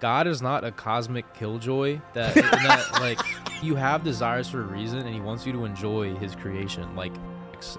God is not a cosmic killjoy that, that like you have desires for a reason and he wants you to enjoy his creation like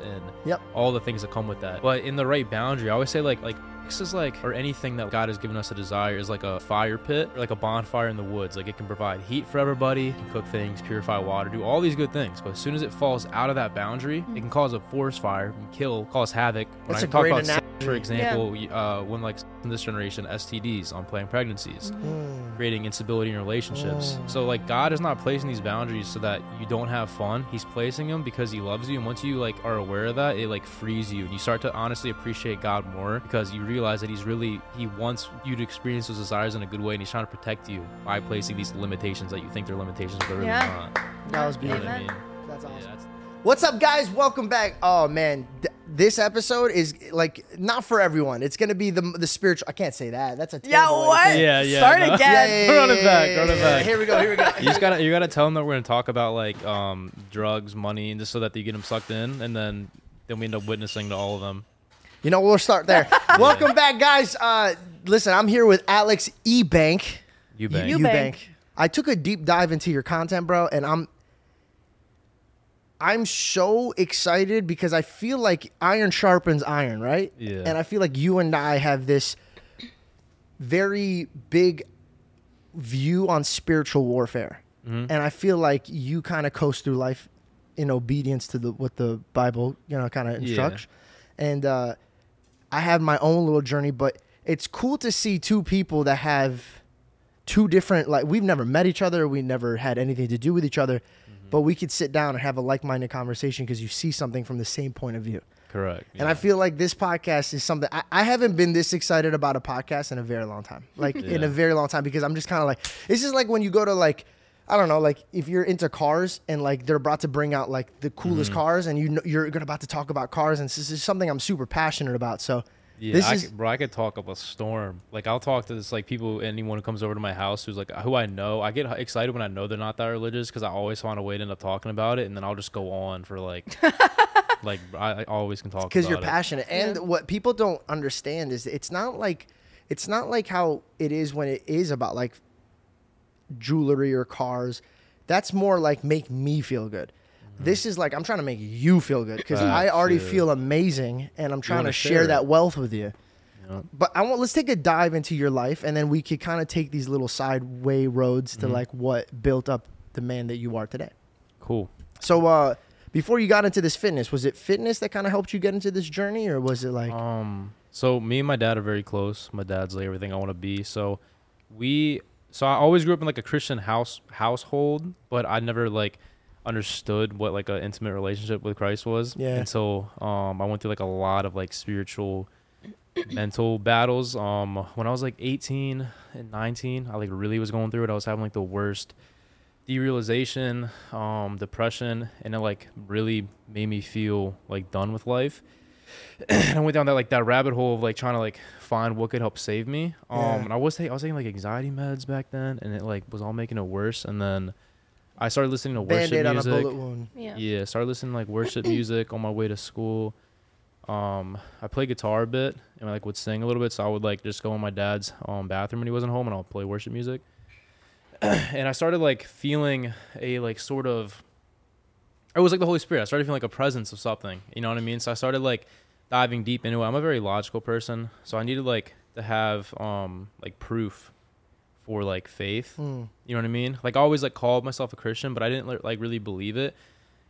and Yep. all the things that come with that. But in the right boundary, I always say like like this is like or anything that God has given us a desire is like a fire pit or like a bonfire in the woods. Like it can provide heat for everybody, can cook things, purify water, do all these good things. But as soon as it falls out of that boundary, it hmm. can cause a forest fire, can kill, cause havoc. When That's I a talk great about analogy. For example, y- uh, when like in this generation STDs, unplanned pregnancies, Mm. creating instability in relationships. Mm. So like God is not placing these boundaries so that you don't have fun. He's placing them because he loves you and once you like are aware of that, it like frees you and you start to honestly appreciate God more because you realize that he's really he wants you to experience those desires in a good way and he's trying to protect you by placing these limitations that you think they're limitations but they're really Yeah. not. That was You know beautiful. what I mean? That's awesome. Yeah, that's- What's up, guys? Welcome back. Oh man, Th- this episode is like not for everyone. It's gonna be the the spiritual. I can't say that. That's a Yeah, terrible way what? say. Yeah, yeah, Start no. again. Run it back, run it back. Here we go. Here we go. you just gotta you gotta tell them that we're gonna talk about like um drugs, money, and just so that you get them sucked in, and then then we end up witnessing to all of them. You know, we'll start there. Welcome back, guys. Uh, listen, I'm here with Alex Ebank. You bang. You- Eubank. I took a deep dive into your content, bro, and I'm I'm so excited because I feel like iron sharpens iron, right? Yeah. And I feel like you and I have this very big view on spiritual warfare. Mhm. And I feel like you kind of coast through life in obedience to the what the Bible, you know, kind of Yeah. instructs. And uh I have my own little journey, but it's cool to see two people that have two different like we've never met each other, we never had anything to do with each other, Mm-hmm. But we could sit down and have a like-minded conversation because you see something from the same point of view. Correct. And I feel like this podcast is something I, I haven't been this excited about a podcast in a very long time. Like in a very long time because I'm just kind of like it's just like when you go to like I don't know like if you're into cars and like they're about to bring out like the coolest Mm-hmm. cars and you know, you're gonna about to talk about cars and this is something I'm super passionate about. So Yeah, this I is could, bro. I could talk up a storm. Like I'll talk to this like people, anyone who comes over to my house who's like who I know. I get excited when I know they're not that religious because I always find a way to end up talking about it, and then I'll just go on for like, like I, I always can talk because you're about it. passionate and Yeah. what people don't understand is it's not like it's not like how it is when it is about like jewelry or cars that's more like make me feel good this is like i'm trying to make you feel good because i Mm-hmm. Already yeah. feel amazing and i'm trying wanna to share, share it. that wealth with you Yeah. but i want let's take a dive into your life and then we could kind of take these little sideway roads to Mhm. like what built up the man that you are today Cool. so uh before you got into this fitness was it fitness that kind of helped you get into this journey or was it like Um. So me and my dad are very close. My dad's like everything I want to be. So we. So I always grew up in like a Christian house household, but I never like understood what like an intimate relationship with Christ was. Yeah. And so um, I went through like a lot of like spiritual, mental battles. Um, when I was like 18 and 19, I like really was going through it. I was having like the worst derealization, um, depression, and it like really made me feel like done with life. and I went down that like that rabbit hole of like trying to like find what could help save me. Um, Yeah. and I was taking I was taking like anxiety meds back then, and it like was all making it worse. And then I started listening to worship band-aid on a music. bullet wound Yeah. Yeah, started listening to like worship music on my way to school. Um, I play guitar a bit and I like would sing a little bit, so I would like just go in my dad's um bathroom when he wasn't home and I'll play worship music. and I started like feeling a like sort of it was like the Holy Spirit. I started feeling like a presence of something. You know what I mean? So I started like diving deep into it. I'm a very logical person, so I needed like to have um like proof for like faith. Hmm. You know what I mean? Like I always like called myself a Christian, but I didn't like, like really believe it.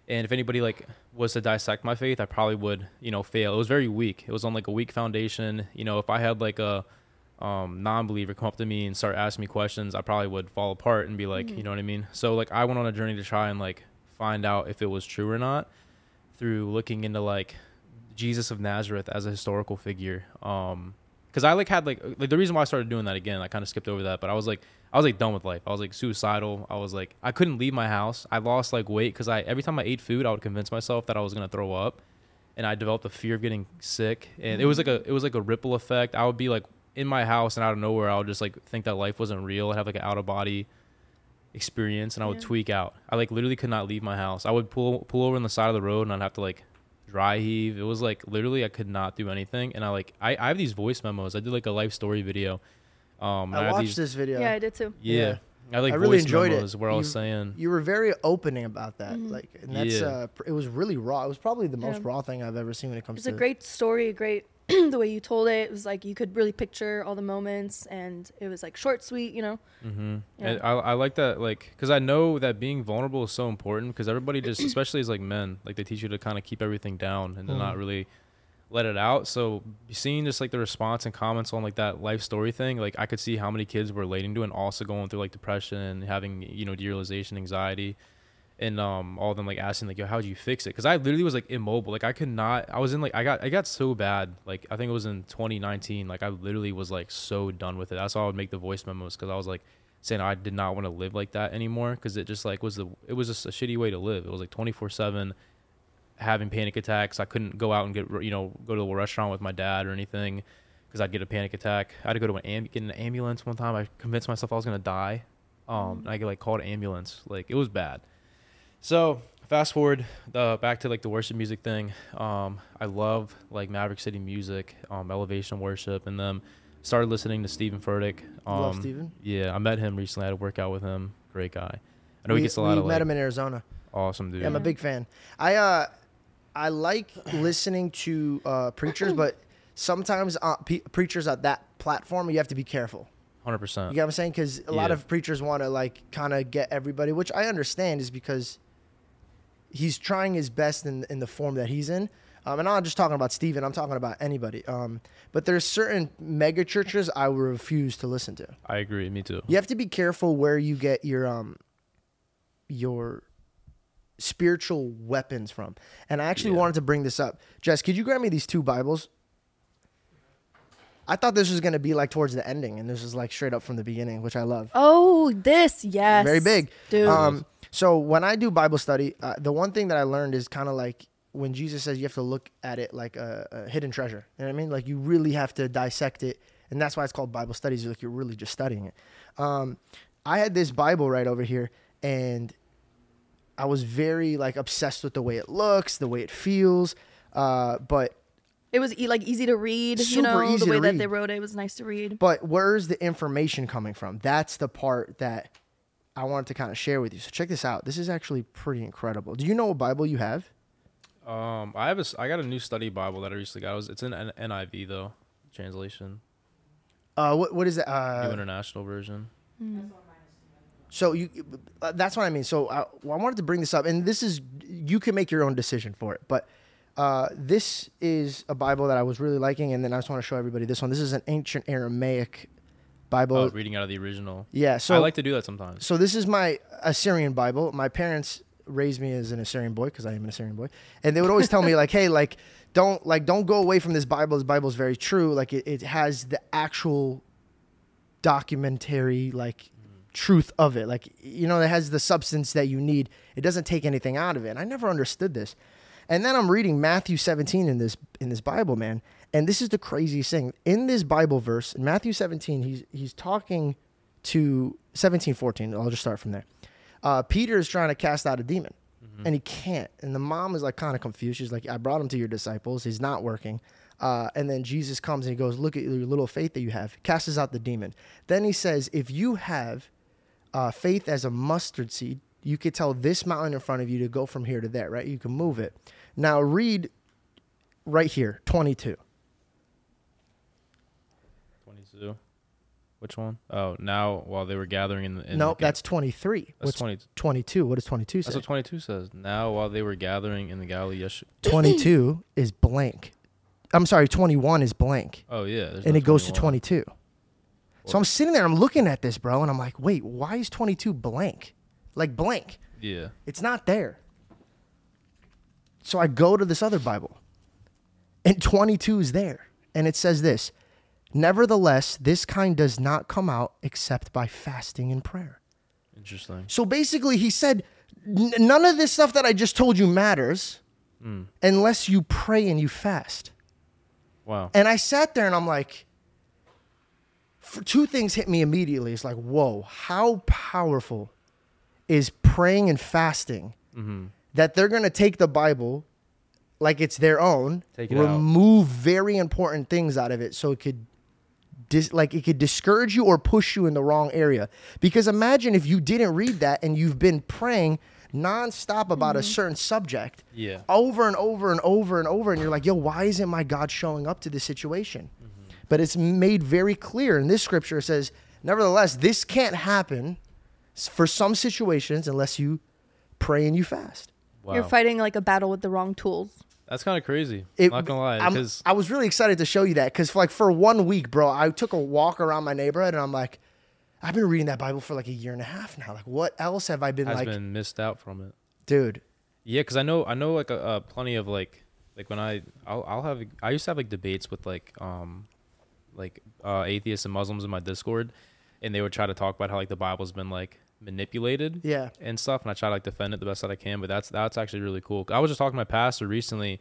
And if anybody like was to dissect my faith, I probably would, you know, fail. It was very weak. It was on like a weak foundation. You know, if I had like a um, non-believer come up to me and start asking me questions, I probably would fall apart and be like, you know what I mean? So like I went on a journey to try and like find out if it was true or not through looking into like Jesus of Nazareth as a historical figure. Um, because I like had like uh, like the reason why I started doing that again, I kind of skipped over that, but I was like I was like done with life. I was like suicidal. I was like I couldn't leave my house. I lost like weight because I every time I ate food, I would convince myself that I was gonna throw up, and I developed a fear of getting sick. And it was like a it was like a ripple effect. I would be like in my house and out of nowhere, I would just like think that life wasn't real. I'd have like an out of body experience, and I would Yeah. tweak out. I like literally could not leave my house. I would pull pull over on the side of the road, and I'd have to like dry heave. It was like literally I could not do anything. And I like I, I have these voice memos. I did like a life story video Um, and I watched these- this video. Yeah, I did too. Yeah. Yeah. I like I really voice enjoyed it. memos where I was saying, You were very opening about that, Mhm. like, and that's Yeah. uh, it was really raw. It was probably the most Yeah. raw thing I've ever seen when it comes It's to It's a great story, a great the way you told it. It was like you could really picture all the moments, and it was like short, sweet. You know. Mm-hmm. Yeah. And I, I like that, like, because I know that being vulnerable is so important. Because everybody just, especially as like men, like they teach you to kind of keep everything down and to not Mhm. really let it out. So seeing just like the response and comments on like that life story thing, like I could see how many kids were relating to and also going through like depression and having you know derealization anxiety. And um, all of them like asking like, "Yo, how'd you fix it?" Because I literally was like immobile. Like I could not. I was in like I got I got so bad. Like I think it was in 2019. Like I literally was like so done with it. That's why I would make the voice memos because I was like saying I did not want to live like that anymore because it just like was the it was just a shitty way to live. It was like 24 seven having panic attacks. I couldn't go out and get you know go to a restaurant with my dad or anything because I'd get a panic attack. I had to go to an amb- get an ambulance one time. I convinced myself I was gonna die. Um, and I get like called an ambulance. Like it was bad. So fast forward uh, back to like the worship music thing. Um, I love like Maverick City music, um, Elevation Worship, and then started listening to Steven Furtick. Um, Love Steven. Yeah, I met him recently. I had a workout with him. Great guy. I know he gets a lot we of met like him in Arizona. awesome dude. Yeah, I'm a big fan. I uh, I like listening to uh, preachers, but sometimes uh, pe- preachers at that platform, you have to be careful. Hundred percent. You get what I'm saying? Because a lot of preachers want to like kind of get everybody, which I understand, is because he's trying his best in in the form that he's in. Um, and I'm not just talking about Steven. I'm talking about anybody. Um, but there's certain mega churches I will refuse to listen to. I agree. Me too. You have to be careful where you get your um your spiritual weapons from. And I actually Yeah. wanted to bring this up. Jess, could you grab me these two Bibles? I thought this was gonna be like towards the ending, and this is like straight up from the beginning, which I love. Oh, this yes, Very big. dude. Um, so when I do Bible study, uh, the one thing that I learned is kind of like when Jesus says you have to look at it like a, a hidden treasure. You know what I mean? Like you really have to dissect it, and that's why it's called Bible studies. Like you're really just studying it. Um, I had this Bible right over here, and I was very like obsessed with the way it looks, the way it feels. Uh, but it was e- like easy to read. Super you know, the way that they wrote it was nice to read. but where's the information coming from? That's the part that I wanted to kind of share with you. So check this out. This is actually pretty incredible. Do you know what Bible you have? Um, I have a s- I got a new study Bible that I recently got. It was, it's in N- NIV though, translation, Uh, what what is that? New Uh, International Version. so you, uh, that's what I mean. So I, well, I wanted to bring this up, and this is you can make your own decision for it, but. Uh, this is a Bible that I was really liking, and then I just want to show everybody this one. This is an ancient Aramaic Bible. Oh, reading out of the original. yeah, so I like to do that sometimes. So this is my Assyrian Bible. My parents raised me as an Assyrian boy because I am an Assyrian boy, and they would always tell me like, "Hey, like, don't like don't go away from this Bible. This Bible is very true. Like, it, it has the actual documentary like truth of it. Like, you know, it has the substance that you need. It doesn't take anything out of it. And I never understood this. And then I'm reading Matthew 17 in this in this Bible, man. And this is the craziest thing. In this Bible verse, in Matthew 17, he's he's talking to 17, 14. I'll just start from there. Uh, Peter is trying to cast out a demon mm-hmm. and he can't. And the mom is like kind of confused. She's like, I brought him to your disciples. He's not working. Uh, and then Jesus comes and he goes, Look at your little faith that you have, casts out the demon. Then he says, If you have uh, faith as a mustard seed, you could tell this mountain in front of you to go from here to there, right? You can move it. Now read right here, 22. Which one? Oh, now while they were gathering in the. In nope, the that's 23. That's twenty twenty two. 22. What does 22 say? That's what 22 says. Now while they were gathering in the Galilee yesterday. 22 is blank. I'm sorry, 21 is blank. Oh, yeah. And no it 21. goes to 22. So I'm sitting there, I'm looking at this, bro, and I'm like, wait, why is 22 blank? Like blank. Yeah. It's not there. So I go to this other Bible, and 22 is there. And it says this Nevertheless, this kind does not come out except by fasting and prayer. Interesting. So basically, he said, none of this stuff that I just told you matters Mm. unless you pray and you fast. Wow. And I sat there and I'm like, two things hit me immediately. It's like, whoa, how powerful is praying and fasting Mm-hmm. that they're going to take the Bible like it's their own, Take it out. remove very important things out of it so it could dis- like it could discourage you or push you in the wrong area. Because imagine if you didn't read that and you've been praying nonstop about a mm-hmm. certain subject Yeah. over and over and over and over, and you're like, yo, why isn't my God showing up to this situation? Mm-hmm. But it's made very clear in this scripture. It says, nevertheless, this can't happen for some situations unless you pray and you fast. Wow. You're fighting like a battle with the wrong tools. That's kind of crazy. It- Not gonna lie, because I was really excited to show you that because, like, for one week, bro, I took a walk around my neighborhood and I'm like, I've been reading that Bible for like a year and a half now. Like, what else have I been like, been missed out from it. dude? Yeah, because I know I know like a, uh plenty of like like when I I'll, I'll have I used to have like debates with like um like uh, atheists and Muslims in my Discord, and they would try to talk about how like the Bible's been like manipulated Yeah. and stuff, and I try to like defend it the best that I can. But that's that's actually really cool. I was just talking to my pastor recently,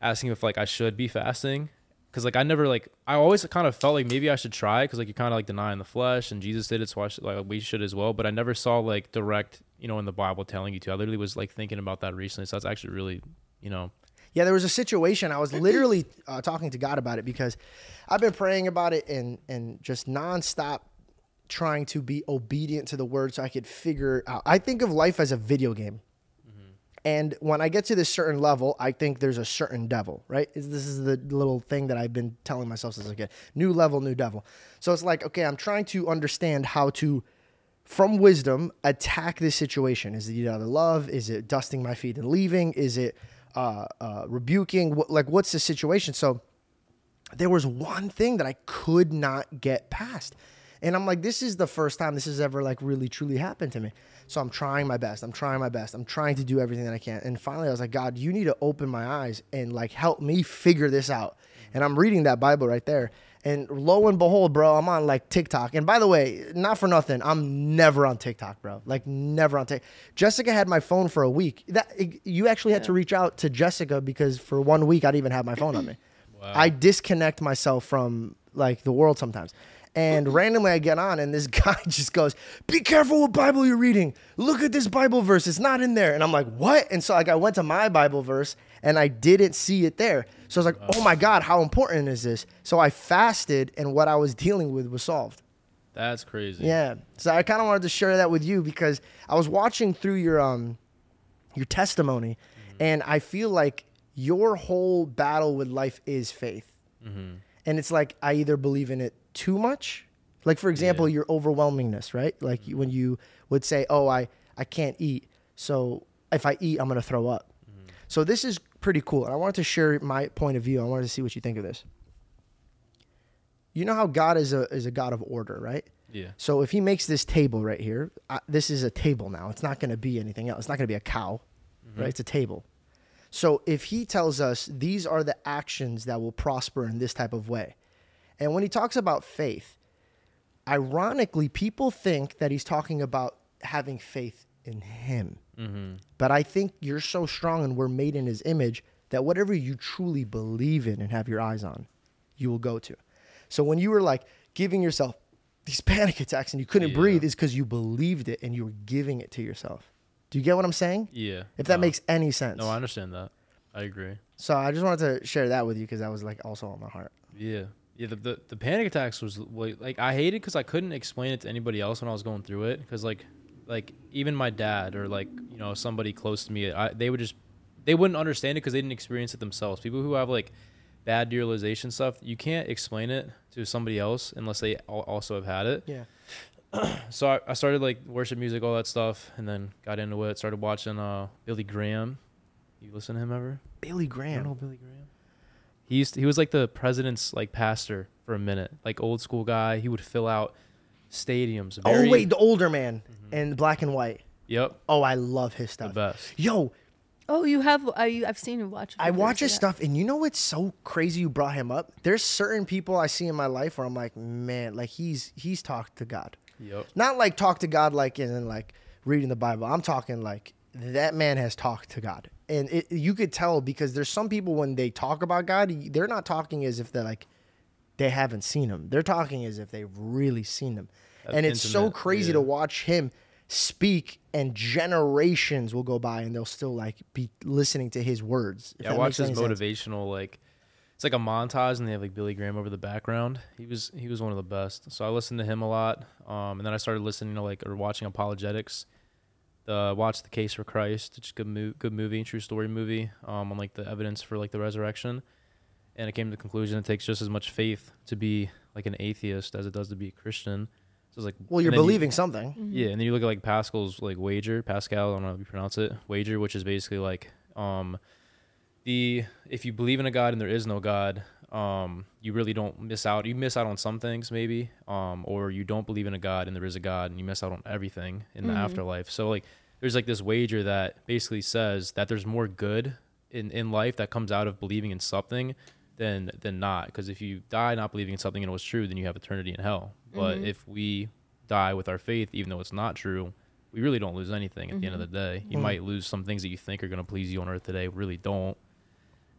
asking if like I should be fasting. Cause like I never like I always kind of felt like maybe I should try because like you're kind of like denying the flesh and Jesus did it so I should, like we should as well but I never saw like direct you know in the Bible telling you to I literally was like thinking about that recently so that's actually really you know Yeah, there was a situation. I was literally uh, talking to God about it because I've been praying about it and and just nonstop trying to be obedient to the word so I could figure out. I think of life as a video game. And when I get to this certain level, I think there's a certain devil, right? This is the little thing that I've been telling myself since I get. New level, new devil. So it's like, okay, I'm trying to understand how to, from wisdom, attack this situation. Is it out of love? Is it dusting my feet and leaving? Is it uh, uh, rebuking? What, like, what's the situation? So there was one thing that I could not get past. And I'm like, this is the first time this has ever like really truly happened to me. So I'm trying my best. I'm trying my best. I'm trying to do everything that I can. And finally I was like, God, you need to open my eyes and like help me figure this out. And I'm reading that Bible right there. And lo and behold, bro, I'm on like TikTok. And by the way, not for nothing, I'm never on TikTok, bro. Like never on TikTok. Jessica had my phone for a week. That you actually had to reach out to Jessica because for one week I didn't even have my phone on me. I disconnect myself from like the world sometimes. And randomly I get on and this guy just goes, Be careful what Bible you're reading. Look at this Bible verse. It's not in there. And I'm like, What? And so like I went to my Bible verse and I didn't see it there. So I was like, Oh my God, how important is this? So I fasted and what I was dealing with was solved. that's crazy Yeah. So I kind of wanted to share that with you because I was watching through your um your testimony and I feel like your whole battle with life is faith. And it's like I either believe in it too much, like for example, your overwhelmingness, right? Like you- when you would say, "Oh, I I can't eat, so if I eat, I'm gonna throw up." Mm-hmm. So this is pretty cool, and I wanted to share my point of view. I wanted to see what you think of this. You know how God is a is a God of order, right? yeah So if he makes this table right here, I, this is a table now. It's not going to be anything else. It's not going to be a cow, mm-hmm. right? It's a table. So if he tells us these are the actions that will prosper in this type of way, and when he talks about faith, ironically, people think that he's talking about having faith in him. Mm-hmm. But I think you're so strong and we're made in his image that whatever you truly believe in and have your eyes on, you will go to. So when you were like giving yourself these panic attacks and you couldn't Yeah. breathe, is because you believed it and you were giving it to yourself. Do you get what I'm saying? yeah If that No. makes any sense. no I understand that I agree so I just wanted to share that with you because that was like also on my heart. Yeah. Yeah, the, the, the panic attacks was like, I hated because I couldn't explain it to anybody else when I was going through it because like like even my dad or like you know somebody close to me I, they would just they wouldn't understand it because they didn't experience it themselves. People who have like bad derealization stuff, you can't explain it to somebody else unless they also have had it. Yeah. So I, I started like worship music, all that stuff, and then got into it. Started watching uh Billy Graham. You listen to him ever? Billy You don't know Billy Graham? He used to- he was like the president's like pastor for a minute, like old school guy. He would fill out stadiums. Oh wait, the older man in black and white. Yep, Oh, I love his the stuff. best. Yo, Oh, you have? Uh, I, I've seen you watch. I watch his stuff, and you know what's so crazy? You brought him up. There's certain people I see in my life where I'm like, man, like he's he's talked to God. Yep. Not like talk to God like in like reading the Bible. I'm talking like that man has talked to God, and it, you could tell because there's some people when they talk about God, they're not talking as if they're like they haven't seen him. They're talking as if they've really seen him, That's and it's so crazy yeah. to watch him speak and generations will go by and they'll still like be listening to his words Yeah, I watch his motivational like it's like a montage and they have like Billy Graham over the background. He was he was one of the best. So I listened to him a lot. Um, and then I started listening to like or watching apologetics. The watch the case for Christ, It's is a good mo- good movie, true story movie. Um, on like the evidence for like the resurrection, and I came to the conclusion it takes just as much faith to be like an atheist as it does to be a Christian. So it's like Well, you're then you- believing something. yeah, and then you look at like Pascal's like wager, Pascal, I don't know how you pronounce it, wager, which is basically like um the if you believe in a God and there is no God, um, you really don't miss out. You miss out on some things maybe, um, or you don't believe in a God and there is a God and you miss out on everything in the afterlife. So like there's like this wager that basically says that there's more good in, in life that comes out of believing in something than than not. Because if you die not believing in something and it was true, then you have eternity in hell. But if we die with our faith, even though it's not true, we really don't lose anything at the end of the day. You Mm. might lose some things that you think are going to please you on earth today, really don't.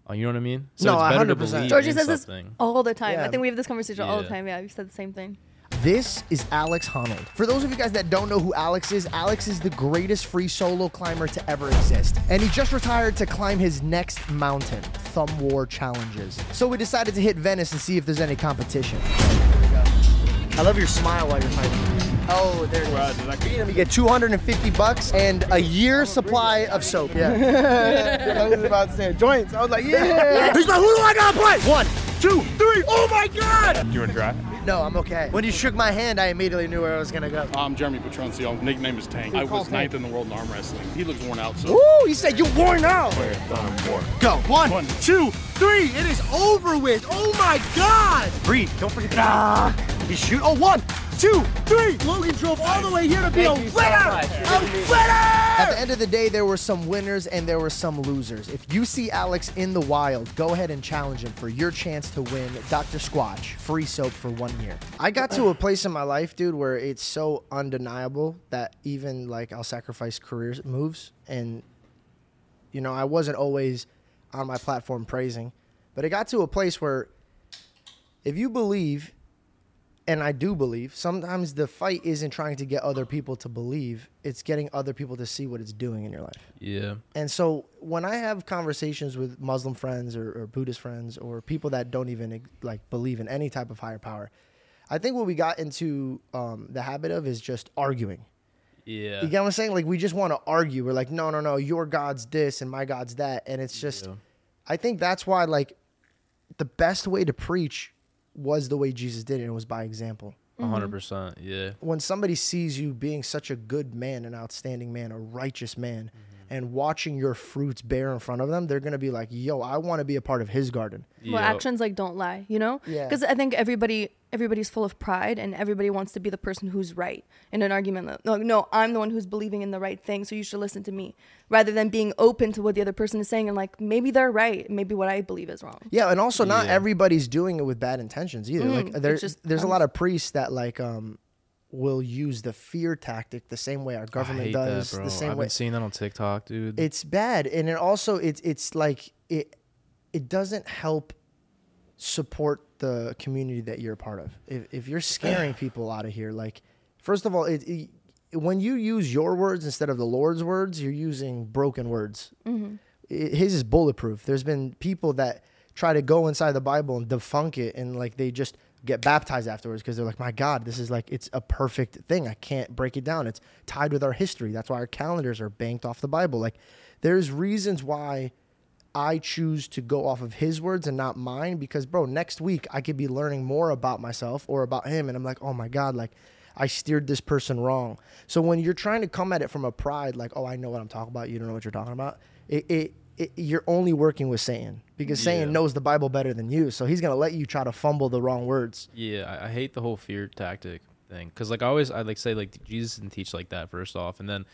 Uh, you know what I mean? No, it's better 100%. believe Georgie in says this something. all the time. Yeah. I think we have this conversation all the time. Yeah, we've said the same thing. This is Alex Honnold. For those of you guys that don't know who Alex is, Alex is the greatest free solo climber to ever exist. And he just retired to climb his next mountain, Thumb War Challenges. So we decided to hit Venice and see if there's any competition. I love your smile while you're fighting. Oh, there it is. You're gonna get 250 bucks and a year supply of soap. Yeah. I was about to say joints. I was like, yeah. He's like, who do I gotta play? One, two, three. Oh my God! You want to drive? No, I'm okay. When you shook my hand, I immediately knew where I was gonna go. I'm Jeremy Petroncio. Nickname is Tank. I was ninth in the world in arm wrestling. He looks worn out, so. Woo! He said you're worn out. Four. Go. One, One. two, three. It is over with. Oh my God! Breathe. Don't forget. Ah. He shoot. Oh, one, two, three. Logan drove all the way here to be a winner. a winner. At the end of the day, there were some winners and there were some losers. If you see Alex in the wild, go ahead and challenge him for your chance to win Dr. Squatch free soap for one year. I got to a place in my life, dude, where it's so undeniable that even like I'll sacrifice career moves and you know, I wasn't always on my platform praising, but it got to a place where if you believe, and I do believe, sometimes the fight isn't trying to get other people to believe, it's getting other people to see what it's doing in your life. Yeah. And so when I have conversations with Muslim friends or, or Buddhist friends or people that don't even like believe in any type of higher power, I think what we got into um, the habit of is just arguing. Yeah. You get what I'm saying? Like we just want to argue. We're like, no, no, no, your God's this and my God's that, and it's just. Yeah. I think that's why like the best way to preach was the way Jesus did it. And it was by example. Hundred mm-hmm. percent. Yeah. When somebody sees you being such a good man, an outstanding man, a righteous man, mm-hmm. and watching your fruits bear in front of them, they're gonna be like, "Yo, I want to be a part of His garden." Well, Yeah. actions like don't lie, you know? Yeah. Because I think everybody everybody's full of pride and everybody wants to be the person who's right in an argument. that, No, no, I'm the one who's believing in the right thing, so you should listen to me, rather than being open to what the other person is saying and like maybe they're right, maybe what I believe is wrong. Yeah, and also not Yeah. everybody's doing it with bad intentions either. like Mm, it there's just there's a lot of priests that like um will use the fear tactic the same way our I government hate does, that, bro. the same I've way been seeing that on TikTok, dude. it's bad and it also it's it's like it it doesn't help support the community that you're a part of. If, if you're scaring people out of here like first of all it, it- when you use your words instead of the lord's words you're using broken words. Mm-hmm. I- his is bulletproof. There's been people that try to go inside the bible and debunk it and like they just get baptized afterwards because they're like my god this is like it's a perfect thing. I can't break it down. It's tied with our history. That's why our calendars are banked off the bible. Like there's reasons why I choose to go off of his words and not mine because, bro, next week I could be learning more about myself or about him. And I'm like, oh my God, like I steered this person wrong. So when you're trying to come at it from a pride, like, oh, I know what I'm talking about, you don't know what you're talking about, it, it, it you're only working with Satan because Satan knows the Bible better than you. So he's going to let you try to fumble the wrong words. Yeah, I, I hate the whole fear tactic thing because, like, I always I like say like Jesus didn't teach like that first off, and then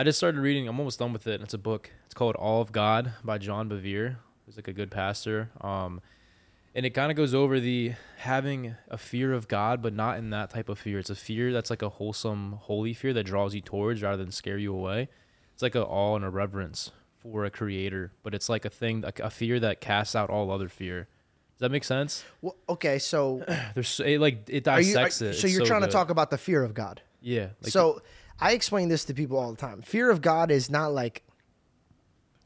I just started reading. I'm almost done with it. It's a book. It's called Awe of God by John Bevere. He's like a good pastor. Um, and it kind of goes over the having a fear of God, but not in that type of fear. It's a fear that's like a wholesome, holy fear that draws you towards rather than scare you away. It's like a awe and a reverence for a creator, but it's like a thing, like a fear that casts out all other fear. Does that make sense? Well, okay, so There's it, like it are you, are- it. so It's you're trying good. to talk about the fear of God. Yeah. Like so I explain this to people all the time. Fear of God is not like,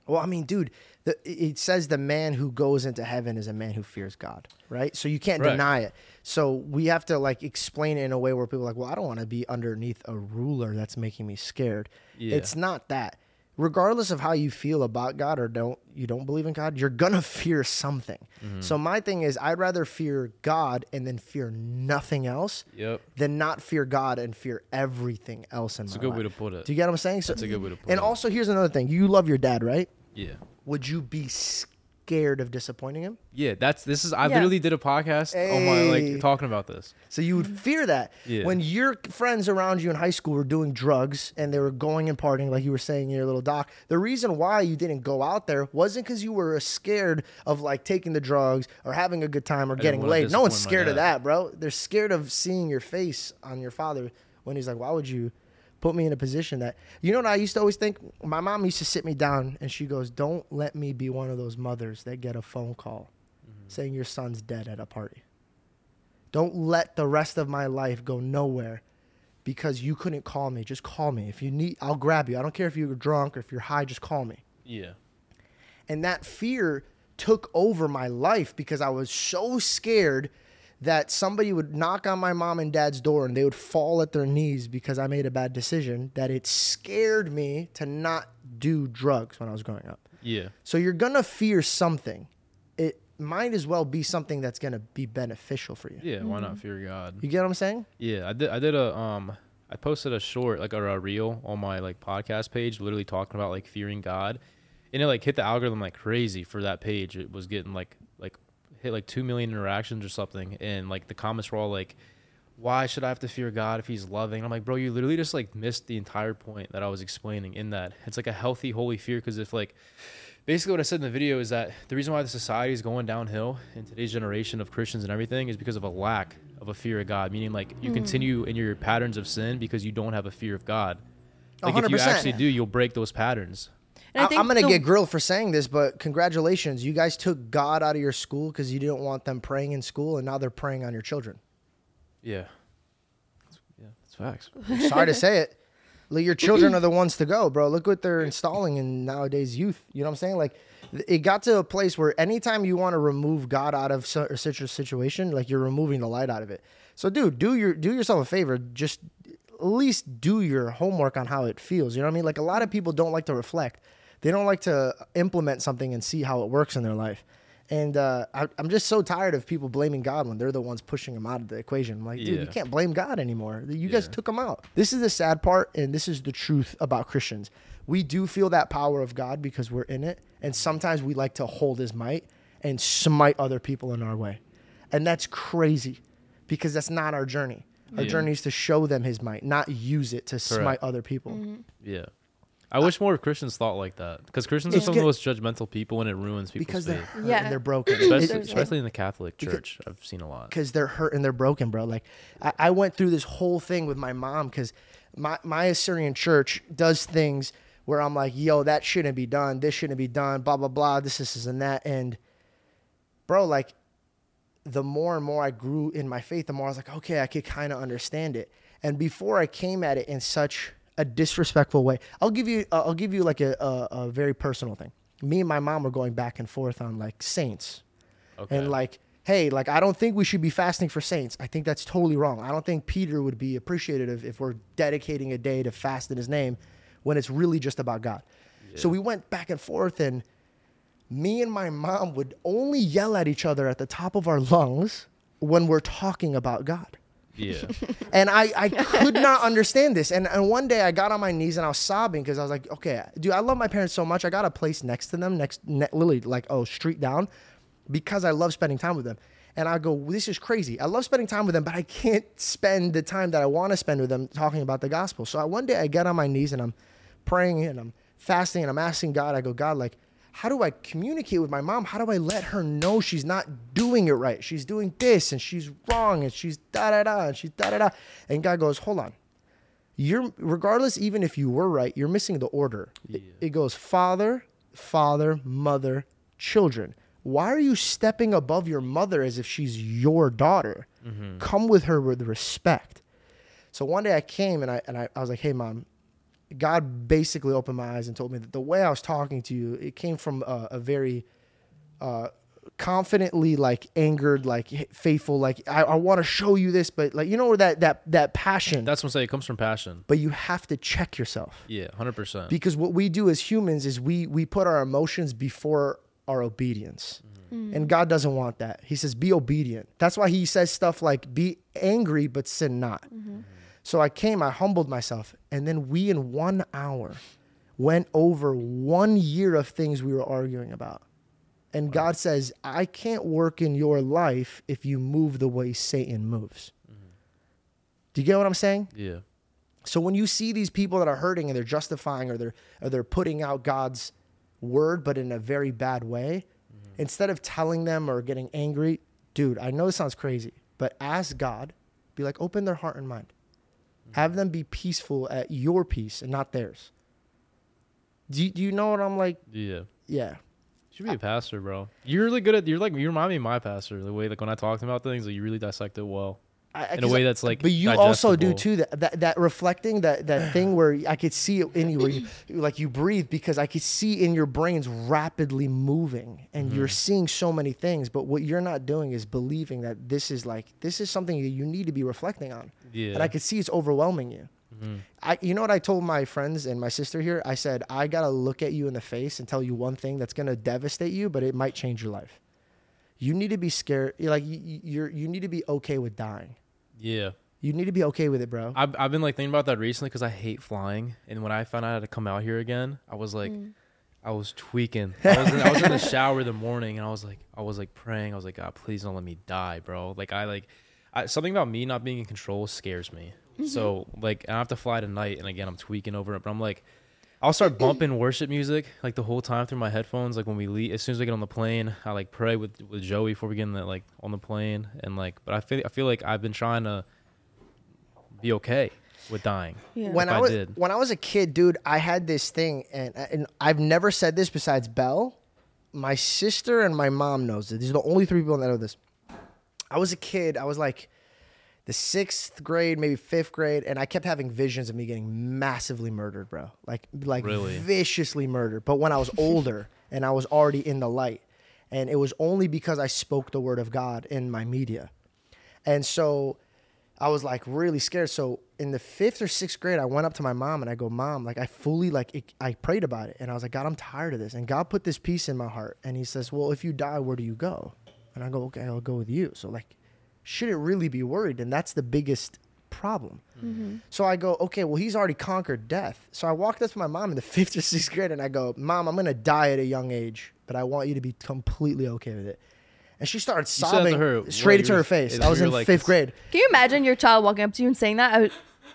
well, I mean, dude, the, it says the man who goes into heaven is a man who fears God, right? So you can't Right. deny it. So we have to like explain it in a way where people are like, well, I don't want to be underneath a ruler that's making me scared. Yeah. It's not that. Regardless of how you feel about God or don't you don't believe in God, you're gonna fear something. Mm-hmm. So my thing is, I'd rather fear God and then fear nothing else Yep. than not fear God and fear everything else in It's my life. It's a good life. way to put it. Do you get what I'm saying? So, That's a good way to put And it. also, here's another thing: you love your dad, right? Yeah. Would you be scared of disappointing him? Yeah, that's this is I Yeah. literally did a podcast on my like talking about this. So you would fear that Yeah. when your friends around you in high school were doing drugs and they were going and partying, like you were saying in your little doc. The reason why you didn't go out there wasn't because you were uh, scared of like taking the drugs or having a good time or didn't getting laid. No one's scared of that, bro. They're scared of seeing your face on your father when he's like, "Why would you?" Put me in a position that you know what I used to always think. My mom used to sit me down and she goes, "Don't let me be one of those mothers that get a phone call Mm-hmm. saying your son's dead at a party." Don't let the rest of my life go nowhere because you couldn't call me. Just call me. If you need, I'll grab you. I don't care if you're drunk or if you're high, just call me. Yeah. And that fear took over my life because I was so scared that somebody would knock on my mom and dad's door and they would fall at their knees because I made a bad decision that it scared me to not do drugs when I was growing up. Yeah. So you're going to fear something. It might as well be something that's going to be beneficial for you. Yeah. Why not fear God? You get what I'm saying? Yeah, I did. I did a um. I posted a short like or a reel on my like podcast page, literally talking about like fearing God, and it like hit the algorithm like crazy for that page. It was getting like like hit like two million interactions or something, and like the comments were all like, "Why should I have to fear God if He's loving?" I'm like, bro, you literally just like missed the entire point that I was explaining in that. It's like a healthy, holy fear because if like basically what I said in the video is that the reason why the society is going downhill in today's generation of Christians and everything is because of a lack of a fear of God. Meaning, like you continue in your patterns of sin because you don't have a fear of God. Like if you actually do, you'll break those patterns. And I I think am gonna get grilled for saying this, but congratulations, you guys took God out of your school because you didn't want them praying in school, and now they're praying on your children. Yeah. Yeah, that's facts. Sorry to say it, like, your children are the ones to go, bro. Look what they're installing in nowadays youth. You know what I'm saying? Like, it got to a place where anytime you want to remove God out of su- such a situation, like you're removing the light out of it. So, dude, do your do yourself a favor. Just at least do your homework on how it feels. You know what I mean? Like a lot of people don't like to reflect. They don't like to implement something and see how it works in their life. And uh, I, I'm just so tired of people blaming God when they're the ones pushing him out of the equation. I'm like, dude, you can't blame God anymore. You guys Yeah. took him out. This is the sad part, and this is the truth about Christians. We do feel that power of God because we're in it, and sometimes we like to hold His might and smite other people in our way, and that's crazy because that's not our journey. Our Yeah. journey is to show them His might, not use it to smite other people. Yeah. I wish more Christians thought like that because Christians are some of the most judgmental people, and it ruins people's Because they're faith. hurt Yeah. and they're broken. Especially, especially in the Catholic Because- Church, I've seen a lot. because they're hurt and they're broken, bro. Like I, I went through this whole thing with my mom because my my Assyrian church does things where I'm like, yo, that shouldn't be done. This shouldn't be done. Blah blah blah. This this, this and that. And bro, like the more and more I grew in my faith, the more I was like, okay, I could kind of understand it. And before I came at it in such a disrespectful way, I'll give you, uh, I'll give you like a, a, a very personal thing. Me and my mom were going back and forth on like saints, Okay. and like, hey, like I don't think we should be fasting for saints. I think that's totally wrong. I don't think Peter would be appreciative if we're dedicating a day to fast in His name, when it's really just about God. So we went back and forth, and me and my mom would only yell at each other at the top of our lungs when we're talking about God. Yeah. And I, I could not understand this. And, and one day I got on my knees and I was sobbing because I was like, okay, dude, I love my parents so much. I got a place next to them, next, ne- literally like, oh, street down, because I love spending time with them. And I go, this is crazy. I love spending time with them, but I can't spend the time that I want to spend with them talking about the gospel. So I, one day I get on my knees and I'm praying and I'm fasting and I'm asking God, I go, God, like, how do I communicate with my mom? How do I let her know she's not doing it right? She's doing this and she's wrong and she's da da da and she's da da da. And God goes, hold on. You're regardless, even if you were right, you're missing the order. It, it goes father, father, mother, children. Why are you stepping above your mother as if she's your daughter? Mm-hmm. Come with her with respect. So one day I came and I and I, I was like, hey mom, God basically opened my eyes and told me that the way I was talking to you, it came from a, a very uh, confidently like angered, like faithful, like I, I want to show you this, but like you know that that that passion. That's what I'm saying. It comes from passion. but you have to check yourself Yeah, hundred percent. because what we do as humans is we we put our emotions before our obedience. And God doesn't want that. He says, be obedient. That's why he says stuff like, be angry, but sin not. So I came, I humbled myself. And then we, in one hour, went over one year of things we were arguing about. And God says, I can't work in your life if you move the way Satan moves. Mm-hmm. Do you get what I'm saying? Yeah, So when you see these people that are hurting and they're justifying or they're or they're putting out God's word but in a very bad way, mm-hmm. instead of telling them or getting angry, dude, I know this sounds crazy, but ask God, be like open their heart and mind. Have them be peaceful at your peace and not theirs. Do you, do you know what I'm like? yeah. Yeah. You should be a pastor, bro. You're really good at. You're like you remind me of my pastor. The way like when I talk about things, like you really dissect it well. I- In a way that's, like, but you also do too that, that that reflecting that that thing where i could see it in you where you like you breathe because i could see in your brains rapidly moving and you're Mm-hmm. seeing so many things but what you're not doing is believing that this is like this is something that you need to be reflecting on Yeah. and i could see it's overwhelming you Mm-hmm. I, you know what I told my friends and my sister here? I said, I got to look at you in the face and tell you one thing that's going to devastate you, but it might change your life. You need to be scared. Like, you- you're, you need to be okay with dying. Yeah. You need to be okay with it, bro. I've, I've been like thinking about that recently because I hate flying, and when I found out I had to come out here again, I was like, mm. I was tweaking. I was, in, I was in the shower the morning, and I was like, I was like praying. I was like, God, please don't let me die, bro. Like I like, I, something about me not being in control scares me. So mm-hmm. like, I have to fly tonight, and again, I'm tweaking over it. But I'm like, I'll start bumping worship music like the whole time through my headphones. Like when we leave, as soon as we get on the plane, I like pray with with Joey before we get in the like on the plane, and like, but I feel I feel like I've been trying to be okay with dying. Yeah. when if I I was did. when I was a kid, dude, I had this thing, and and I've never said this besides Bell. My sister and my mom knows it. These are the only three people that know this. I was a kid. I was like the sixth grade, maybe fifth grade, and I kept having visions of me getting massively murdered, bro. Like like Really? viciously murdered. But when I was older and I was already in the light, and it was only because I spoke the word of God in my media, and so I was like really scared. So in the fifth or sixth grade, I went up to my mom and I go, "Mom, like I fully like it, I prayed about it, and I was like, God, I'm tired of this." And God put this peace in my heart, and He says, "Well, if you die, where do you go?" And I go, "Okay, I'll go with you." So like, shouldn't really be worried, and that's the biggest problem. Mm-hmm. So I go, "Okay, well, He's already conquered death." So I walked up to my mom in the fifth or sixth grade, and I go, "Mom, I'm gonna die at a young age, but I want you to be completely okay with it." And she started sobbing her, straight into her face. is I was in like, fifth grade. Can you imagine your child walking up to you and saying that?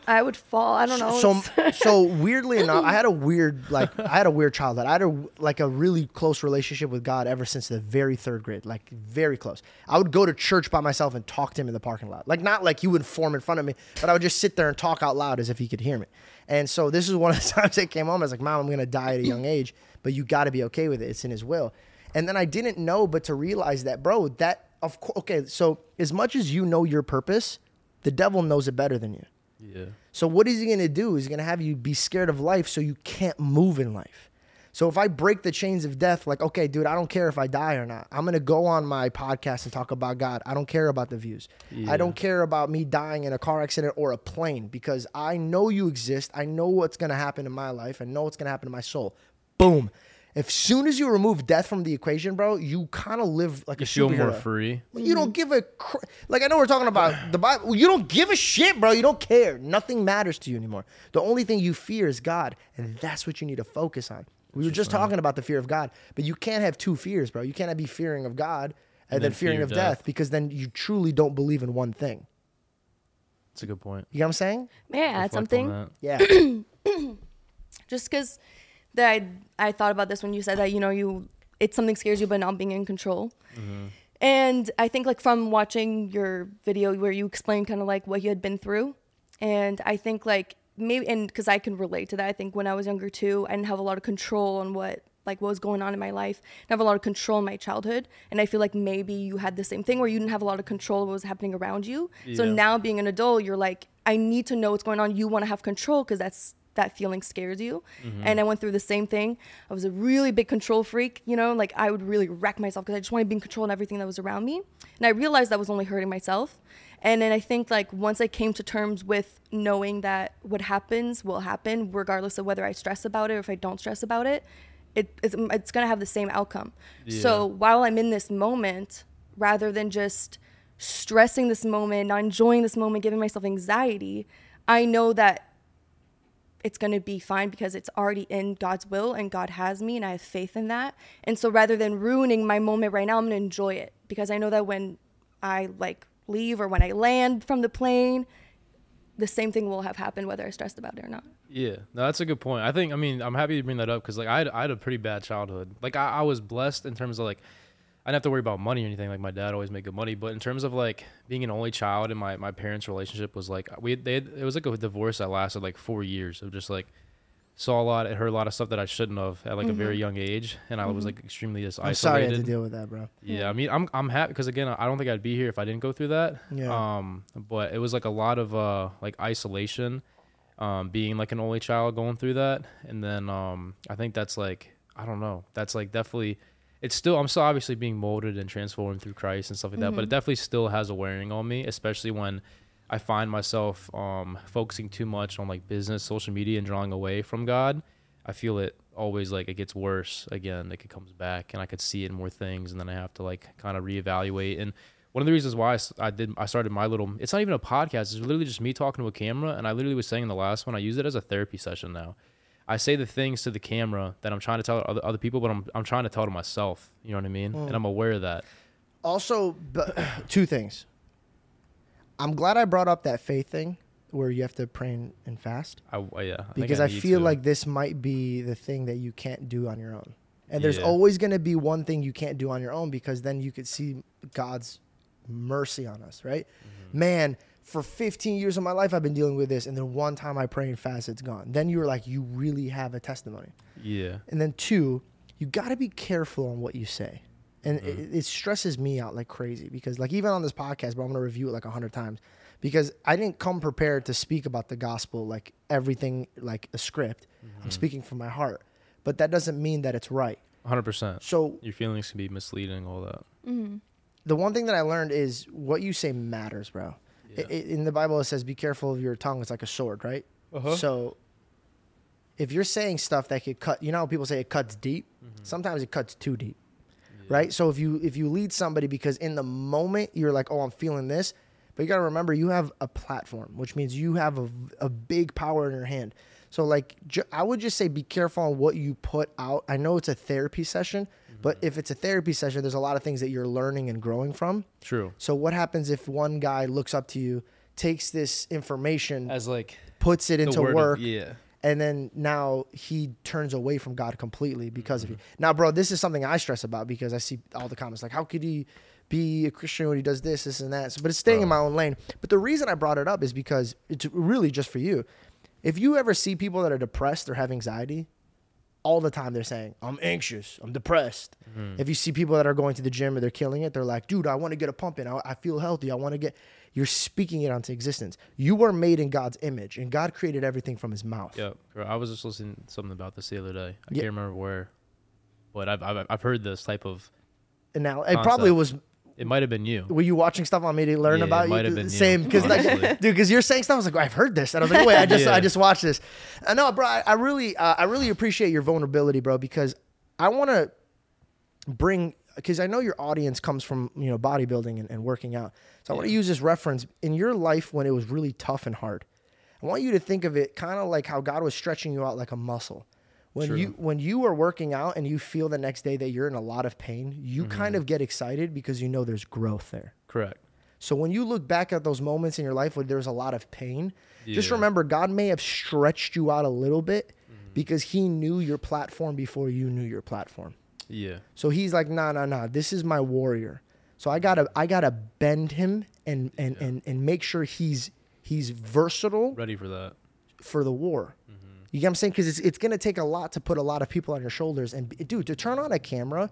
I would, fall. I don't know. So so weirdly enough, I had a weird like I had a weird childhood. I had a like a really close relationship with God ever since the very third grade, like very close. I would go to church by myself and talk to him in the parking lot, like not like he would form in front of me, but I would just sit there and talk out loud as if he could hear me. And so this is one of the times I came home. I was like, "Mom, I'm gonna die at a young age, but you got to be okay with it. It's in His will." And then I didn't know, but to realize that, bro, that of course, okay. So as much as you know your purpose, the devil knows it better than you. Yeah. So what is he going to do? He's going to have you be scared of life so you can't move in life. So if I break the chains of death, like, okay, dude, I don't care if I die or not. I'm going to go on my podcast and talk about God. I don't care about the views. I don't care about me dying in a car accident or a plane because I know you exist. I know what's going to happen in my life. I know what's going to happen to my soul. Boom. As soon as you remove death from the equation, bro, you kind of live like You a feel more superhero. free. You don't give a cr- like. I know we're talking about the Bible. You don't give a shit, bro. You don't care. Nothing matters to you anymore. The only thing you fear is God, and that's what you need to focus on. We were just talking about the fear of God, but you can't have two fears, bro. You can't be fearing of God and, then, then fearing fear of death. death. because then you truly don't believe in one thing. That's a good point. You know what I'm saying? May I add Reflect on something? that. Yeah. Just because that I I thought about this when you said that you know you it's something scares you but not being in control. Mm-hmm. And I think like from watching your video where you explained kind of like what you had been through, and I think like maybe and because I can relate to that. I think when I was younger too, I didn't have a lot of control on what like what was going on in my life. I have a lot of control in my childhood, and I feel like maybe you had the same thing where you didn't have a lot of control of what was happening around you. So now being an adult, you're like, I need to know what's going on. You want to have control because that's that feeling scares you. Mm-hmm. And I went through the same thing. I was a really big control freak, you know, like I would really wreck myself because I just wanted to be in control of everything that was around me. And I realized that was only hurting myself. And then I think like once I came to terms with knowing that what happens will happen, regardless of whether I stress about it or if I don't stress about it, it it's, it's gonna have the same outcome. So while I'm in this moment, rather than just stressing this moment, not enjoying this moment, giving myself anxiety, I know that it's going to be fine because it's already in God's will and God has me and I have faith in that. And so rather than ruining my moment right now, I'm going to enjoy it because I know that when I like leave or when I land from the plane, the same thing will have happened whether I stressed about it or not. Yeah, no, that's a good point. I think, I mean, I'm happy to bring that up because, like, I had, I had a pretty bad childhood. Like, I, I was blessed in terms of, like, I didn't have to worry about money or anything. Like, my dad always made good money. But in terms of, like, being an only child and my, my parents' relationship was, like, we, they, had- it was like a divorce that lasted, like, four years of just, like, saw a lot, and heard a lot of stuff that I shouldn't have at, like, a very young age. And I was, like, extremely just I'm sorry I isolated. had to deal with that, bro. Yeah, I mean, I'm I'm happy because again, I don't think I'd be here if I didn't go through that. Yeah. Um, but it was like a lot of uh like isolation, um, being like an only child going through that, and then um, I think that's like I don't know, that's like definitely, it's still I'm still obviously being molded and transformed through Christ and stuff like that, but it definitely still has a wearing on me, especially when I find myself um focusing too much on like business, social media, and drawing away from God. I feel it always like it gets worse again. Like it comes back, and I could see it in more things, and then I have to like kind of reevaluate. And one of the reasons why I did I started my little it's not even a podcast. It's literally just me talking to a camera, and I literally was saying in the last one I use it as a therapy session now. I say the things to the camera that I'm trying to tell other, other people, but I'm I'm trying to tell to myself. You know what I mean? And I'm aware of that. Also, two things. I'm glad I brought up that faith thing where you have to pray and, and fast I, I- yeah, I because I, need feel to. like this might be the thing that you can't do on your own. And there's Yeah. always going to be one thing you can't do on your own because then you could see God's mercy on us, right? Mm-hmm. Man, for 15 years of my life, I've been dealing with this. And then one time I pray and fast, it's gone. Then you're like, you really have a testimony. yeah, And then two, you got to be careful on what you say. And it, mm-hmm. it stresses me out like crazy because like even on this podcast, but I'm gonna review it like a hundred times because I didn't come prepared to speak about the gospel like everything like a script. I'm mm-hmm. speaking from my heart, but that doesn't mean that it's right. 100. percent So Your feelings can be misleading, all that. Mm-hmm. the one thing that I learned is what you say matters, bro. Yeah. I- I- in the Bible, it says, "Be careful of your tongue; it's like a sword." Right. Uh-huh. So, if you're saying stuff that could cut, you know, how people say it cuts deep. Mm-hmm. Sometimes it cuts too deep, right? So if you if you lead somebody because in the moment you're like, "Oh, I'm feeling this," but you got to remember you have a platform, which means you have a, a big power in your hand. So like, ju- I would just say, be careful on what you put out. I know it's a therapy session, but if it's a therapy session, there's a lot of things that you're learning and growing from. True. So what happens if one guy looks up to you, takes this information, As like puts it into word of- work, yeah. and then now he turns away from God completely because Mm-hmm. of you. Now, bro, this is something I stress about because I see all the comments like, how could he be a Christian when he does this, this, and that? So, but it's staying in my own lane. But the reason I brought it up is because it's really just for you. If you ever see people that are depressed or have anxiety, all the time they're saying, I'm anxious, I'm depressed. Mm-hmm. If you see people that are going to the gym or they're killing it, they're like, dude, I want to get a pump in. I, I feel healthy. I want to get. You're speaking it onto existence. You were made in God's image, and God created everything from his mouth. Yep. I was just listening to something about this the other day. I can't remember where, but I've, I've I've heard this type of. And now it probably was. It might have been you. Were you watching stuff on me to learn Yeah, it about you? might have been Same, because like, dude, because you're saying stuff. I was like, I've heard this, and I was like, wait, I just, Yeah. I just watched this. Uh, no, bro, I, I really, uh, I really appreciate your vulnerability, bro, because I want to bring, because I know your audience comes from you know bodybuilding and, and working out, so I want to use this reference in your life when it was really tough and hard. I want you to think of it kind of like how God was stretching you out like a muscle. When True. you when you are working out and you feel the next day that you're in a lot of pain, you Mm-hmm. kind of get excited because you know there's growth there. Correct. So when you look back at those moments in your life where there's a lot of pain, just remember God may have stretched you out a little bit because he knew your platform before you knew your platform. Yeah. So he's like, nah, nah, nah, this is my warrior. So I gotta I gotta bend him and and, and, and make sure he's he's versatile Ready for that. for the war. You get what I'm saying? Because it's, it's going to take a lot to put a lot of people on your shoulders. And dude, to turn on a camera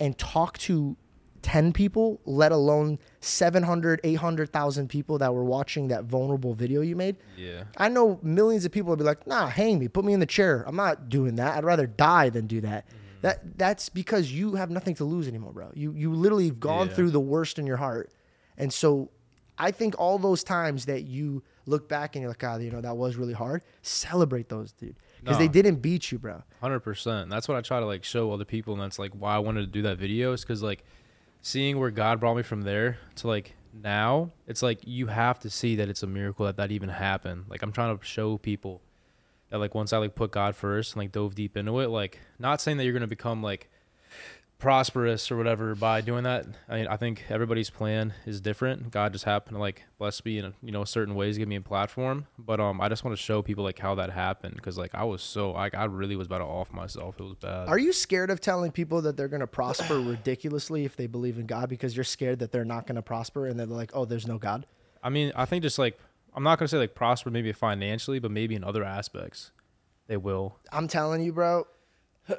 and talk to 10 people, let alone 700, 800,000 people that were watching that vulnerable video you made. Yeah. I know millions of people would be like, "Nah, hang me, put me in the chair. I'm not doing that. I'd rather die than do that." Mm-hmm. That that's because you have nothing to lose anymore, bro. You you literally have gone Yeah. through the worst in your heart, and so I think all those times that you look back and you're like, "God, you know that was really hard." Celebrate those, dude, because they didn't beat you, bro. Hundred percent. That's what I try to like show other people, and that's like why I wanted to do that video. Is because like seeing where God brought me from there to like now, it's like you have to see that it's a miracle that that even happened. Like I'm trying to show people that like once I like put God first and like dove deep into it, like not saying that you're gonna become like prosperous or whatever by doing that. I mean, I think everybody's plan is different. God just happened to like bless me in you know certain ways, give me a platform. But um, I just want to show people like how that happened because like I was so like I really was about to off myself. It was bad. Are you scared of telling people that they're going to prosper ridiculously if they believe in God because you're scared that they're not going to prosper and they're like, "Oh, there's no God." I mean, I think just like I'm not gonna say like prosper maybe financially, but maybe in other aspects, they will. I'm telling you, bro,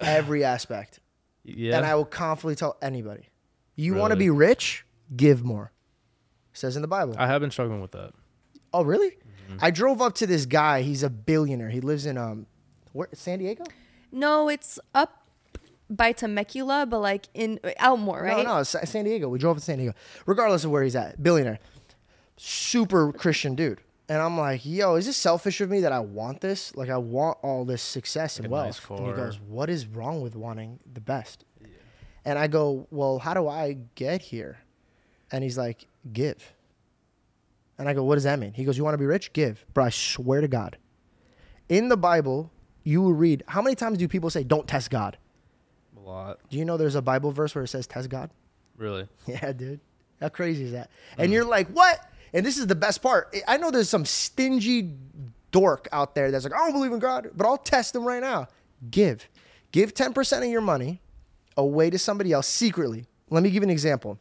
every aspect. Yeah. And I will confidently tell anybody, you want to be rich, give more. says in the Bible. I have been struggling with that. oh, really? Mm-hmm. I drove up to this guy. He's a billionaire. He lives in um, where San Diego? No, it's up by Temecula, but like in Outmore, right? No, no, San Diego. We drove up to San Diego. Regardless of where he's at, billionaire, super Christian dude. And I'm like, yo, is this selfish of me that I want this? Like, I want all this success and Like a wealth. nice and he goes, what is wrong with wanting the best? And I go, well, how do I get here? And he's like, give. And I go, what does that mean? He goes, you want to be rich? Give. Bro, I swear to God. In the Bible, you will read, how many times do people say, don't test God? A lot, Do you know there's a Bible verse where it says, test God? really. Yeah, dude. How crazy is that? And hmm. you're like, what? And this is the best part. I know there's some stingy dork out there that's like, I don't believe in God, but I'll test them right now. Give. Give 10% of your money away to somebody else secretly. Let me give you an example.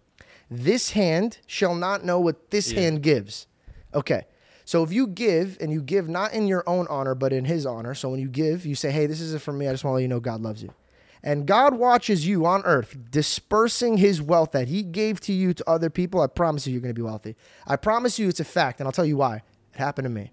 This hand shall not know what this Yeah. hand gives. Okay. So if you give and you give not in your own honor, but in his honor. So when you give, you say, hey, this isn't for me. I just want to let you know God loves you. And God watches you on earth dispersing his wealth that he gave to you to other people. I promise you, you're going to be wealthy. I promise you, it's a fact. And I'll tell you why. It happened to me.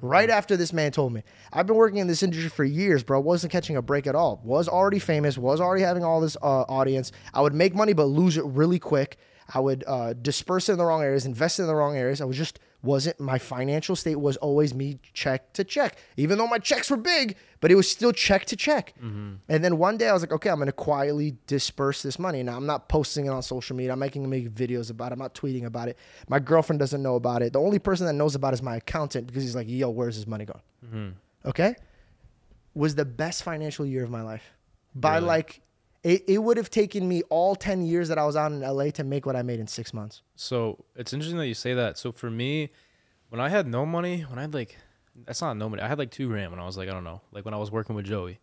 Right after this man told me, I've been working in this industry for years, bro. Wasn't catching a break at all. Was already famous. Was already having all this uh, audience. I would make money, but lose it really quick. I would uh, disperse it in the wrong areas, invest in the wrong areas. I was just wasn't my financial state was always me check to check, even though my checks were big, but it was still check to check. Mm-hmm. And then one day I was like, okay, I'm gonna quietly disperse this money. Now I'm not posting it on social media. I'm making make videos about it. I'm not tweeting about it. My girlfriend doesn't know about it. The only person that knows about it is my accountant because he's like, yo, where's his money going? Mm-hmm. Okay, was the best financial year of my life by Really? like. It, it would have taken me all 10 years that I was out in LA to make what I made in six months. So it's interesting that you say that. So for me, when I had no money, when I had like, that's not no money. I had like two grand when I was like, I don't know, like when I was working with Joey.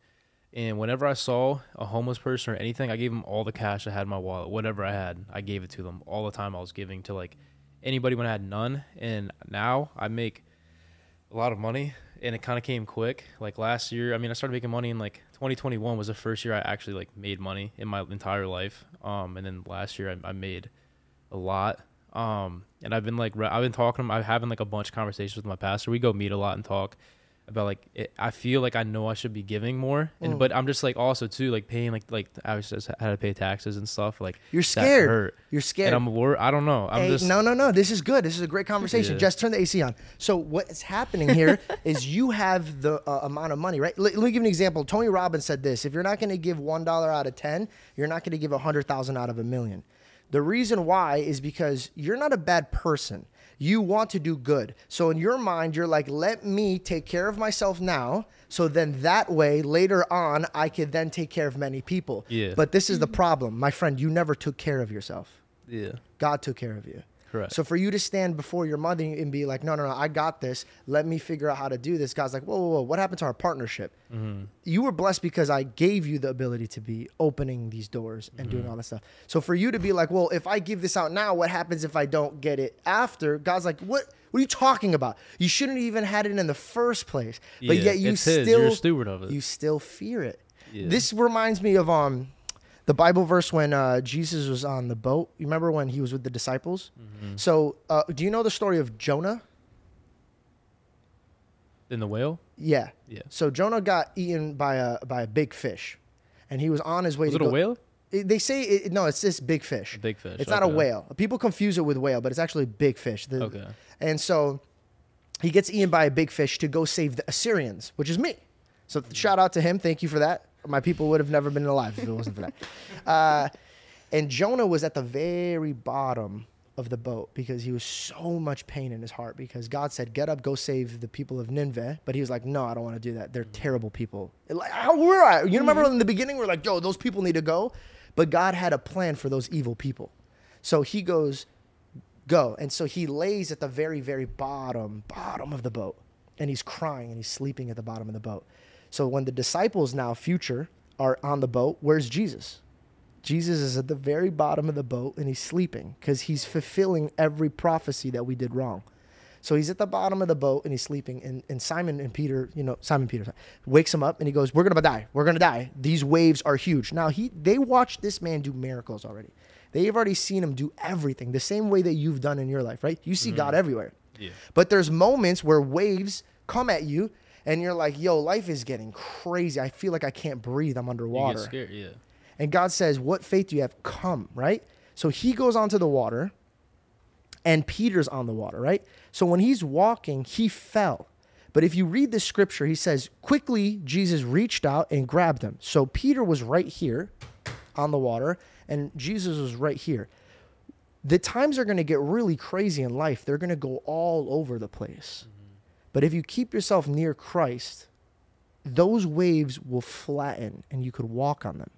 And whenever I saw a homeless person or anything, I gave them all the cash I had in my wallet, whatever I had, I gave it to them all the time. I was giving to like anybody when I had none. And now I make a lot of money and it kind of came quick. Like last year, I mean, I started making money in like 2021 was the first year I actually like made money in my entire life. Um, and then last year I, I made a lot. Um, and I've been like, re- I've been talking, I'm having like a bunch of conversations with my pastor. We go meet a lot and talk about like, it, I feel like I know I should be giving more. And, Mm. but I'm just like also too, like paying like, like I was just had to pay taxes and stuff. Like You're scared. hurt. You're scared. And I'm worried. I don't know. I'm Hey, just, no, no, no. This is good. This is a great conversation. Yeah. Just turn the AC on. So what's happening here is you have the uh, amount of money, right? Let, let me give you an example. Tony Robbins said this: If you're not going to give one dollar out of ten, you're not going to give a hundred thousand out of a million. The reason why is because you're not a bad person. You want to do good. So in your mind, you're like, let me take care of myself now. So then that way, later on, I could then take care of many people. Yeah. But this is the problem, my friend. You never took care of yourself. yeah. God took care of you. Correct. So for you to stand before your mother and be like, no, no, no, I got this. Let me figure out how to do this. God's like, whoa, whoa, whoa. What happened to our partnership? Mm-hmm. You were blessed because I gave you the ability to be opening these doors and Mm-hmm. doing all this stuff. So for you to be like, well, if I give this out now, what happens if I don't get it after? God's like, what? What are you talking about? You shouldn't even had it in the first place. But Yeah, yet you still steward of it. You still fear it. Yeah. This reminds me of um the Bible verse when uh, Jesus was on the boat. You remember when he was with the disciples? Mm-hmm. So, uh, do you know the story of Jonah? In the whale? Yeah. Yeah. So Jonah got eaten by a by a big fish, and he was on his way. Was to it a go- whale? It- They say it, no, it's this big fish. A big fish, It's not a whale. People confuse it with whale, but it's actually a big fish. The- Okay. And so he gets eaten by a big fish to go save the Assyrians, which is me. So shout out to him. Thank you for that. My people would have never been alive if it wasn't for that. Uh, and Jonah was at the very bottom of the boat because he was so much pain in his heart because God said, "Get up, go save the people of Nineveh." But he was like, "No, I don't want to do that. They're terrible people." Like how were I? You remember in the beginning we're like, "Yo, those people need to go," but God had a plan for those evil people. So he goes, "Go," and so he lays at the very, very bottom, bottom of the boat, and he's crying and he's sleeping at the bottom of the boat. So when the disciples now, future, are on the boat, where's Jesus? Jesus is at the very bottom of the boat and he's sleeping because he's fulfilling every prophecy that we did wrong. So he's at the bottom of the boat and he's sleeping. And, and Simon and Peter, you know, Simon Peter wakes him up and he goes, We're to die. We're to die. These waves are huge. Now, he they watched this man do miracles already. They've already seen him do everything the same way that you've done in your life, right? You see mm-hmm. God everywhere. Yeah. But there's moments where waves come at you and you're like, Yo, life is getting crazy. I feel like I can't breathe. I'm underwater. scared, yeah. And God says, What faith do you have? Come, right? So he goes onto the water, and Peter's on the water, right? So when he's walking, he fell. But if you read the scripture, he says, Quickly, Jesus reached out and grabbed him. So Peter was right here on the water, and Jesus was right here. The times are going to get really crazy in life, they're going to go all over the place. But if you keep yourself near Christ, those waves will flatten and you could walk on them.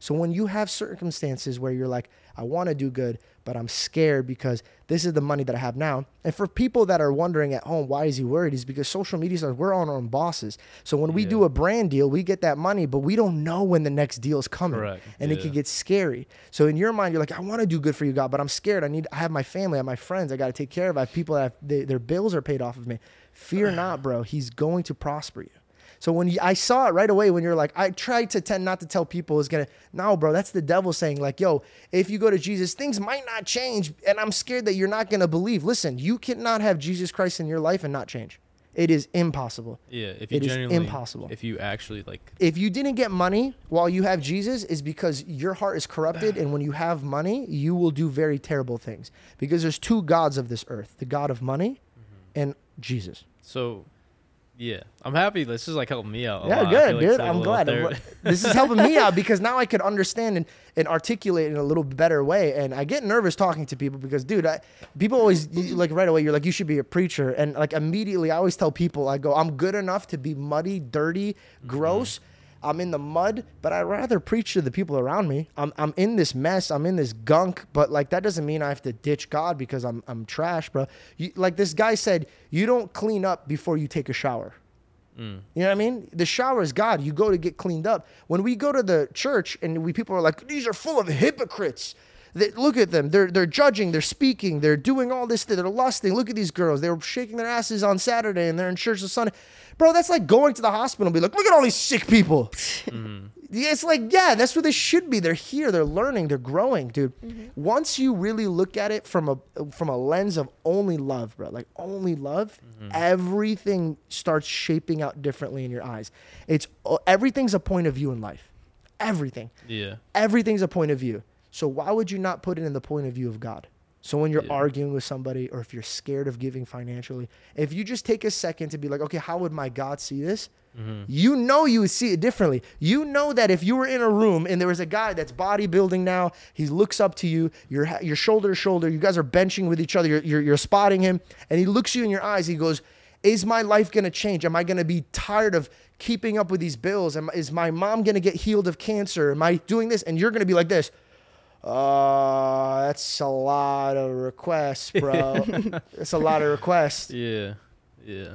So when you have circumstances where you're like, I want to do good, but I'm scared because this is the money that I have now. And for people that are wondering at home, why is he worried? Is because social media says we're on our own bosses. So when we Yeah. do a brand deal, we get that money, but we don't know when the next deal is coming. Correct. And it Yeah. can get scary. So in your mind, you're like, I want to do good for you, God, but I'm scared. I need, I have my family, I have my friends, I got to take care of. I have people that have, they, their bills are paid off of me. Fear not, bro. He's going to prosper you. So when you, I saw it right away, when you're like, I tried to tend not to tell people is gonna. No, bro, that's the devil saying like, yo, if you go to Jesus, things might not change, and I'm scared that you're not gonna believe. Listen, you cannot have Jesus Christ in your life and not change. It is impossible. Yeah, if you It is genuinely impossible. If you actually like If you didn't get money while you have Jesus, is because your heart is corrupted, and when you have money, you will do very terrible things. Because there's two gods of this earth: the God of money mm-hmm. and Jesus. so yeah. I'm happy this is like helping me out. Yeah, lot. Good, dude. like, I'm glad. I'm- this is helping me out because now I could understand and, and articulate in a little better way. And I get nervous talking to people because, dude, I, people always like right away. You're like, you should be a preacher, and like immediately, I always tell people, I go, I'm good enough to be muddy, dirty, Mm-hmm. I'm in the mud, but I'd rather preach to the people around me. I'm, I'm in this mess. I'm in this gunk, but like that doesn't mean I have to ditch God because I'm I'm trash, bro. You, like this guy said, you don't clean up before you take a shower. Mm. You know what I mean? The shower is God. You go to get cleaned up. When we go to the church and we people are like, these are full of hypocrites. They, look at them. They're they're judging. They're speaking. They're doing all this. They're lusting. Look at these girls. They were shaking their asses on Saturday and they're in church on Sunday. Bro, that's like going to the hospital and be like, look at all these sick people. Yeah, mm-hmm. It's like, yeah, that's what they should be. They're here, they're learning, they're growing, dude. Mm-hmm. Once you really look at it from a from a lens of only love, bro, like only love, mm-hmm. everything starts shaping out differently in your eyes. It's everything's a point of view in life. Everything. Yeah. Everything's a point of view. So why would you not put it in the point of view of God? So when you're Yeah. arguing with somebody or if you're scared of giving financially, if you just take a second to be like, okay, how would my God see this? Mm-hmm. You know you would see it differently. You know that if you were in a room and there was a guy that's bodybuilding now, he looks up to you, you're you're shoulder to shoulder, you guys are benching with each other, you're, you're, you're spotting him, and he looks you in your eyes, he goes, is my life going to change? Am I going to be tired of keeping up with these bills? Am, is my mom going to get healed of cancer? Am I doing this? And you're going to be like this. Uh, that's a lot of requests, bro. that's a lot of requests. Yeah. Yeah.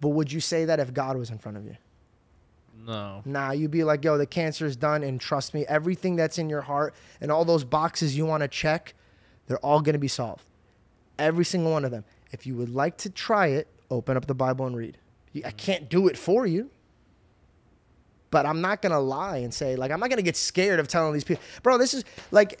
But would you say that if God was in front of you? No. Nah, you'd be like, yo, the cancer is done, and trust me, everything that's in your heart and all those boxes you want to check, they're all going to be solved. Every single one of them. If you would like to try it, open up the Bible and read. I can't do it for you. But I'm not gonna lie and say like I'm not gonna get scared of telling these people, bro. This is like,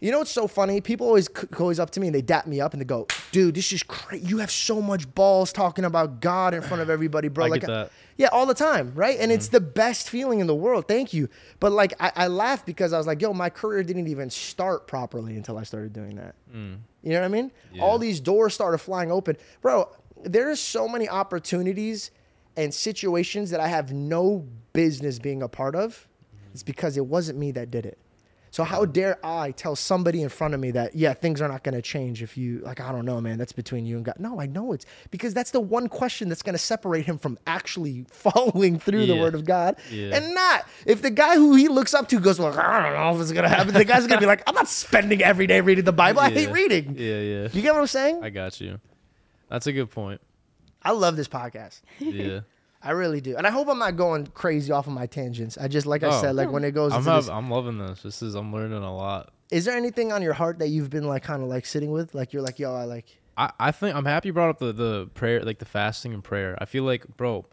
you know what's so funny? People always always up to me and they dap me up and they go, "Dude, this is crazy. You have so much balls talking about God in front of everybody, bro." I like, yeah, all the time, right? And it's mm-hmm. the best feeling in the world. Thank you. But like, I, I laughed because I was like, yo, my career didn't even start properly until I started doing that. Mm. You know what I mean? Yeah. All these doors started flying open, bro. There's so many opportunities and situations that I have no business being a part of. It's because it wasn't me that did it. So how dare I tell somebody in front of me that yeah things are not going to change if you like I don't know man that's between you and God. No, I know it's because that's the one question that's going to separate him from actually following through the word of God Yeah. and not if the guy who he looks up to goes well I don't know if it's going to happen. The guy's going to be like I'm not spending every day reading the Bible. I hate reading. Yeah, yeah. You get what I'm saying? I got you. That's a good point. I love this podcast. Yeah. I really do, and I hope I'm not going crazy off of my tangents. I just like I Oh. said, like when it goes. I'm have, this- I'm loving this. This is I'm learning a lot. is there anything on your heart that you've been like kind of like sitting with? Like you're like, yo, I like. I, I think I'm happy you brought up the, the prayer, like the fasting and prayer. I feel like, bro,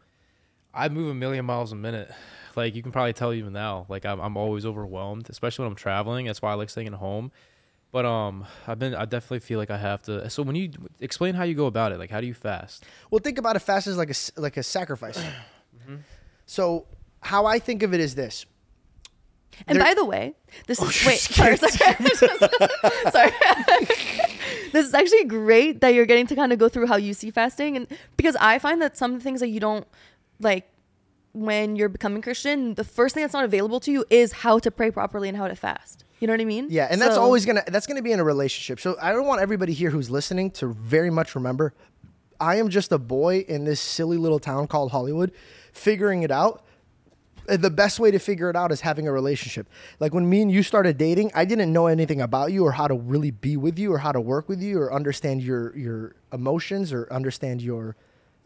I move a million miles a minute. Like you can probably tell even now, like I'm, I'm always overwhelmed, especially when I'm traveling. That's why I like staying at home. But um, I've been, I definitely feel like I have to. So when you explain how you go about it, like how do you fast? Well, think about it fast as like a s- like a sacrifice. Mm-hmm. So how I think of it is this. And There- by the way, this is you're wait, sorry, sorry, sorry. this is actually great that you're getting to kind of go through how you see fasting, and because I find that some of the things that you don't like when you're becoming Christian, the first thing that's not available to you is how to pray properly and how to fast. You know what I mean? Yeah, and that's always gonna that's gonna be in a relationship. So I don't want everybody here who's listening to very much remember, I am just a boy in this silly little town called Hollywood, figuring it out. The best way to figure it out is having a relationship. Like when me and you started dating, I didn't know anything about you or how to really be with you or how to work with you or understand your your emotions or understand your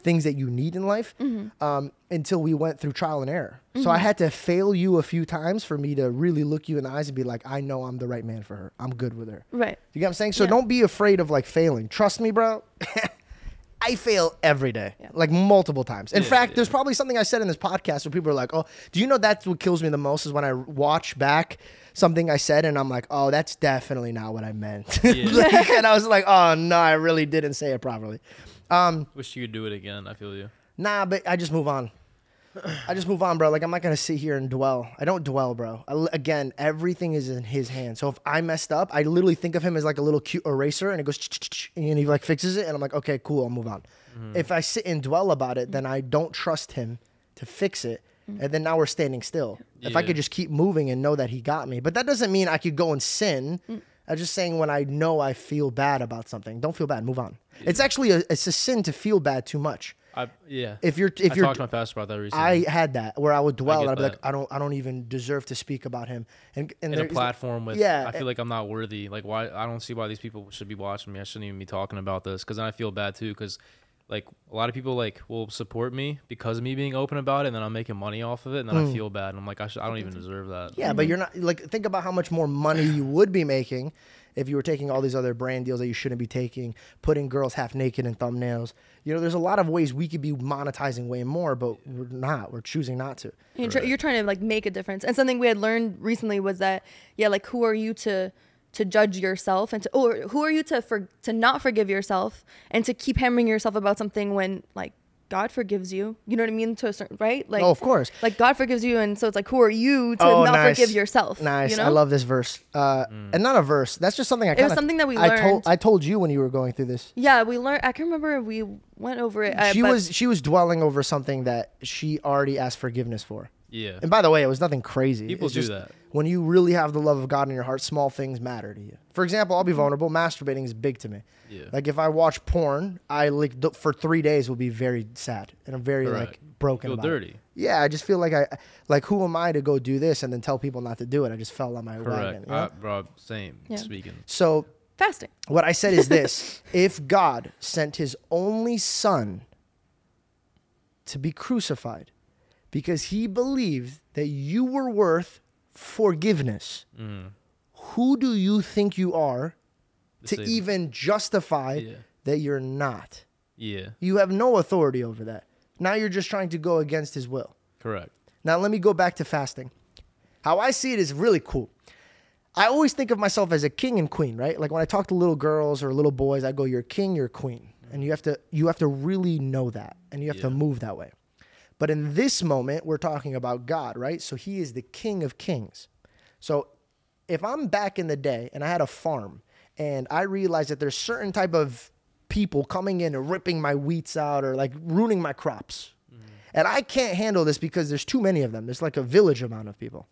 things that you need in life um, until we went through trial and error. So I had to fail you a few times for me to really look you in the eyes and be like, I know I'm the right man for her. I'm good with her. right. You get what I'm saying? So Yeah. don't be afraid of like failing. Trust me, bro. I fail every day, Yeah. like multiple times. In Yeah, fact, yeah. there's probably something I said in this podcast where people are like, "Oh, do you know that's what kills me the most is when I watch back something I said and I'm like, oh, that's definitely not what I meant." Like, and I was like, "Oh no, I really didn't say it properly." Um, Wish you could do it again. I feel you. Nah, but I just move on. I just move on, bro. Like I'm not gonna sit here and dwell. I don't dwell, bro. I, again, everything is in his hands. So if I messed up, I literally think of him as like a little cute eraser, and it goes and he like fixes it, and I'm like, okay, cool, I'll move on. Mm-hmm. If I sit and dwell about it, then I don't trust him to fix it, and then now we're standing still. If I could just keep moving and know that he got me, but that doesn't mean I could go and sin. Mm. I'm just saying when I know I feel bad about something, don't feel bad. Move on. It's actually a, it's a sin to feel bad too much. I yeah. If you're if I you're talked to my pastor about that recently. I had that where I would dwell and I'd be like. I don't, I don't even deserve to speak about him. And and in a platform with yeah, I feel like I'm not worthy. Like why I don't see why these people should be watching me. I shouldn't even be talking about this because then I feel bad too because like a lot of people like will support me because of me being open about it and then I'm making money off of it and then I feel bad and I'm like I should I don't even deserve that. Mm. yeah, but you're not like think about how much more money you would be making if you were taking all these other brand deals that you shouldn't be taking, putting girls half naked in thumbnails. You know, there's a lot of ways we could be monetizing way more, but we're not. We're choosing not to. You're, try- you're trying to like make a difference. And something we had learned recently was that yeah, like who are you to to judge yourself and to or who are you to for to not forgive yourself and to keep hammering yourself about something when like God forgives you. You know what I mean? To a certain right? Like Oh, of course. Like God forgives you and so it's like who are you to Oh, not nice. forgive yourself? Nice. You know? I love this verse. Uh, And not a verse. That's just something I. was kinda- something that we I told. learned. I told you when you were going through this. Yeah, we learned I can remember we went over it. uh, She but- was she was dwelling over something that she already asked forgiveness for. Yeah. And by the way, it was nothing crazy. People It's do just that. When you really have the love of God in your heart, small things matter to you. For example, I'll be vulnerable. Masturbating is big to me. Yeah. Like if I watch porn, I like th- for three days will be very sad and I'm very like Correct. broken. Feel about it. dirty. Yeah, I just feel like I like who am I to go do this and then tell people not to do it? I just fell on my wagon. Correct. you know? Uh, bro, same Yeah. speaking. so fasting. what I said is this: if God sent His only Son to be crucified because He believed that you were worth forgiveness, mm. who do you think you are to save- even justify Yeah. that you're not? Yeah. You have no authority over that. Now you're just trying to go against His will. Correct. Now let me go back to fasting. How I see it is really cool. I always think of myself as a king and queen, right? Like when I talk to little girls or little boys, I go, "You're king, you're queen," and you have to you have to really know that, and you have to move that way. But in this moment, we're talking about God, right? So He is the King of Kings. So if I'm back in the day and I had a farm and I realized that there's certain type of people coming in and ripping my wheats out or like ruining my crops. Mm. And I can't handle this because there's too many of them. There's like a village amount of people.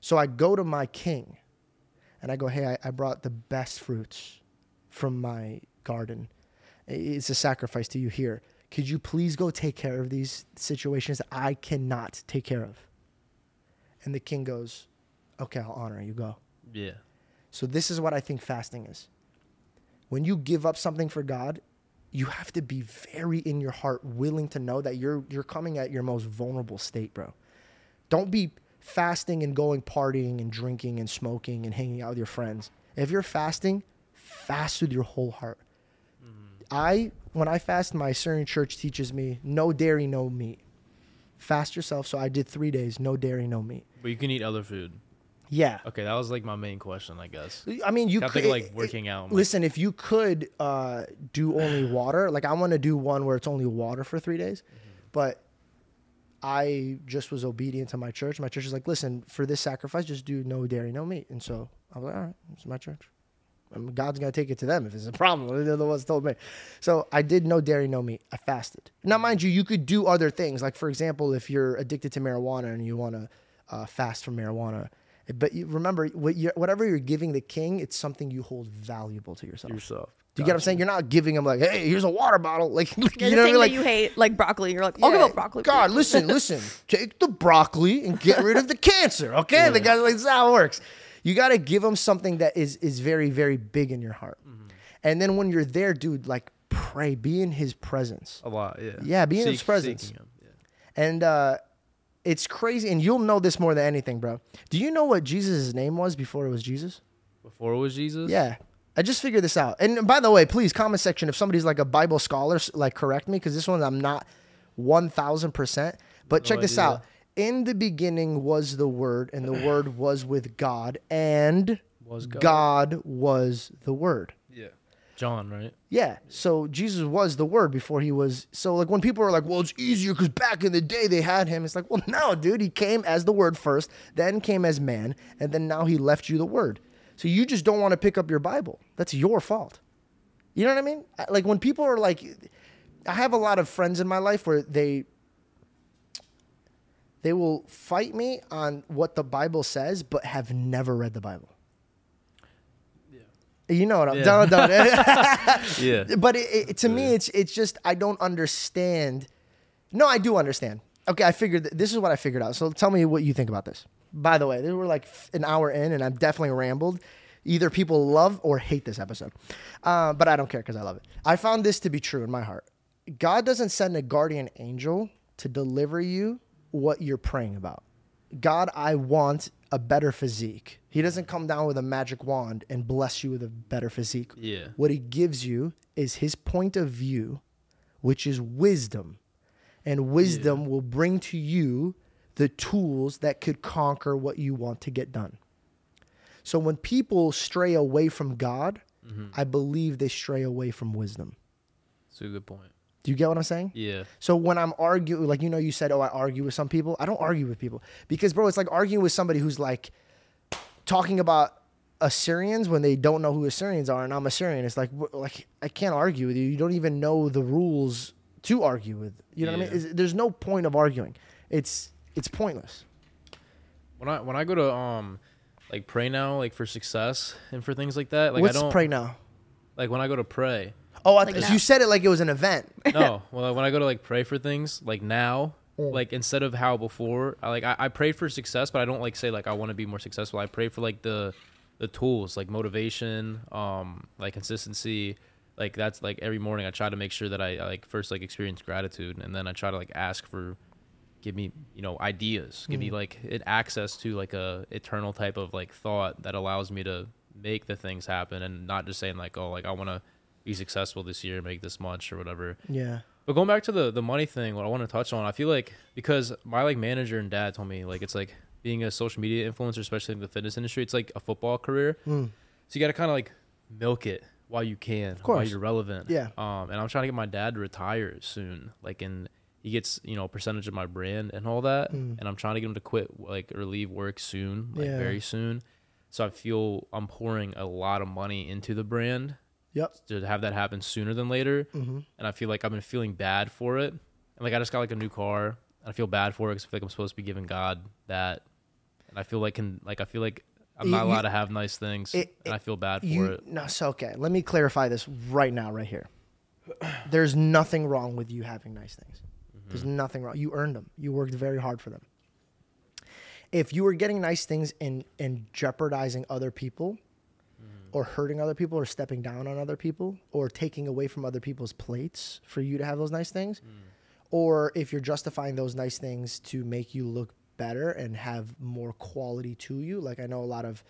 So I go to my king and I go, hey, I, I brought the best fruits from my garden. It's a sacrifice to you here. Could you please go take care of these situations that I cannot take care of? And the king goes, okay, I'll honor you. Go. Yeah. So this is what I think fasting is. When you give up something for God, you have to be very in your heart willing to know that you're you're coming at your most vulnerable state, bro. Don't be fasting and going partying and drinking and smoking and hanging out with your friends. If you're fasting, fast with your whole heart. Mm-hmm. I when I fast, my Assyrian church teaches me no dairy, no meat. Fast yourself. So I did three days, no dairy, no meat. But you can eat other food. Yeah. Okay, that was like my main question, I guess. I mean, you I could think like working out. I'm like, Listen, if you could uh, do only water, like I want to do one where it's only water for three days, but I just was obedient to my church. My church is like, listen, for this sacrifice, just do no dairy, no meat. And so I was like, all right, it's my church. I mean, God's gonna take it to them if it's a problem. They're the ones told me. So I did no dairy, no meat. I fasted. Now, mind you, you could do other things. Like for example, if you're addicted to marijuana and you want to uh, fast from marijuana, but you remember, what you're, whatever you're giving the king, it's something you hold valuable to yourself. yourself. Do you get what I'm saying? You're not giving him like, hey, here's a water bottle. Like, like, Yeah, you know what I mean? Like, that you hate, like broccoli, you're like, I'll give up broccoli. God, listen, listen. Take the broccoli and get rid of the cancer. Okay, the guy's like, that's how it works. You got to give them something that is is very very big in your heart, Mm-hmm. and then when you're there, dude, like pray, be in His presence, A lot, yeah. Yeah, be in his presence. him, yeah. and uh, it's crazy. And you'll know this more than anything, bro. Do you know what Jesus' name was before it was Jesus? Before it was Jesus? Yeah. I just figured this out. And by the way, please comment section if somebody's like a Bible scholar, like correct me because this one I'm not one thousand percent. But check this idea. out. In the beginning was the Word, and the Word was with God, and Was God. God was the Word. Yeah. John, right? Yeah. So Jesus was the Word before he was. So like when people are like, "Well, it's easier because back in the day they had him," it's like, well, no, dude. He came as the Word first, then came as man, and then now he left you the Word. So you just don't want to pick up your Bible. That's your fault. You know what I mean? Like when people are like, I have a lot of friends in my life where they they will fight me on what the Bible says, but have never read the Bible. You know what I'm Yeah. done, done. Yeah. but it, it, to me it's it's just i don't understand. No i do understand. Okay i figured this is what i figured out. So tell me what you think about this. By the way they were like an hour in and i've definitely rambled. Either people love or hate this episode. Uh, but i don't care because i love it. I found this to be true in my heart. God doesn't send a guardian angel to deliver you what you're praying about god i want a better physique he doesn't come down with a magic wand and bless you with a better physique Yeah. what he gives you is his point of view, which is wisdom. And wisdom will bring to you the tools that could conquer what you want to get done. So when people stray away from God, mm-hmm. I believe they stray away from wisdom. That's a good point. Do you get what I'm saying? Yeah. So when I'm arguing, like you know, you said, "Oh, I argue with some people." I don't argue with people because, bro, it's like arguing with somebody who's like talking about Assyrians when they don't know who Assyrians are, and I'm Assyrian. It's like, like I can't argue with you. You don't even know the rules to argue with. You know what I mean? It's- there's no point of arguing. It's it's pointless. When I when I go to um like pray now like for success and for things like that, like What's I don't pray now? like when I go to pray. Oh, I Like th- you said it like it was an event. No, well when I go to like pray for things like now, Mm. like instead of how before, I like I, I pray for success, but I don't like say like I want to be more successful. I pray for like the the tools like motivation, um, like consistency. Like that's like every morning I try to make sure that I, I like first like experience gratitude and then I try to like ask for give me you know ideas give me like it access to like a eternal type of like thought that allows me to make the things happen and not just saying like oh like i want to be successful this year make this much or whatever Yeah. But going back to the the money thing, what I want to touch on, I feel like because my like manager and dad told me like it's like being a social media influencer, especially in the fitness industry, it's like a football career. Mm. So you got to kind of like milk it while you can, of course. while you're relevant. Yeah. Um, and I'm trying to get my dad to retire soon, like and he gets you know a percentage of my brand and all that, Mm. and I'm trying to get him to quit like or leave work soon, like Yeah. very soon. So I feel I'm pouring a lot of money into the brand Yep. to have that happen sooner than later hmm and I feel like I've been feeling bad for it. And like I just got like a new car, and I feel bad for it because I feel like I'm supposed to be giving God that, and I feel like can like I feel like I'm not you- allowed to have nice things, It- and I feel bad for You it. no, so okay. Let me clarify this right now, right here. There's nothing wrong with you having nice things. Mm-hmm. There's nothing wrong. You earned them. You worked very hard for them. If you were getting nice things and and jeopardizing other people, Mm-hmm. Or hurting other people, or stepping down on other people, or taking away from other people's plates for you to have those nice things, Mm. or if you're justifying those nice things to make you look better and have more quality to you, like I know a lot of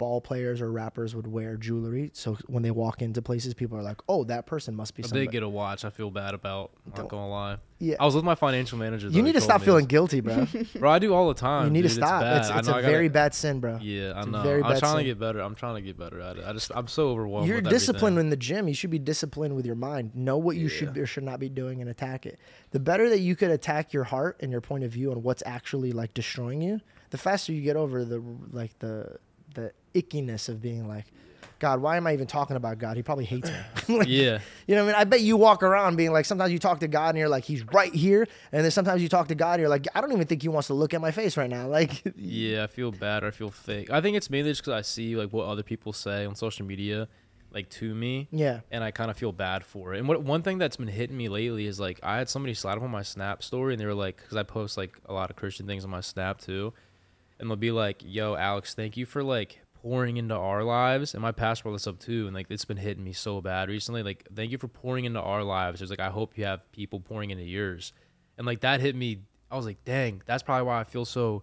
ball players or rappers would wear jewelry, so when they walk into places, people are like, "Oh, that person must be I somebody." did get a watch. I feel bad about. Not Don't- gonna lie. Yeah. I was with my financial manager. you need to stop feeling this. guilty, bro. Bro, I do all the time. you need dude. to stop. It's, It's, bad. it's, I know a I gotta- very bad sin, bro. Yeah, I It's a know. very I'm trying sin. to get better. I'm trying to get better at it. I just I'm so overwhelmed. You're disciplined everything. in the gym. You should be disciplined with your mind. Know what you should Yeah. be or should not be doing and attack it. The better that you could attack your heart and your point of view on what's actually like destroying you, the faster you get over the like the ickiness of being like, God, why am I even talking about God? He probably hates me. Like, Yeah. You know what I mean? I bet you walk around being like, sometimes you talk to God and you're like, He's right here. And then sometimes you talk to God and you're like, I don't even think He wants to look at my face right now. Like, Yeah, I feel bad or I feel fake. I think it's mainly just because I see like what other people say on social media, like to me, yeah. and I kind of feel bad for it. And what one thing that's been hitting me lately is like I had somebody slide up on my Snap story, and they were like, because I post like a lot of Christian things on my Snap too, and they'll be like, "Yo, Alex, thank you for like pouring into our lives." And my pastor brought this up too, and like it's been hitting me so bad recently. Like, thank you for pouring into our lives. It's like I hope you have people pouring into yours, and like that hit me. I was like, dang, that's probably why I feel so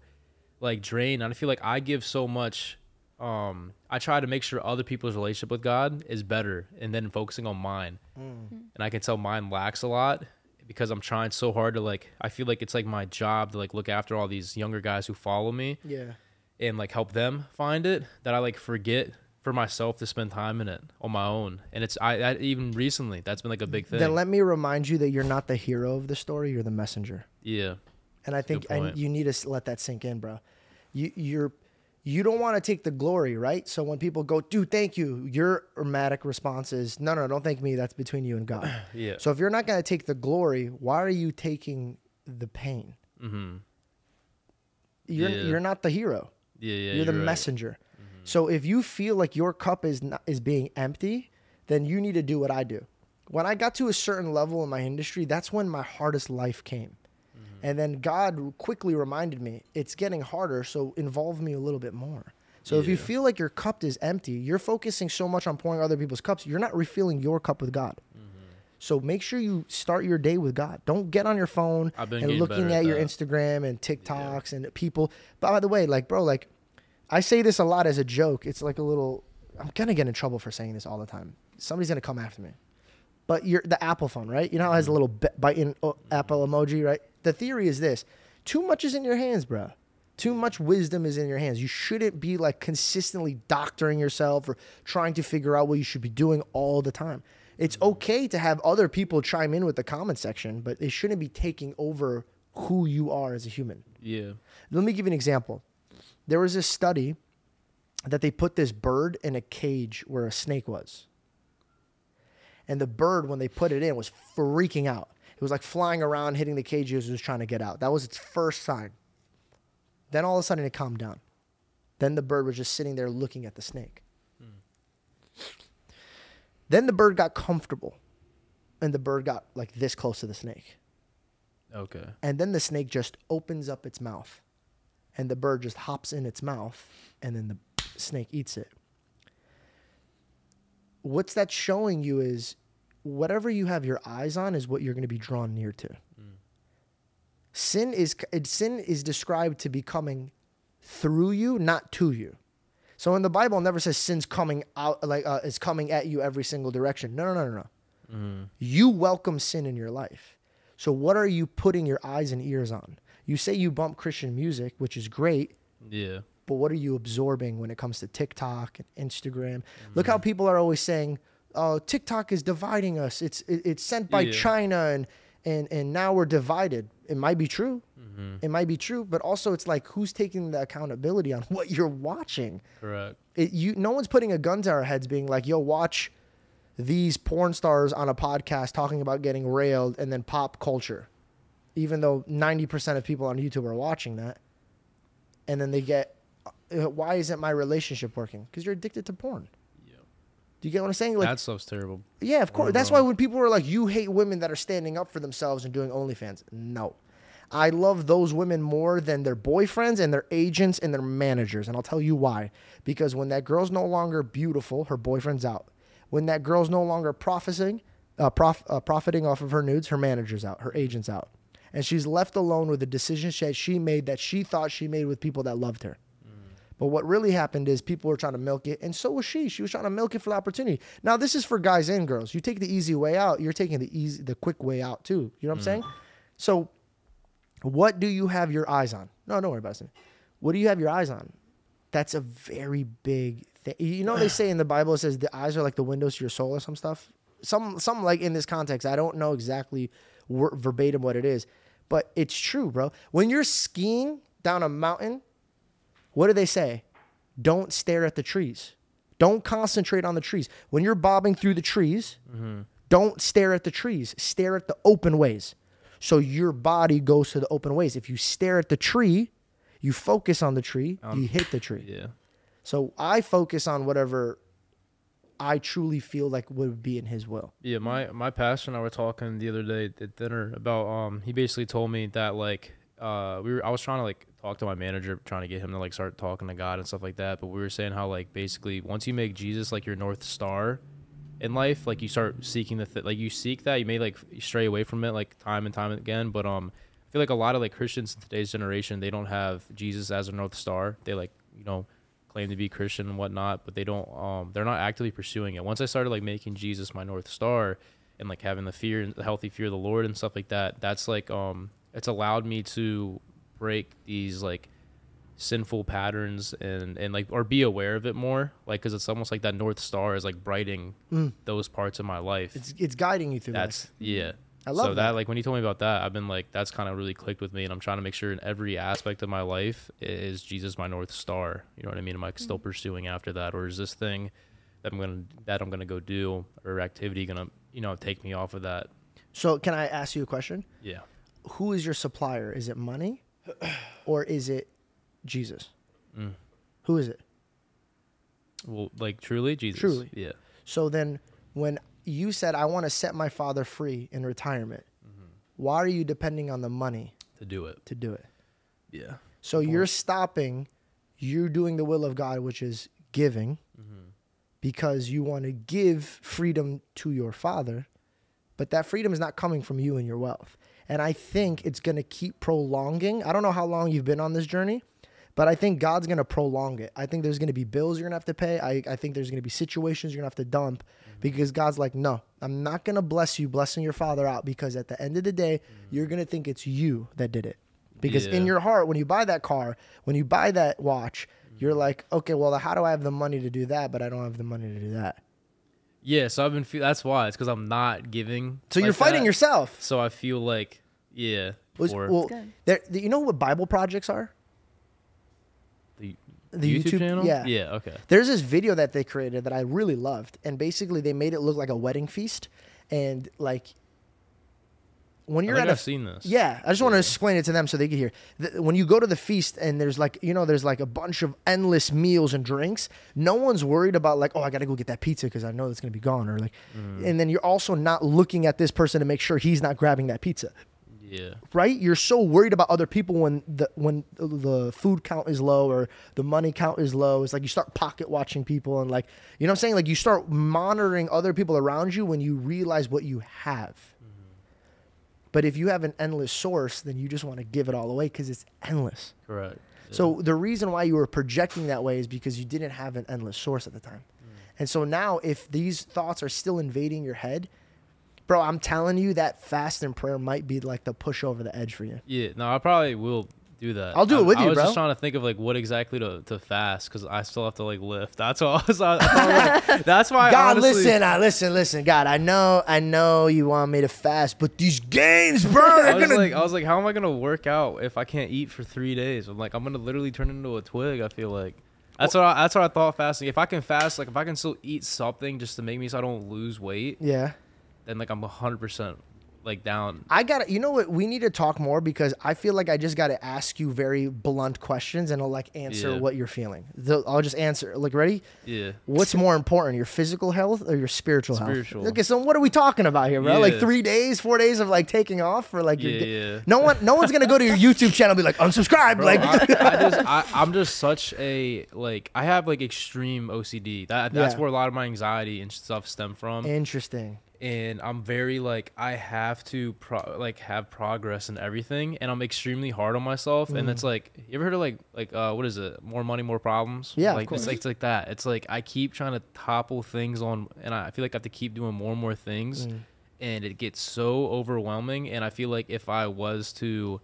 like drained. And I feel like I give so much. Um, I try to make sure other people's relationship with God is better, and then focusing on mine. And I can tell mine lacks a lot because I'm trying so hard to like. I feel like it's like my job to like look after all these younger guys who follow me Yeah. And like help them find it. That I like forget for myself to spend time in it on my own. And it's I, I even recently that's been like a big thing. Then let me remind you that you're not the hero of the story, you're the messenger. yeah, And I think and you need to let that sink in, bro. You you're you don't want to take the glory, right? So when people go, dude, thank you, your ermatic response is, no, no, don't thank me. That's between you and God. yeah. so if you're not going to take the glory, why are you taking the pain? mm-hmm. You're Yeah. you're not the hero. Yeah, yeah. you're the right. Mm-hmm. messenger. So if you feel like your cup is not, is being empty, then you need to do what I do. When I got to a certain level in my industry, that's when my hardest life came. Mm-hmm. And then God quickly reminded me, it's getting harder, so involve me a little bit more. So if you feel like your cup is empty, you're focusing so much on pouring other people's cups, you're not refilling your cup with God. Mm-hmm. So make sure you start your day with God. Don't get on your phone and looking at at your. Instagram and TikToks and people. By the way, like bro, like I say this a lot as a joke. It's like a little. I'm gonna get in trouble for saying this all the time. Somebody's gonna come after me. But you're the Apple phone, right? You know how it has a little bi- biting uh, Apple emoji, right? The theory is this: too much is in your hands, bro. Too much wisdom is in your hands. You shouldn't be like consistently doctoring yourself or trying to figure out what you should be doing all the time. It's okay to have other people chime in with the comment section, but they shouldn't be taking over who you are as a human. Yeah. Let me give you an example. There was this study that they put this bird in a cage where a snake was. And the bird, when they put it in, was freaking out. It was like flying around, hitting the cages, it was trying to get out. That was its first sign. Then all of a sudden it calmed down. Then the bird was just sitting there looking at the snake. Hmm. Then the bird got comfortable. And the bird got like this close to the snake. Okay. And then the snake just opens up its mouth. And the bird just hops in its mouth. And then the snake eats it. What's that showing you is whatever you have your eyes on is what you're going to be drawn near to. Mm. Sin is sin is described to be coming through you, not to you. So in the Bible, it never says sin's coming out like uh, is coming at you every single direction. No, no, no, no, no. You welcome sin in your life. So what are you putting your eyes and ears on? You say you bump Christian music, which is great, Yeah. but what are you absorbing when it comes to TikTok and Instagram? Look how people are always saying, "Oh, TikTok is dividing us. It's it, it's sent by Yeah. China and and and now we're divided." It might be true. Mm-hmm. It might be true, but also it's like who's taking the accountability on what you're watching? Correct. It, you no one's putting a gun to our heads being like, "Yo, watch these porn stars on a podcast talking about getting railed and then pop culture." Even though 90% of people on YouTube are watching that. And then they get uh, why isn't my relationship working? Because you're addicted to porn. Do you get what I'm saying? Like, that stuff's terrible. yeah, of course. That's why when people are like, "You hate women that are standing up for themselves and doing OnlyFans," no, I love those women more than their boyfriends and their agents and their managers, and I'll tell you why. Because when that girl's no longer beautiful, her boyfriend's out. When that girl's no longer profiting, uh, prof, uh, profiting off of her nudes, her manager's out, her agent's out, and she's left alone with the decisions that she made that she thought she made with people that loved her. But what really happened is people were trying to milk it, and so was she. She was trying to milk it for the opportunity. Now, this is for guys and girls. You take the easy way out, you're taking the easy, the quick way out too. You know what I'm mm. saying? So, what do you have your eyes on? No, don't worry about it. What do you have your eyes on? That's a very big thing. You know, they say in the Bible it says the eyes are like the windows to your soul or some stuff. Some, some like in this context, I don't know exactly verbatim what it is, but it's true, bro. When you're skiing down a mountain, what do they say? Don't stare at the trees. Don't concentrate on the trees. When you're bobbing through the trees, don't stare at the trees. Stare at the open ways. So your body goes to the open ways. If you stare at the tree, you focus on the tree, you hit the tree. Yeah. So I focus on whatever I truly feel like would be in his will. Yeah, my my pastor and I were talking the other day at dinner about um he basically told me that like uh we were I was trying to like talk to my manager trying to get him to like start talking to God and stuff like that, but we were saying how like basically once you make Jesus like your north star in life, like you start seeking the th- like you seek that, you may like stray away from it like time and time again, but um I feel like a lot of like Christians in today's generation, they don't have Jesus as a north star. They like, you know, claim to be Christian and whatnot, but they don't um they're not actively pursuing it. Once I started like making Jesus my north star and like having the fear and the healthy fear of the Lord and stuff like that, that's like um it's allowed me to break these like sinful patterns and and like or be aware of it more like because it's almost like that north star is like brightening mm. those parts of my life It's it's guiding you through that's life. yeah. I love so that. Like when you told me about that, I've been like, that's kind of really clicked with me, and I'm trying to make sure in every aspect of my life is Jesus my north star. You know what I mean? Am I still mm. pursuing after that, or is this thing that I'm gonna that I'm gonna go do or activity gonna you know take me off of that? So can I ask you a question? Yeah. Who is your supplier? Is it money or is it Jesus? Mm. Who is it? Well, like truly, Jesus. Truly. Yeah. So then when you said I want to set my father free in retirement, Mm-hmm. why are you depending on the money To do it. to do it? Yeah. So you're stopping you're doing the will of God, which is giving, Mm-hmm. because you want to give freedom to your father, but that freedom is not coming from you and your wealth. And I think it's going to keep prolonging. I don't know how long you've been on this journey, but I think God's going to prolong it. I think there's going to be bills you're going to have to pay. I, I think there's going to be situations you're going to have to dump mm-hmm. because God's like, no, I'm not going to bless you, blessing your father out because at the end of the day, mm-hmm. you're going to think it's you that did it. Because in your heart, when you buy that car, when you buy that watch, you're mm-hmm. like, okay, well, how do I have the money to do that, but I don't have the money to do that? Yeah. So I've been. Fe- that's why it's because I'm not giving. So you're like fighting that. yourself. So I feel like yeah. Was- for well, good. there, you know what Bible projects are? the, the YouTube, YouTube- channel. yeah. Yeah. Okay. There's this video that they created that I really loved, and basically they made it look like a wedding feast, and like when you're at a I've seen this. Yeah, I just want to explain it to them so they can hear. The, when you go to the feast and there's like, you know, there's like a bunch of endless meals and drinks. No one's worried about like, oh, I got to go get that pizza because I know it's gonna be gone, or like, mm. and then you're also not looking at this person to make sure he's not grabbing that pizza, Yeah. right? You're so worried about other people when the when the food count is low or the money count is low. It's like you start pocket watching people and like, you know what I'm saying? Like you start monitoring other people around you when you realize what you have. But if you have an endless source, then you just want to give it all away because it's endless. Correct. So the reason why you were projecting that way is because you didn't have an endless source at the time. Mm. And so now if these thoughts are still invading your head, bro, I'm telling you that fast and prayer might be like the push over the edge for you. Yeah, no, I probably will do that. I'll do it with I you, I was bro. just trying to think of like what exactly to, to fast because I still have to like lift. That's all. I was, I thought, like, that's why. God, honestly, listen, I listen, listen, God. I know, I know you want me to fast, but these games, bro, I was gonna. like, I was like, how am I gonna work out if I can't eat for three days? I'm like, I'm gonna literally turn into a twig. I feel like. That's what I, that's what I thought fasting. If I can fast, like if I can still eat something just to make me so I don't lose weight, yeah. then like I'm 100 percent like down. I got to You know what? We need to talk more because I feel like I just got to ask you very blunt questions and I'll like answer Yeah. what you're feeling. The- I'll just answer. Like, ready? Yeah. What's more important, your physical health or your spiritual, Spiritual. health? Okay, so what are we talking about here, bro? Like three days, four days of like taking off for like your. Yeah, yeah. No one, no one's gonna go to your YouTube channel and be like unsubscribe. Bro, like, I, I just, I, I'm just such a like I have like extreme OCD. That that's Yeah. where a lot of my anxiety and stuff stem from. interesting. And I'm very like I have to pro- like have progress and everything, and I'm extremely hard on myself. And it's like you ever heard of like like uh what is it? More money, more problems. Yeah, of like course. it's like, it's like that. It's like I keep trying to topple things on, and I feel like I have to keep doing more and more things, Mm. and it gets so overwhelming. And I feel like if I was to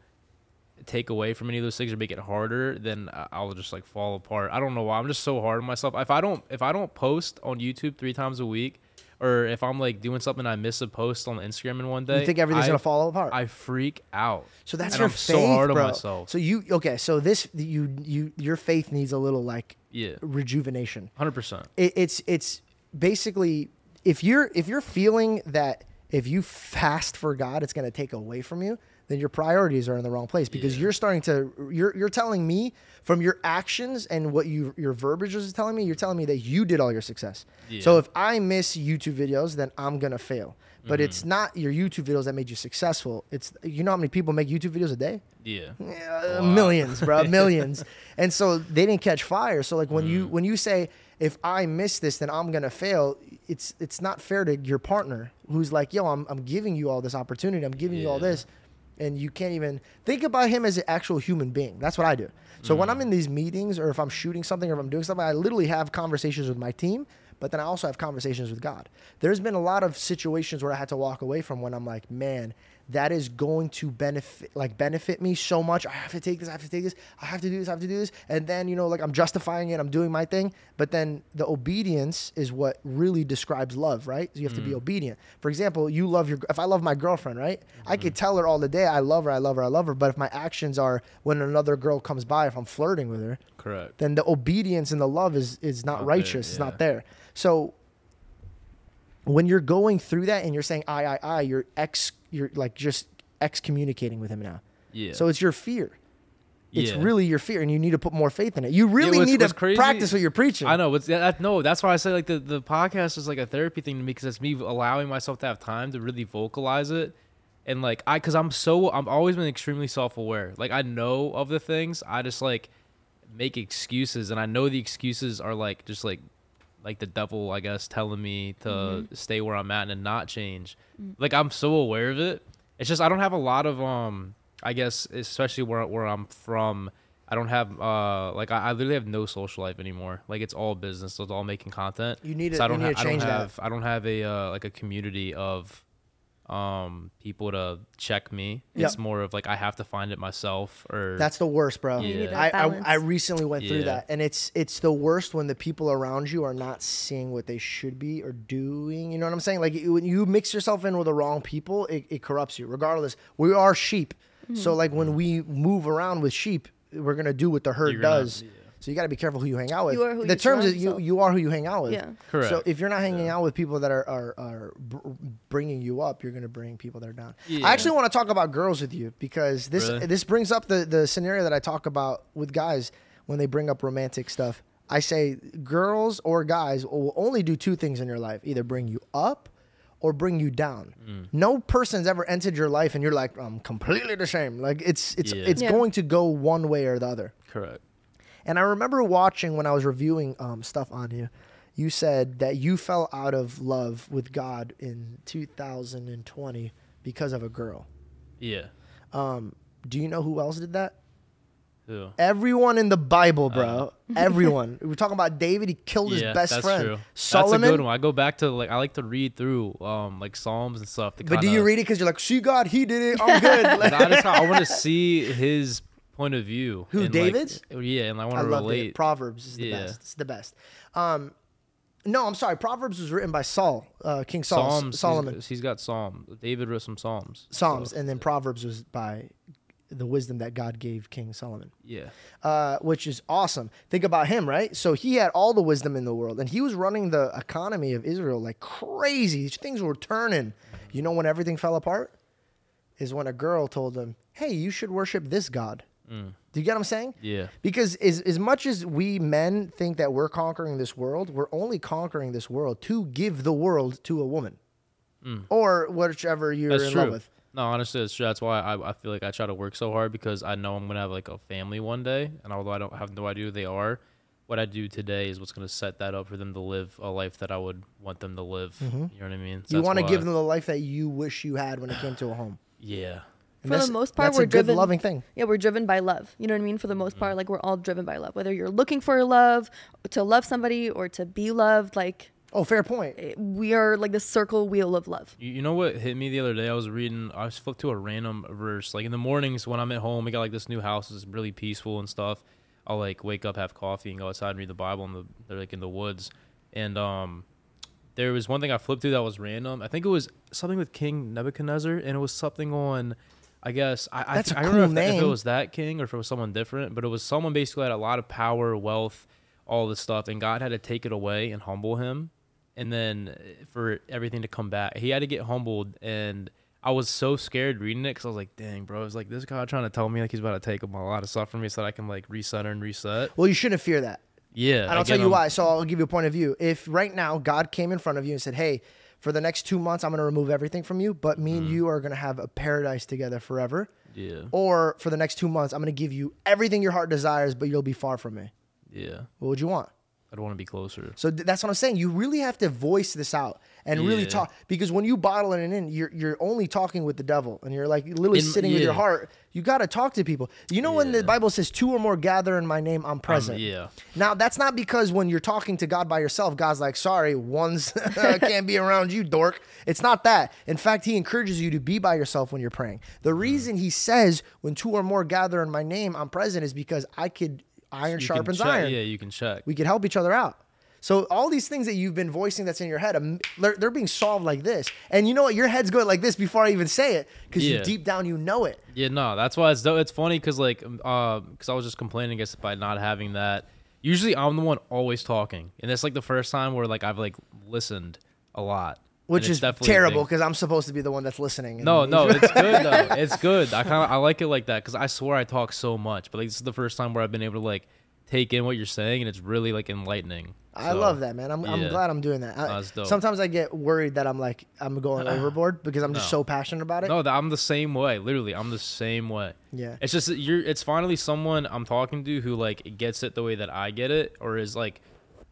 take away from any of those things or make it harder, then I'll just like fall apart. I don't know why. I'm just so hard on myself. If I don't if I don't post on YouTube three times a week, or if I'm like doing something I miss a post on Instagram in one day, You think everything's I, gonna fall apart? I freak out. so that's and your I'm faith, so hard bro. on myself. So you okay? So this you you your faith needs a little like Yeah, rejuvenation. hundred percent. it's it's basically if you're if you're feeling that if you fast for God, it's to take away from you, then your priorities are in the wrong place because Yeah. you're starting to you're you're telling me from your actions and what you your verbiage is telling me, you're telling me that you did all your success. So if I miss YouTube videos, then I'm gonna fail. But Mm-hmm. it's not your YouTube videos that made you successful. It's you know how many people make YouTube videos a day? Yeah, Yeah, Wow. millions, bro, millions. And so they didn't catch fire. So like when Mm. you when you say if I miss this, then I'm gonna fail. It's it's not fair to your partner who's like, yo, I'm I'm giving you all this opportunity. I'm giving you all this, and you can't even think about him as an actual human being. That's what I do. So when I'm Mm. in these meetings, or if I'm shooting something, or if I'm doing something, I literally have conversations with my team. But then I also have conversations with God. There's been a lot of situations where I had to walk away from when I'm like, man, that is going to benefit like benefit me so much. I have to take this, I have to take this, I have to do this, I have to do this. And then, you know, like I'm justifying it, I'm doing my thing. But then the obedience is what really describes love, right? So you have to be mm. obedient. For example, you love your if I love my girlfriend, right? I could mm-hmm. tell her all the day I love her, I love her, I love her. But if my actions are when another girl comes by, if I'm flirting with her, correct. then the obedience and the love is is not Not there, righteous. It's not there. So when you're going through that and you're saying I I I, you're ex you're like just excommunicating with him now. Yeah. So it's your fear. It's Yeah. really your fear, and you need to put more faith in it. You really what's- need to crazy- practice what you're preaching. I know, but that, no, that's why I say like the, the podcast is like a therapy thing to me because it's me allowing myself to have time to really vocalize it, and like I, because I'm so I'm always been extremely self aware. Like I know of the things, I just like make excuses, and I know the excuses are like just like like the devil, I guess, telling me to Mm-hmm. stay where I'm at and not change. Like I'm so aware of it. It's just I don't have a lot of um. I guess especially where where I'm from. I don't have uh like I, I literally have no social life anymore. Like it's all business. So it's all making content. You need to- So I you don't need ha- to I don't change that. have I don't have a uh, like a community of um people to check me. Yep. It's more of like I have to find it myself or That's the worst, bro. You need that I, I. I recently went through that, and it's it's the worst when the people around you are not seeing what they should be or doing. You know what I'm saying? Like you- when you mix yourself in with the wrong people, it, it corrupts you. Regardless, we are sheep, so like when we move around with sheep, we're gonna do what the herd You're gonna- does. yeah. So you got to be careful who you hang out with. You are who the you terms surround is you yourself. you are who you hang out with. Yeah. Correct. So if you're not hanging Yeah. out with people that are are, are bringing you up, you're gonna bring people that are down. Yeah. I actually want to talk about girls with you because this Really? this brings up the the scenario that I talk about with guys when they bring up romantic stuff. I say girls or guys will only do two things in your life: either bring you up or bring you down. Mm. No person's ever entered your life and you're like, I'm completely the same. Like it's it's Yeah. it's Yeah. going to go one way or the other. correct. And I remember watching when I was reviewing um, stuff on you, you said that you fell out of love with God in 2020 because of a girl. Yeah. Um, do you know who else did that? Who? Everyone in the Bible, bro. Everyone. We're talking about David. He killed his best that's friend. true. Solomon. That's a good one. I go back to like I like to read through um like Psalms and stuff. But do you read it because you're like, see God, he did it. I'm good. Like, I just I want to see his point of view. Who, and, like, David's? yeah, and I want to love relate. it. Proverbs is the Yeah. best. It's the best. Um, no, I'm sorry. Proverbs was written by Saul, uh, King Saul, Psalms. Solomon. He's, he's got Psalms. David wrote some Psalms. Psalms, So, and then Proverbs was by the wisdom that God gave King Solomon. yeah, uh, which is awesome. Think about him, right? So he had all the wisdom in the world, and he was running the economy of Israel like crazy. Things were turning. You know when everything fell apart is when a girl told him, "Hey, you should worship this God." Mm. Do you get what I'm saying? yeah. Because as, as much as we men think that we're conquering this world, we're only conquering this world to give the world to a woman. Mm. Or whichever you're That's in true. love with. No, honestly, that's true. That's why I, I feel like I try to work so hard because I know I'm gonna have like a family one day, and although I don't have no idea who they are, what I do today is what's gonna set that up for them to live a life that I would want them to live. Mm-hmm. You know what I mean? So You want to give them the life that you wish you had when it came to a home. Yeah, And For that's- the most part, that's we're a good, driven. loving thing. Yeah, we're driven by love. You know what I mean? For the most Mm-hmm. part, like we're all driven by love. Whether you're looking for love, to love somebody, or to be loved, like Oh, fair point. eh, we are like the circle wheel of love. You, you know what hit me the other day? I was reading. I was flipped to a random verse. Like in the mornings when I'm at home, we got like this new house. It's really peaceful and stuff. I'll like wake up, have coffee, and go outside and read the Bible. In the they're like in the woods, and um, there was one thing I flipped through that was random. I think it was something with King Nebuchadnezzar, and it was something on. I guess I I, That's a I don't know cool if, if it was that king or if it was someone different, but it was someone basically had a lot of power, wealth, all this stuff, and God had to take it away and humble him and then uh, for everything to come back, he had to get humbled. And I was so scared reading it because I was like, "Dang, bro!" I was like, "This guy trying to tell me like he's about to take a lot of stuff from me so that I can like recenter and reset." Well, you shouldn't fear that. Yeah, And I'll tell you him. why. So I'll give you a point of view. If right now God came in front of you and said, "Hey, for the next two months, I'm going to remove everything from you, but me and mm-hmm. you are going to have a paradise together forever," Yeah, or for the next two months, I'm going to give you everything your heart desires, but you'll be far from me. yeah. What would you want? I'd want to be closer. So th- that's what I'm saying. You really have to voice this out and really talk because when you bottle it in, you're you're only talking with the devil and you're like literally In- sitting with your heart. You got to talk to people. You know when the Bible says two or more gather in my name, I'm present. yeah. Now that's not because when you're talking to God by yourself, God's like, sorry, one's can't be around you, dork. It's not that. In fact, He encourages you to be by yourself when you're praying. The mm-hmm. reason He says when two or more gather in my name, I'm present is because I could iron You sharpens check- iron. Yeah, you can check. We could help each other out. So all these things that you've been voicing that's in your head, um, they're, they're being solved like this. And you know what? Your head's going like this before I even say it because you Yeah. deep down you know it. Yeah, no, that's why it's. It's funny because like, um, uh, because I was just complaining against by not having that. Usually, I'm the one always talking, and it's like the first time where like I've like listened a lot, Which is terrible because I'm supposed to be the one that's listening. No, no, it's good though. It's good. I kind of I like it like that because I swear I talk so much, but like this is the first time where I've been able to like take in what you're saying, and it's really like enlightening. I So, love that, man. I'm, I'm glad I'm doing that. I- sometimes I get worried that I'm like I'm going overboard because I'm just No. so passionate about it. No, I'm the same way. Literally, I'm the same way. Yeah. It's just you're. It's finally someone I'm talking to who like gets it the way that I get it, or is like,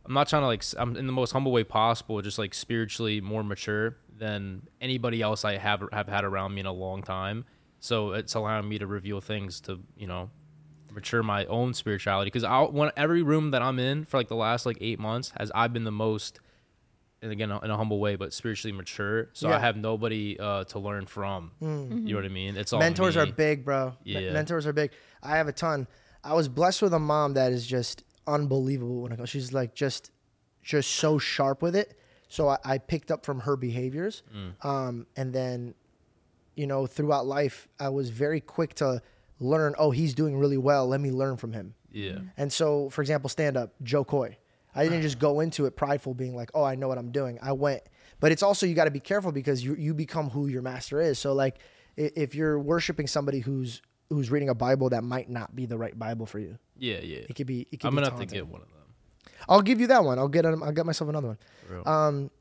I'm not trying to like. I'm in the most humble way possible, just like spiritually more mature than anybody else I have have had around me in a long time. So it's allowing me to reveal things to you know mature my own spirituality because I when every room that I'm in for like the last like eight months has I've been the most and again in a humble way but spiritually mature so I have nobody uh, to learn from you know what I mean it's all mentors are big, bro. Me- Yeah. mentors are big. I have a ton. I was blessed with a mom that is just unbelievable when it comes. She's like just, just so sharp with it. So I, I picked up from her behaviors, Mm. um, and then, you know, throughout life, I was very quick to learn. Oh, he's doing really well. Let me learn from him. yeah And so, for example, stand up, Jo Koy. I didn't just go into it prideful, being like, "Oh, I know what I'm doing." I went, but it's also you got to be careful because you you become who your master is. So, like, if you're worshiping somebody who's who's reading a Bible that might not be the right Bible for you, yeah yeah it could be. It could I'm be gonna have to get one of them I'll give you that one. I'll get. I'll get myself another one. Um,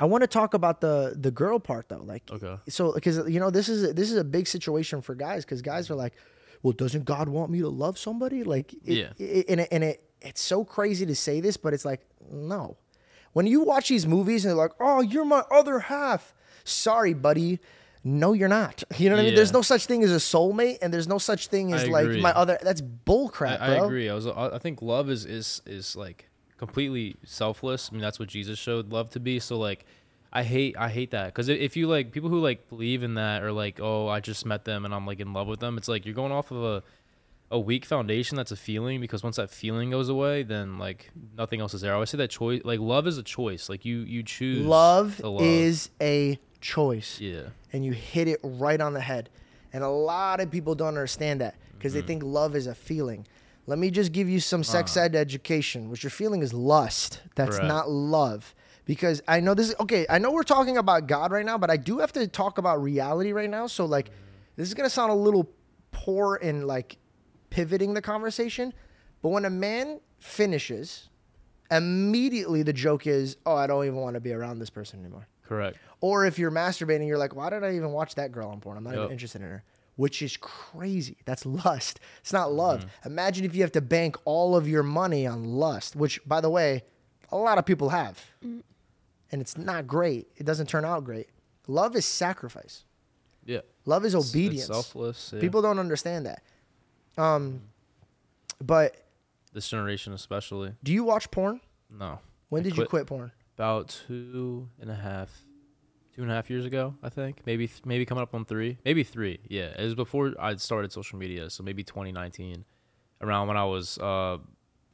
I want to talk about the the girl part though. Like, Okay. So, because you know, this is this is a big situation for guys because guys are like, well, doesn't God want me to love somebody? Like, it, Yeah. it- and it, and it it's so crazy to say this, but it's like, no. When you watch these movies and they're like, oh, you're my other half. Sorry, buddy. No, you're not. You know what I mean? There's no such thing as a soulmate, and there's no such thing as like my other. That's bullcrap. I, I agree. I was. I think love is is is like completely selfless. I mean, that's what Jesus showed love to be. So like, I hate I hate that because if you like people who like believe in that or like, oh, I just met them and I'm like in love with them. It's like you're going off of a a weak foundation that's a feeling because once that feeling goes away, then like nothing else is there. I always say that choice, like love is a choice. Like you you choose Love, love. is a choice. yeah. and you hit it right on the head. And a lot of people don't understand that because Mm-hmm. they think love is a feeling. Let me just give you some sex ed education. What you're feeling is lust. That's Correct. not love. Because I know this is okay. I know we're talking about God right now, but I do have to talk about reality right now. So like, this is gonna sound a little poor in like pivoting the conversation, but when a man finishes, immediately the joke is, "Oh, I don't even want to be around this person anymore." Correct. Or if you're masturbating, you're like, why did I even watch that girl on porn? I'm not even Yep. interested in her. Which is crazy. That's lust. It's not love. Mm-hmm. Imagine if you have to bank all of your money on lust, which, by the way, a lot of people have. And it's not great. It doesn't turn out great. Love is sacrifice. Yeah. Love is It's- it's obedience. selfless. yeah. People don't understand that. Um, but this generation especially. do you watch porn? No. When I did you quit porn? about two and a half, two and a half years ago, I think. Maybe th- maybe coming up on three, maybe three. Yeah, it was before I started social media, so maybe 2019, around when I was. Uh,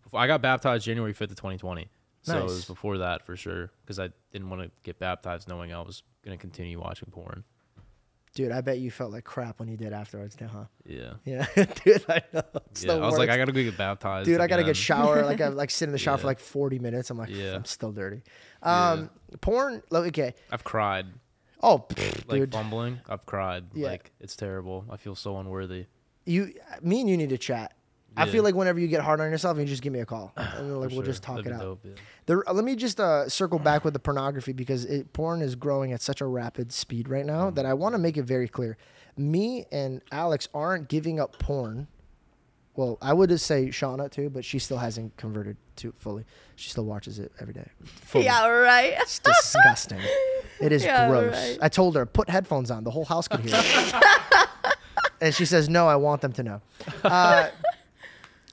before- I got baptized January 5th of 2020, so it was before that for sure because I didn't want to get baptized knowing I was gonna continue watching porn. Dude, I bet you felt like crap when you did afterwards, too, huh? Yeah. Yeah, dude, I know. It's yeah, I was like. I gotta go get baptized. dude i gotta again. get shower like i like sit in the shower for like 40 minutes i'm like Yeah. i'm still dirty um porn okay I've cried, oh pfft, like dude fumbling. I've cried. Yeah. Like it's terrible. I feel so unworthy. you me and you need to chat i feel like whenever you get hard on yourself you just give me a call and like For we'll sure. just talk That'd it out dope, yeah. There, let me just uh, circle back with the pornography because it, porn is growing at such a rapid speed right now that I want to make it very clear. Me and Alex aren't giving up porn. Well, I would just say Shawna too, but she still hasn't converted to fully. She still watches it every day. Fully. Yeah, right. It's disgusting. It is Yeah, gross. right. I told her put headphones on. The whole house could hear it. and she says, "No, I want them to know." Uh,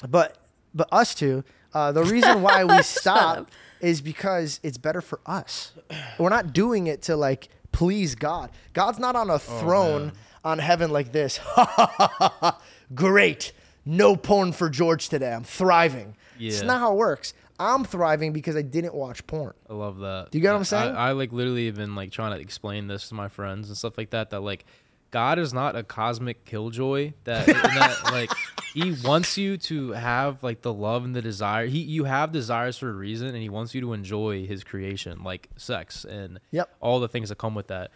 but but us two, uh, the reason why we stop is because it's better for us. We're not doing it to like please God. God's not Oh, on a throne on heaven like this. Great. No porn for George today. I'm thriving. Yeah. It's not how it works. I'm thriving because I didn't watch porn. I love that. Do you get what I'm saying? I, I like literally have been like trying to explain this to my friends and stuff like that. That like God is not a cosmic killjoy. That, that like He wants you to have like the love and the desire. He you have desires for a reason, and He wants you to enjoy His creation, like sex and Yep. all the things that come with that.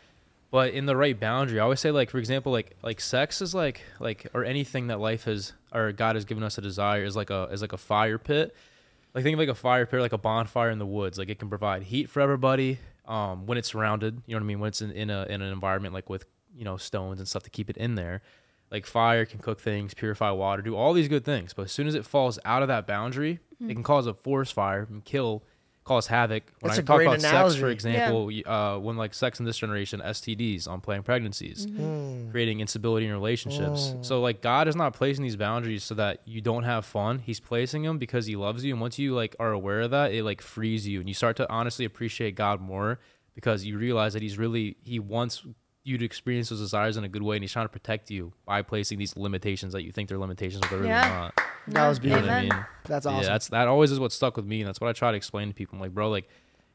But in the right boundary, I always say like for example, like like sex is like like or anything that life has or God has given us a desire is like a is like a fire pit like think of like a fire pit, like a bonfire in the woods. Like it can provide heat for everybody um, when it's surrounded. You know what I mean? When it's in, in a in an environment like with you know stones and stuff to keep it in there. Like fire can cook things, purify water, do all these good things. But as soon as it falls out of that boundary, mm-hmm. it can cause a forest fire and kill, cause havoc. When That's I a talk great about sex, for example, y- uh, when like sex in this generation, STDs, on unplanned pregnancies, mm-hmm. hmm. creating instability in relationships. Hmm. So like God is not placing these boundaries so that you don't have fun. He's placing them because He loves you, and once you like are aware of that, it like frees you, and you start to honestly appreciate God more because you realize that He's really He wants you to experience those desires in a good way, and He's trying to protect you by placing these limitations that you think they're limitations, but they're really not. That was You know beautiful. I mean? That's awesome. Yeah, that's that always is what stuck with me, and that's what I try to explain to people. I'm like, bro, like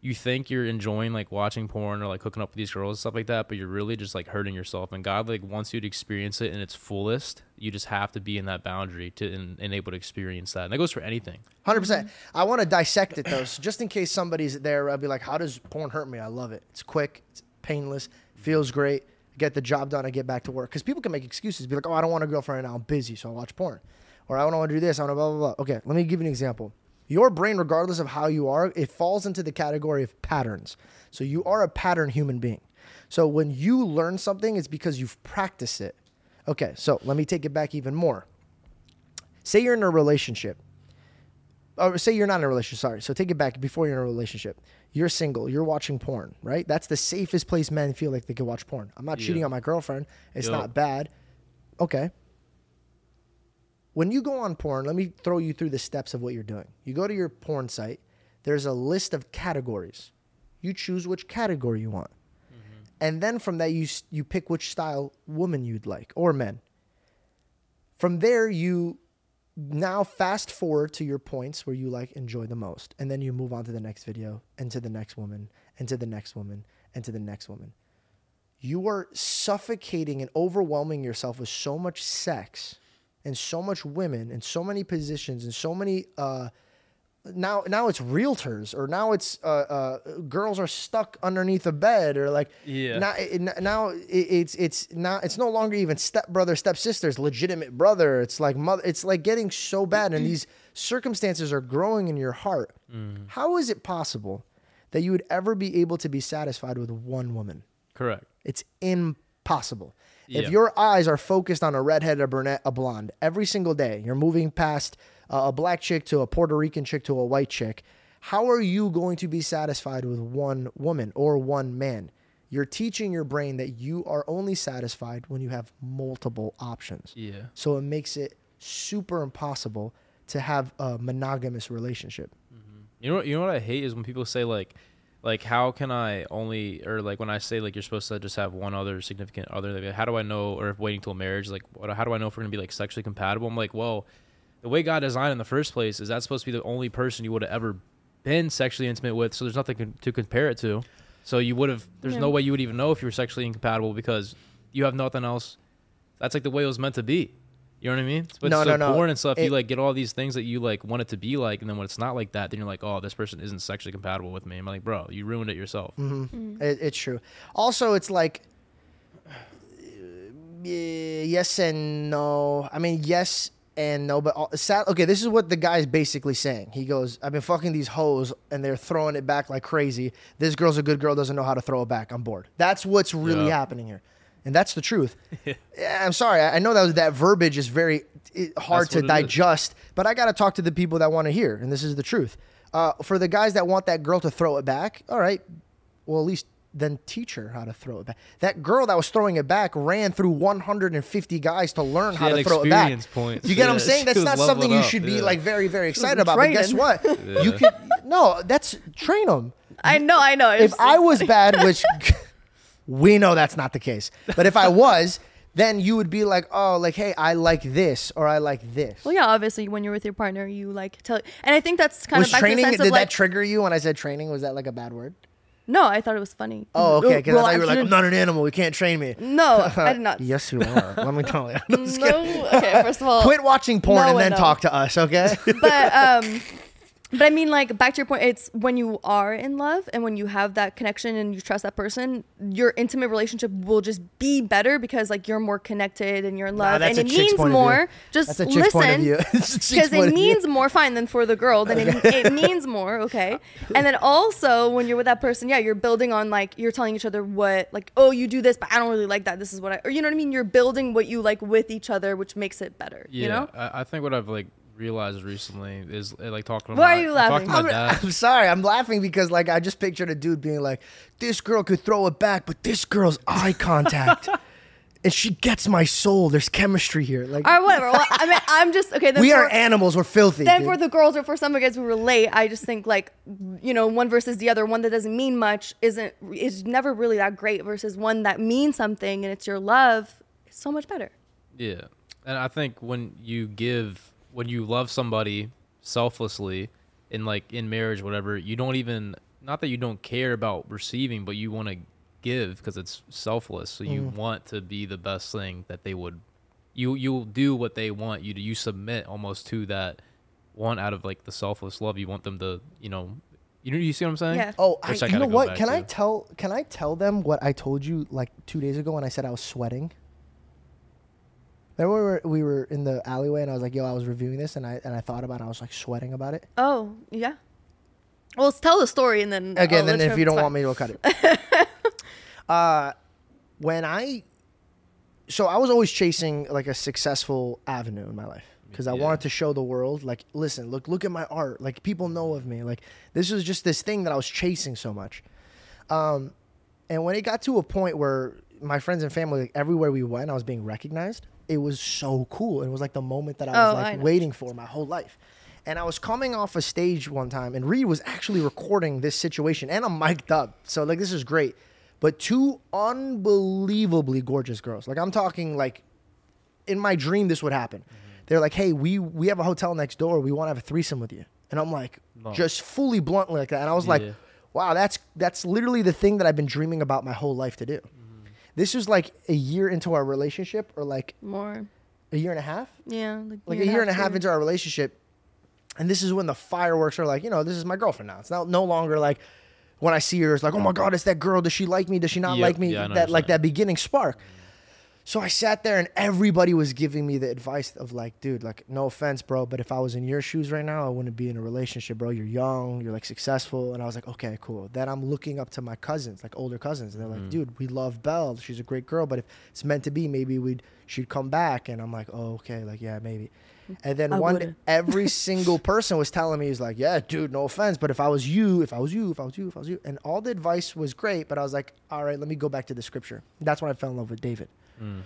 you think you're enjoying like watching porn or like hooking up with these girls and stuff like that, but you're really just like hurting yourself. And God like wants you to experience it in its fullest. You just have to be in that boundary to en- enable to experience that. And that goes for anything. Hundred percent. I want to dissect it though, so just in case somebody's there, I'll be like, "How does porn hurt me?" I love it. It's quick, it's painless, feels great. Get the job done. I get back to work because people can make excuses. Be like, "Oh, I don't want a girlfriend right now. I'm busy, so I watch porn," or "I don't want to do this. I want to blah blah blah." Okay, let me give you an example. Your brain, regardless of how you are, it falls into the category of patterns. So you are a pattern human being. So when you learn something, it's because you've practiced it. Okay, so let me take it back even more. Say you're in a relationship or say you're not in a relationship. Sorry. So take it back. Before you're in a relationship, you're single. You're watching porn, right? That's the safest place men feel like they can watch porn. I'm not cheating on my girlfriend. It's not bad. Okay. When you go on porn, let me throw you through the steps of what you're doing. You go to your porn site. There's a list of categories. You choose which category you want, mm-hmm. and then from that you you pick which style woman you'd like or men. From there, you now fast forward to your points where you like enjoy the most and then you move on to the next video and to the next woman and to the next woman and to the next woman. You are suffocating and overwhelming yourself with so much sex and so much women and so many positions and so many uh now now it's realtors or now it's uh, uh girls are stuck underneath a bed or like Yeah. now it, now it, it's it's not it's no longer even step brother step sisters legitimate brother it's like mother it's like getting so bad and these circumstances are growing in your heart How is it possible that you would ever be able to be satisfied with one woman Correct. it's impossible. If your eyes are focused on a redhead, a brunette, a blonde every single day, you're moving past a black chick to a Puerto Rican chick to a white chick. How are you going to be satisfied with one woman or one man? You're teaching your brain that you are only satisfied when you have multiple options. Yeah. So it makes it super impossible to have a monogamous relationship. Mm-hmm. You know what? You know what I hate is when people say like, like how can I only or like when I say like you're supposed to just have one other significant other. Like, how do I know or if waiting till marriage? Like, what, how do I know if we're gonna be like sexually compatible? I'm like, well, the way God designed in the first place is that's supposed to be the only person you would have ever been sexually intimate with. So there's nothing con- to compare it to. So you would have. There's no way you would even know if you were sexually incompatible because you have nothing else. That's like the way it was meant to be. You know what I mean? But No, so no, no. porn and stuff, It- you like get all these things that you like want it to be like, and then when it's not like that, then you're like, oh, this person isn't sexually compatible with me. I'm like, bro, you ruined it yourself. Mm-hmm. It, it's true. Also, it's like yes and no. I mean, yes and no, but all, sad, okay. This is what the guy's basically saying. He goes, "I've been fucking these hoes, and they're throwing it back like crazy. This girl's a good girl, doesn't know how to throw it back. I'm bored. That's what's really Yeah. happening here." And that's the truth. Yeah, I'm sorry. I know that was, that verbiage is very it, hard That's to what it is. digest, but I got to talk to the people that want to hear, and this is the truth. Uh, for the guys that want that girl to throw it back, all right, well, at least then teach her how to throw it back. That girl that was throwing it back ran through 150 guys to learn how to throw it back. points. You get what I'm saying? That's not something you up, should be yeah. like very, very excited in about. But guess training. what? You could no. That's train them. I know, I know. If I was bad, which we know that's not the case, but if I was, then you would be like, oh, like, hey, I like this or I like this. well, yeah, obviously, when you're with your partner, you like tell, and I think that's kind was of back to the training? sense Did of that like, trigger you when I said training? Was that like a bad word? No, I thought it was funny. Oh, okay. Because Well, I thought you were like, I'm not an animal. You can't train me. No, I did not. Yes, you are. Let me tell you. I'm just no, okay. First of all, Quit watching porn no and then knows. talk to us, okay? but um but i mean like back to your point it's when you are in love and when you have that connection and you trust that person your intimate relationship will just be better because like you're more connected and you're in love. that's and a it chick's means point of view. more. Just That's a chick's point of listen view. It's a chick's because point it of view. means more fine than for the girl. Then it, it means more okay? And then also when you're with that person yeah you're building on like you're telling each other what like oh you do this but i don't really like that. This is what i or you know what i mean? You're building what you like with each other which makes it better Yeah, you know? I, I think what I've like realized recently is uh, like talking. About, Why are you laughing? to my I'm. I'm sorry. I'm laughing because like I just pictured a dude being like, "This girl could throw it back, but this girl's eye contact, and she gets my soul. There's chemistry here. Like or whatever well, i mean i'm just okay then we for- are animals. We're filthy. then dude. for the girls or for some of guys who relate, I just think like, you know, one versus the other, one that doesn't mean much isn't is never really that great versus one that means something and it's your love. It's so much better. Yeah. And I think when you give, when you love somebody selflessly in like in marriage, whatever, you don't even, not that you don't care about receiving, but you want to give because it's selfless. So you mm-hmm. want to be the best thing that they would, you, you'll do what they want you to, you submit almost to that one out of like the selfless love. You want them to, you know, you know, you see what I'm saying? Yeah. Oh, I, I you know what? back Can I tell? Can I tell them what I told you like two days ago when I said I was sweating? Remember we were, we were in the alleyway and I was like, "Yo, I was reviewing this and I and I thought about it. I was like sweating about it." Oh yeah. Well, let's tell the story and then Again, I'll then if you don't it's want me, we'll cut it. uh, when I, so I was always chasing like a successful avenue in my life. because I Yeah. wanted to show the world, like, listen, look, look at my art. Like people know of me. Like this was just this thing that I was chasing so much. Um, and when it got to a point where my friends and family, like, everywhere we went, I was being recognized. It was so cool. It was like the moment that I was Oh, like know. waiting for my whole life. And I was coming off a stage one time, and Reed was actually recording this situation, and I'm mic'd up. So like this is great. But two unbelievably gorgeous girls. Like I'm talking like in my dream this would happen. Mm-hmm. They're like, "Hey, we we have a hotel next door. We want to have a threesome with you." And I'm like, No. just fully bluntly like that. And I was like, "Wow, that's that's literally the thing that I've been dreaming about my whole life to do." Mm. This was like a year into our relationship, or like More. a year and a half Yeah. Like, like a year and a half into our relationship, and this is when the fireworks are like, you know, this is my girlfriend now. It's not no longer like when I see her, it's like, oh my god, it's that girl. Does she like me? Does she not Yep. like me? Yeah, I know what that like that beginning spark. So I sat there and everybody was giving me the advice of like, dude, like no offense, bro, but if I was in your shoes right now, I wouldn't be in a relationship, bro. You're young, you're like successful, and I was like, okay, cool. Then I'm looking up to my cousins, like older cousins, and they're Mm. like, dude, we love Bell. She's a great girl, but if it's meant to be, maybe we'd she'd come back. And I'm like, oh, okay, like yeah, maybe. And then I one would've. every single person was telling me, he's like, yeah, dude, no offense, but if I was you, if I was you, if I was you, if I was you, and all the advice was great, but I was like, all right, let me go back to the scripture. That's when I fell in love with David. Mm.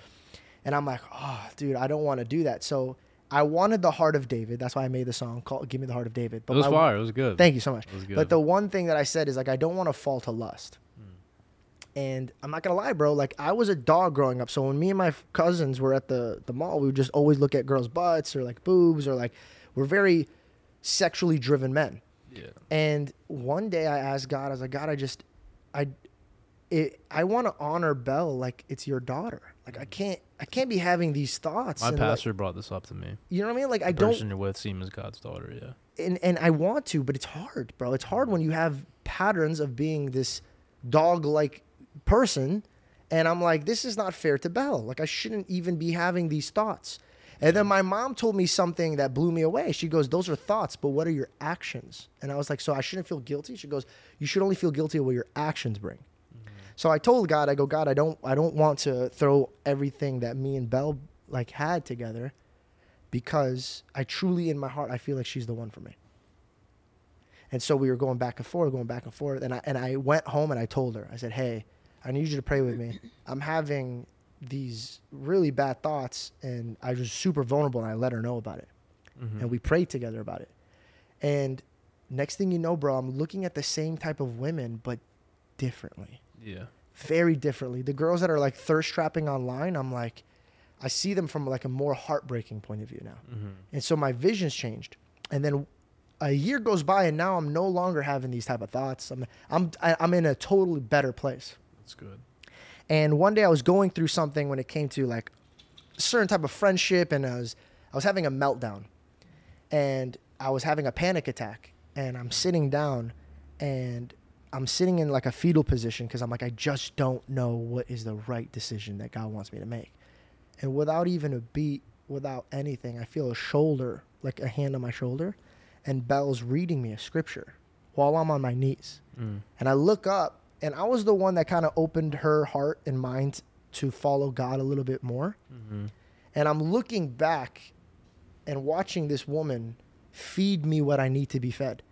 And I'm like, oh, dude, I don't want to do that. So I wanted the heart of David. That's why I made the song called "Give Me the Heart of David." It was my- fire. It was good. Thank you so much. It was good. But the one thing that I said is like, I don't want to fall to lust. And I'm not gonna lie, bro. Like I was a dog growing up. So when me and my cousins were at the the mall, we would just always look at girls' butts or like boobs or like we're very sexually driven men. Yeah. And one day I asked God, I was like, God, I just, I, it, I want to honor Bell like it's your daughter. Like I can't, I can't be having these thoughts. My and, like, pastor brought this up to me. you know what I mean? Like I The don't, person you're with seem as God's daughter. Yeah. and and I want to, but it's hard, bro. It's hard when you have patterns of being this dog-like person, and I'm like, this is not fair to Bell. Like I shouldn't even be having these thoughts. And then my mom told me something that blew me away. She goes, "Those are thoughts, but what are your actions?" And I was like, "So I shouldn't feel guilty?" She goes, "You should only feel guilty of what your actions bring." So I told God, I go, God, I don't, I don't want to throw everything that me and Bell like had together, because I truly, in my heart, I feel like she's the one for me. And so we were going back and forth, going back and forth, and I and I went home and I told her, I said, Hey, I need you to pray with me. I'm having these really bad thoughts, and I was super vulnerable, and I let her know about it, Mhm. and we prayed together about it. And next thing you know, bro, I'm looking at the same type of women, but differently Yeah. very differently. The girls that are like thirst trapping online, I'm like, I see them from like a more heartbreaking point of view now. Mm-hmm. And so my vision's changed. And then a year goes by and now I'm no longer having these type of thoughts. I'm I'm I'm in a totally better place. That's good. And one day I was going through something when it came to like a certain type of friendship and I was I was having a meltdown. And I was having a panic attack and I'm sitting down and I'm sitting in like a fetal position because I'm like I just don't know what is the right decision that God wants me to make. And without even a beat, without anything, I feel a shoulder, like a hand on my shoulder, and Bell's reading me a scripture while I'm on my knees. Mm. And I look up, and I was the one that kind of opened her heart and mind to follow God a little bit more. Mm-hmm. And I'm looking back and watching this woman feed me what I need to be fed.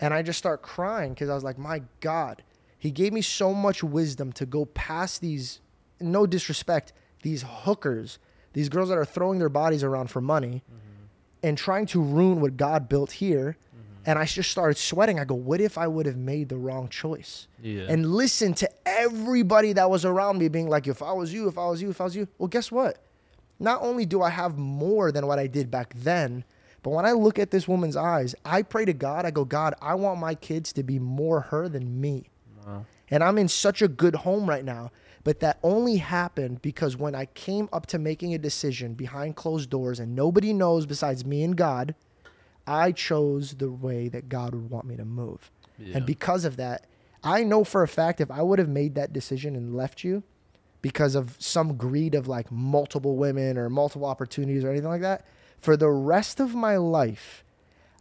And I just start crying because I was like, my God, he gave me so much wisdom to go past these, no disrespect, these hookers, these girls that are throwing their bodies around for money mm-hmm. and trying to ruin what God built here. Mm-hmm. And I just started sweating. I go, what if I would have made the wrong choice? Yeah. and listen to everybody that was around me being like, if I was you, if I was you, if I was you. Well, guess what? Not only do I have more than what I did back then, but when I look at this woman's eyes, I pray to God, I go, God, I want my kids to be more her than me. Wow. And I'm in such a good home right now. But that only happened because when I came up to making a decision behind closed doors and nobody knows besides me and God, I chose the way that God would want me to move. Yeah. And because of that, I know for a fact if I would have made that decision and left you because of some greed of like multiple women or multiple opportunities or anything like that, for the rest of my life,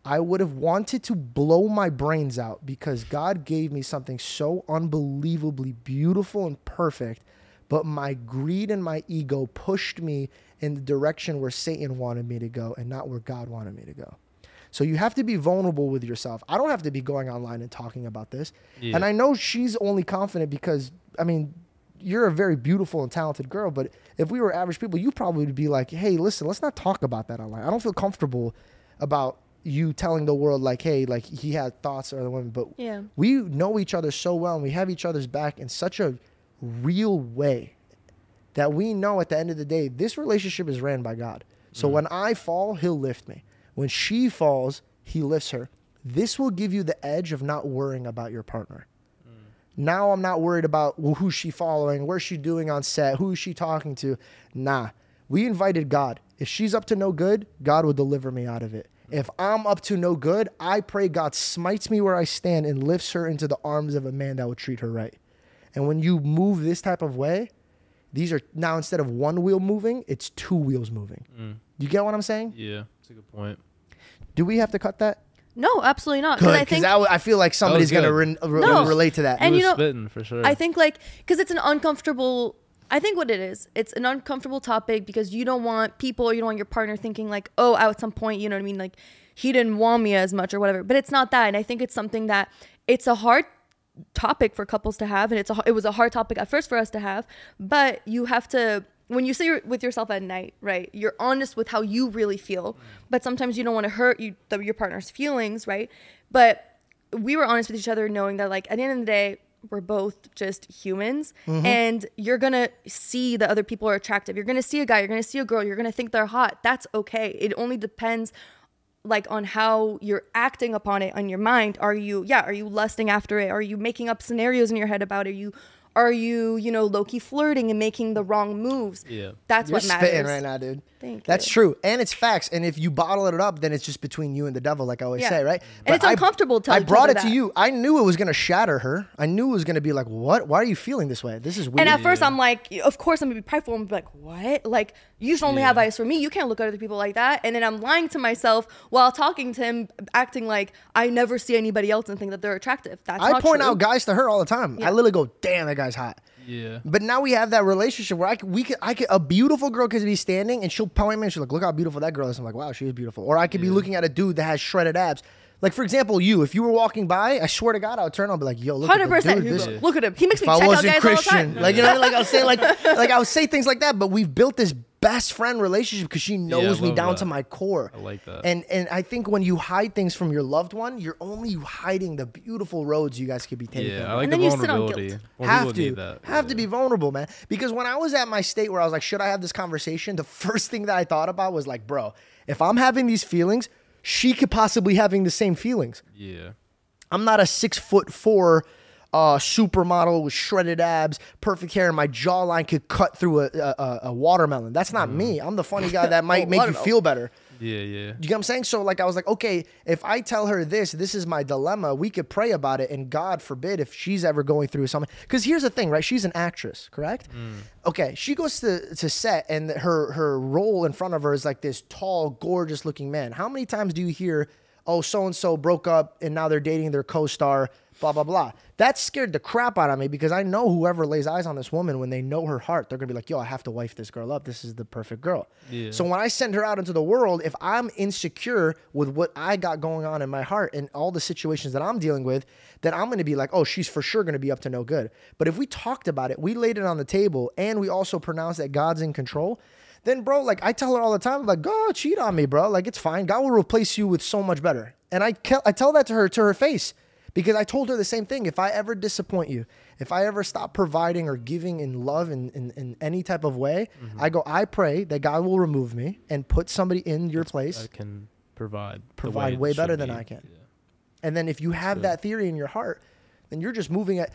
I would have wanted to blow my brains out because God gave me something so unbelievably beautiful and perfect, but my greed and my ego pushed me in the direction where Satan wanted me to go and not where God wanted me to go. So you have to be vulnerable with yourself. I don't have to be going online and talking about this. Yeah. And I know she's only confident because I mean, you're a very beautiful and talented girl, but if we were average people, you probably would be like, "Hey, listen, let's not talk about that online. I don't feel comfortable about you telling the world like, hey, like he had thoughts or other women, but Yeah. we know each other so well and we have each other's back in such a real way that we know at the end of the day this relationship is ran by God. So mm-hmm. when I fall, he'll lift me. When she falls, he lifts her. This will give you the edge of not worrying about your partner. Now I'm not worried about well, who's she following, where's she doing on set, who is she talking to. Nah, we invited God. If she's up to no good, God will deliver me out of it. If I'm up to no good, I pray God smites me where I stand and lifts her into the arms of a man that will treat her right. And when you move this type of way, these are now instead of one wheel moving, it's two wheels moving. Mm. You get what I'm saying? Yeah, that's a good point. Do we have to cut that? No, absolutely not. 'Cause Good, I because think I, I feel like somebody's gonna re- re- No. relate to that. And He you know- spitting for sure. I think like because it's an uncomfortable. I think what it is, it's an uncomfortable topic because you don't want people, you don't want your partner thinking like, oh, at some point, you know what I mean, like he didn't want me as much or whatever. But it's not that, and I think it's something that it's a hard topic for couples to have, and it's a it was a hard topic at first for us to have, but you have to. When you say with yourself at night, right? You're honest with how you really feel, mm. but sometimes you don't want to hurt you, the, your partner's feelings, right? But we were honest with each other knowing that like at the end of the day we're both just humans mm-hmm. and you're gonna see that other people are attractive. You're gonna see a guy you're gonna see a girl you're gonna think they're hot. That's okay. It only depends like on how you're acting upon it on your mind. Are you yeah are you lusting after it? Are you making up scenarios in your head about it? Are you are you you know low-key flirting and making the wrong moves Yeah. that's You're what matters spitting right now, dude. Thank That's you. true, and it's facts. And if you bottle it up, then it's just between you and the devil, like I always Yeah. say, right? And it's I- uncomfortable to I each brought other it to that. you. I knew it was gonna shatter her. I knew it was gonna be like, what? Why are you feeling this way? This is weird. And at first, I'm like, of course, I'm gonna be prideful. I'm gonna be like, what? Like, you should only have eyes for me. You can't look at other people like that. And then I'm lying to myself while talking to him, acting like I never see anybody else and think that they're attractive. That's I not point true. out guys to her all the time. I literally go, damn, that guy's hot. yeah. But now we have that relationship where I could, we could, I could, a beautiful girl could be standing and she'll point me and she's like, look how beautiful that girl is. I'm like, wow, she is beautiful. Or I could be looking at a dude that has shredded abs. Like, for example, you, if you were walking by, I swear to God, I would turn on and be like, yo, look Hundred at the dude. percent. This, Look at him. He makes me if check out wasn't guys Christian, all the time. like, you know, like I'll say, like, like I would say things like that, but we've built this best friend relationship because she knows me down that. to my core. I like that. And and I think when you hide things from your loved one, you're only hiding the beautiful roads you guys could be taking. Yeah, I like And the then you sit on vulnerability. guilt. More have to that. have yeah. to be vulnerable, man. Because when I was at my state where I was like, should I have this conversation? The first thing that I thought about was like, bro, if I'm having these feelings, she could possibly having the same feelings. Yeah. I'm not a six foot four uh, supermodel with shredded abs, perfect hair, and my jawline could cut through a, a, a- a watermelon. That's not me. I'm the funny guy that might make you watermelon. feel better. Yeah, yeah. You get what I'm saying? So like I was like, okay, if I tell her this, this is my dilemma. We could pray about it, and God forbid if she's ever going through something. Because here's the thing, right? She's an actress, correct? Okay, she goes to to set, and her her role in front of her is like this tall, gorgeous looking man. How many times do you hear, oh, so and so broke up, and now they're dating their co-star? Blah blah blah. That scared the crap out of me because I know whoever lays eyes on this woman, when they know her heart, they're gonna be like, "Yo, I have to wife this girl up. This is the perfect girl." Yeah. So when I send her out into the world, if I'm insecure with what I got going on in my heart and all the situations that I'm dealing with, then I'm to be like, oh, she's for sure to be up to no good. But if we talked about it, we laid it on the table, and we also pronounced that God's in control, then, bro, like I tell her all the time, like, God, cheat on me, bro. Like, it's fine. God will replace you with so much better. And I, ke- I tell that to her to her face because I told her the same thing. If I ever disappoint you, if I ever stop providing or giving in love in, in, in any type of way, mm-hmm. I go, I pray that God will remove me and put somebody in your place. I can provide. Provide way should better than be. I can. Yeah. And then if you have that theory in your heart, then you're just moving at.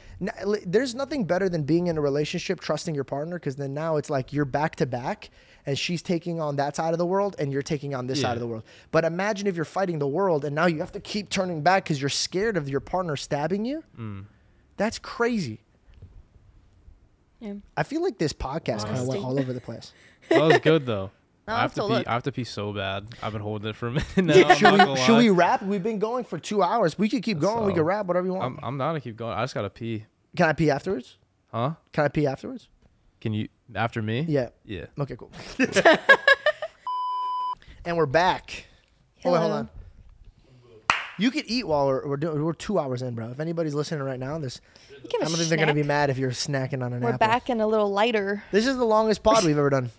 There's nothing better than being in a relationship, trusting your partner, because then now it's like you're back to back, and she's taking on that side of the world, and you're taking on this side of the world. But imagine if you're fighting the world, and now you have to keep turning back because you're scared of your partner stabbing you. Mm. That's crazy. Yeah. I feel like this podcast kind of went all over the place. That was good though. No, I have to pee. look. I have to pee so bad. I've been holding it for a minute now. I'm should we, should, we, wrap? We've been going for two hours. We could keep going. we So, could wrap whatever you want. I'm I'm down to keep going. I just gotta pee. Can I pee afterwards? Huh? Can I pee afterwards? Can you after me? Yeah. Yeah. Okay, cool. and we're back. Oh, wait, hold Hello. on. You could eat while we're we're, doing, we're two hours in, bro. If anybody's listening right now, this You can I don't a think they're gonna be snack. mad if you're snacking on an apple. We're apple. back and a little lighter. This is the longest pod we've ever done.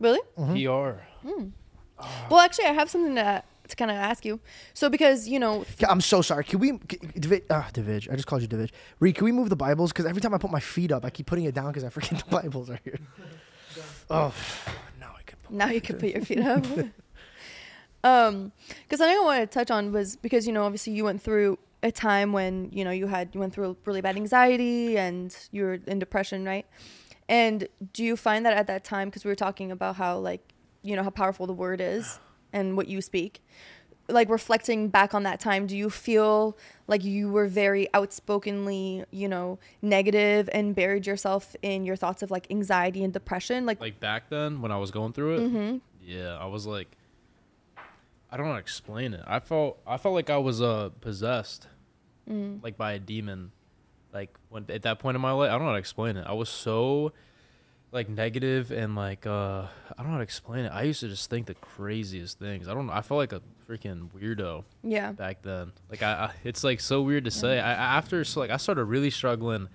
Really? Mm-hmm. PR. Hmm. Well, actually, I have something to to kind of ask you. So because you know, I'm so sorry. Can we, can, David, uh, David, I just called you David. Reed, can we move the Bibles? Because every time I put my feet up, I keep putting it down because I forget the Bibles are here. Oh, now I can. Put now you can put your feet up. um, because I think I wanted to touch on was because you know obviously you went through a time when you know you had you went through really bad anxiety and you were in depression, right? And do you find that at that time because we were talking about how like you know how powerful the word is and what you speak, like reflecting back on that time, do you feel like you were very outspokenly you know negative and buried yourself in your thoughts of like anxiety and depression, like Like back then when I was going through it. Mm-hmm. Yeah, I was like, I don't know how to explain it. I felt I felt like I was uh possessed, Mm. like by a demon. Like when at that point in my life, I don't know how to explain it. I was so like negative and like uh I don't know how to explain it. I used to just think the craziest things. I don't know. I felt like a freaking weirdo yeah. back then. Like I, I it's like so weird to say. I, I after so like I started really struggling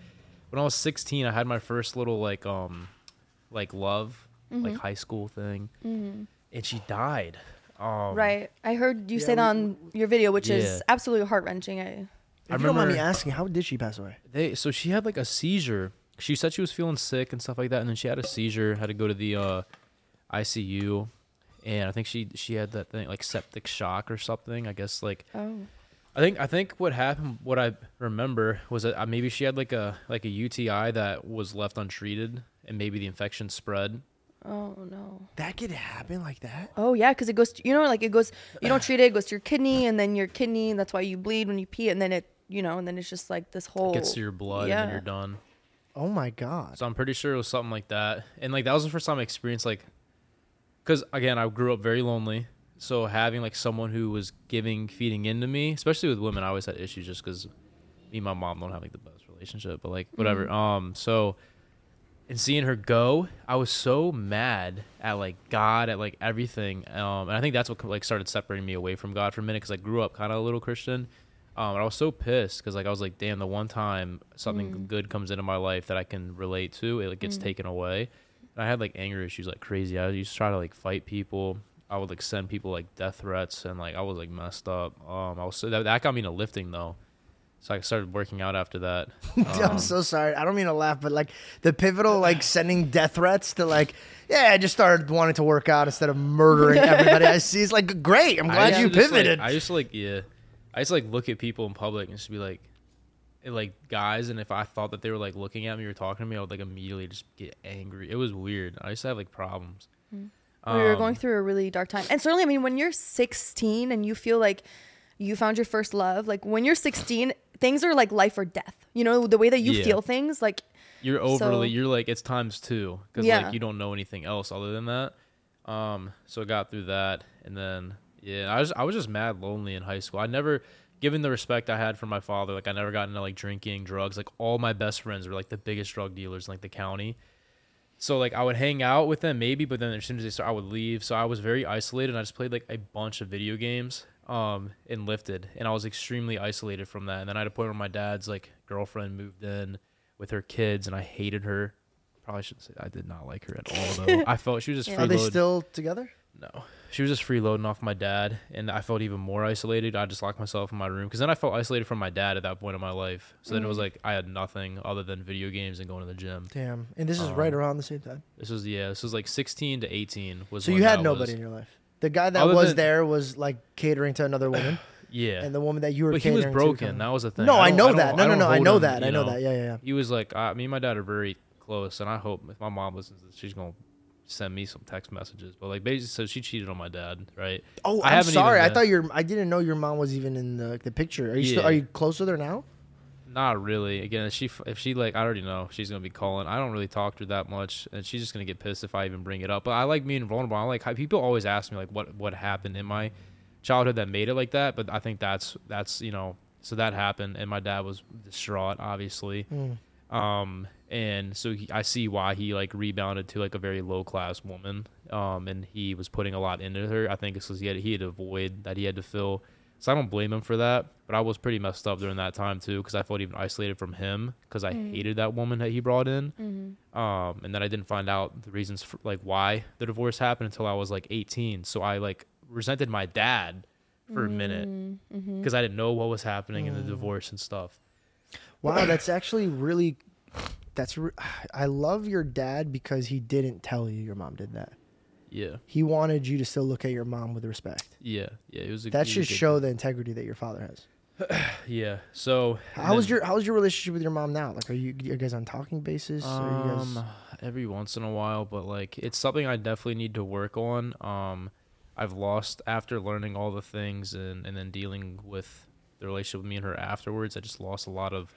when I was 16. I had my first little like um like love like high school thing, and she died. Um, Right. I heard you Yeah, say that we- on your video, which Yeah. is absolutely heart wrenching. I If I you don't mind me remember- asking, how did she pass away? They so she had like a seizure. She said she was feeling sick and stuff like that, and then she had a seizure. Had to go to the uh, ICU, and I think she she had that thing like septic shock or something. I guess like oh I think I think what happened, what I remember was that uh, maybe she had like a like a UTI that was left untreated, and maybe the infection spread. oh no. That could happen like that. Oh yeah, because it goes. To, you know, like it goes. You don't treat it. It goes to your kidney, and then your kidney. And that's why you bleed when you pee, and then it. You know, and then it's just like this whole. Gets to your blood, and yeah. then you're done. Oh my god. So I'm pretty sure it was something like that. And like that was the first time I experienced like, because again I grew up very lonely. So having like someone who was giving, feeding into me, especially with women, I always had issues just because me and my mom don't have like the best relationship. But like whatever. Um. So, and seeing her go, I was so mad at like God, at like everything. Um. And I think that's what like started separating me away from God for a minute because I grew up kind of a little Christian. Um, I was so pissed because like I was like, damn, the one time something good comes into my life that I can relate to, it like, gets taken away. And I had like anger issues like crazy. I used to try to like fight people. I would like send people like death threats and like I was like messed up. Um, I was so that, that got me into lifting though. So I started working out after that. I'm Um, so sorry. I don't mean to laugh, but like the pivotal, like sending death threats to like, yeah, I just started wanting to work out instead of murdering everybody I see. It's like great. I'm glad you just, like- pivoted. I used to like yeah, I used to like look at people in public and just be like, eh, like guys, and if I thought that they were like looking at me or talking to me, I would like immediately just get angry. It was weird. I used to have like problems. we were Um, going through a really dark time, and certainly, I mean, when you're 16 and you feel like you found your first love, like when you're 16, things are like life or death. You know, the way that you Yeah. feel things, like You're So- overly. you're like it's times two because Yeah. like you don't know anything else other than that. Um, so I got through that, and then yeah, I was I was just mad lonely in high school. I never, given the respect I had for my father, like I never got into like drinking, drugs. Like all my best friends were like the biggest drug dealers in like the county. So like I would hang out with them maybe, but then as soon as they start, I would leave. So I was very isolated. And I just played like a bunch of video games, um, and lifted, and I was extremely isolated from that. And then I had a point where my dad's like girlfriend moved in with her kids, and I hated her. Probably shouldn't say I did not like her at all though. I felt she was just Yeah. Are they still together? No, she was just freeloading off my dad, and I felt even more isolated. I just locked myself in my room because then I felt isolated from my dad at that point in my life. So then it was Mm. like I had nothing other than video games and going to the gym. Damn. And this is right Um, around the same time. This was yeah, this was like 16 to 18 was. So you had nobody was. in your life. The guy that Other was than- there was like catering to another woman, Yeah, and the woman that you were but he was catering to broken. That was the thing. No, I, don't- know don't- that. No, no, no. I know him, that. I you know that. Yeah, yeah, yeah. He was like, uh, me and my dad are very close, and I hope if my mom listens, she's gonna send me some text messages. But like, basically, so she cheated on my dad, right? Oh, I I'm haven't sorry. I thought your. I didn't know your mom was even in the, the picture. Are you still? Are you close with her now? Not really. Again, if she if she like, I already know she's gonna be calling. I don't really talk to her that much, and she's just gonna get pissed if I even bring it up. But I like being vulnerable. I like how people always ask me like, what what happened in my childhood that made it like that. But I think that's that's you know, so that happened, and my dad was distraught, obviously. Mm. Um, and so he, I see why he like rebounded to like a very low class woman. Um, and he was putting a lot into her. I think it's because he had he had a void that he had to fill. So I don't blame him for that. But I was pretty messed up during that time too, because I felt even isolated from him because I hated that woman that he brought in. Um, and then I didn't find out the reasons for like why the divorce happened until I was like 18. So I like resented my dad for a minute because I didn't know what was happening in the divorce and stuff. Wow, that's actually really. That's. Re- I love your dad because he didn't tell you your mom did that. Yeah, He wanted you to still look at your mom with respect. yeah, yeah. It was a, That it was a should show the integrity that your father has. Yeah. So How was then- your How's your relationship with your mom now? Like, are you, are you guys on talking basis? you guys? Um, every once in a while, but like it's something I definitely need to work on. Um, I've lost after learning all the things and and then dealing with the relationship with me and her afterwards. I just lost a lot of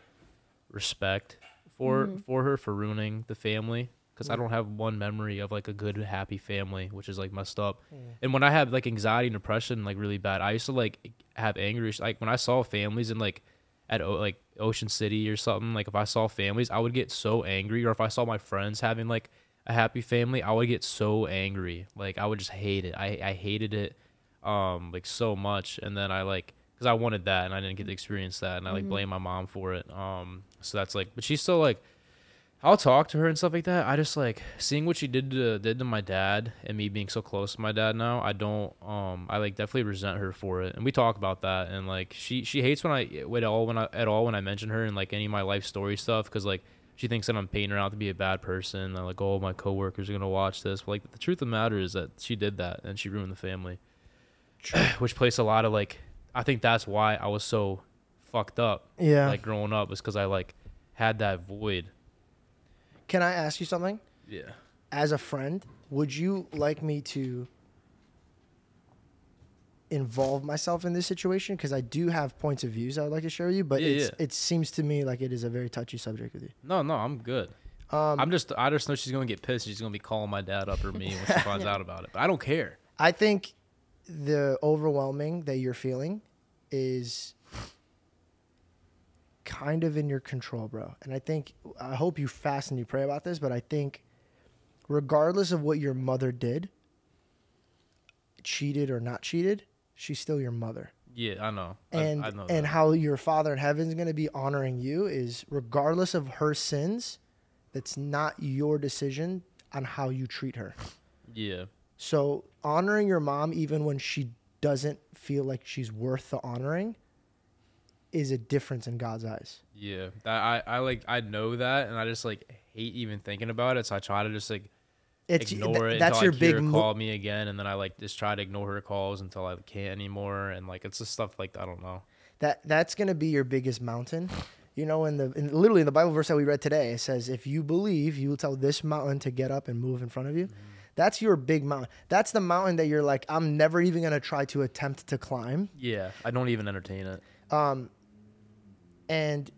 respect for for her for ruining the family because I don't have one memory of like a good happy family, which is like messed up. And when I had like anxiety and depression like really bad, I used to like have anger. Like when I saw families in like at o- like Ocean City or something, like if I saw families, I would get so angry. Or if I saw my friends having like a happy family, I would get so angry. Like I would just hate it. I I hated it um like so much and then I like cuz I wanted that and I didn't get to experience that and I like blame my mom for it. Um so that's like but she's still like I'll talk to her and stuff like that. I just like seeing what she did to did to my dad and me being so close to my dad now. I don't um I like definitely resent her for it. And we talk about that and like she she hates when I at all when I at all when I mention her and like any of my life story stuff cuz like she thinks that I'm painting her out to be a bad person. I'm like, oh, my coworkers are gonna watch this. But like the truth of the matter is that she did that and she ruined the family, which placed a lot of like. I think that's why I was so fucked up. Yeah. Like growing up was because I like had that void. Can I ask you something? Yeah. As a friend, would you like me to involve myself in this situation? Because I do have points of views I would like to share with you, but Yeah, it's, yeah. it seems to me like it is a very touchy subject with you. No, no, I'm good. Um, I'm just I just know she's gonna get pissed. She's gonna be calling my dad up or me when she finds out about it. But I don't care. I think the overwhelming that you're feeling is kind of in your control, bro. And I think I hope you fast and you pray about this, but I think regardless of what your mother did, cheated or not cheated, she's still your mother. Yeah, I know. And I, know and that. how your father in heaven is going to be honoring you is regardless of her sins, that's not your decision on how you treat her. yeah, So honoring your mom even when she doesn't feel like she's worth the honoring is a difference in God's eyes. yeah. That I I like I know that, and I just like hate even thinking about it. So I try to just like It's ignore th- it that's your I big call me again, and then I like just try to ignore her calls until I can't anymore, and like it's just stuff like I don't know. that that's going to be your biggest mountain. You know, in the in, literally in the Bible verse that we read today, it says, "If you believe, you will tell this mountain to get up and move in front of you." Mm-hmm. That's your big mountain. That's the mountain that you're like, I'm never even going to try to attempt to climb. Yeah, I don't even entertain it. Um, And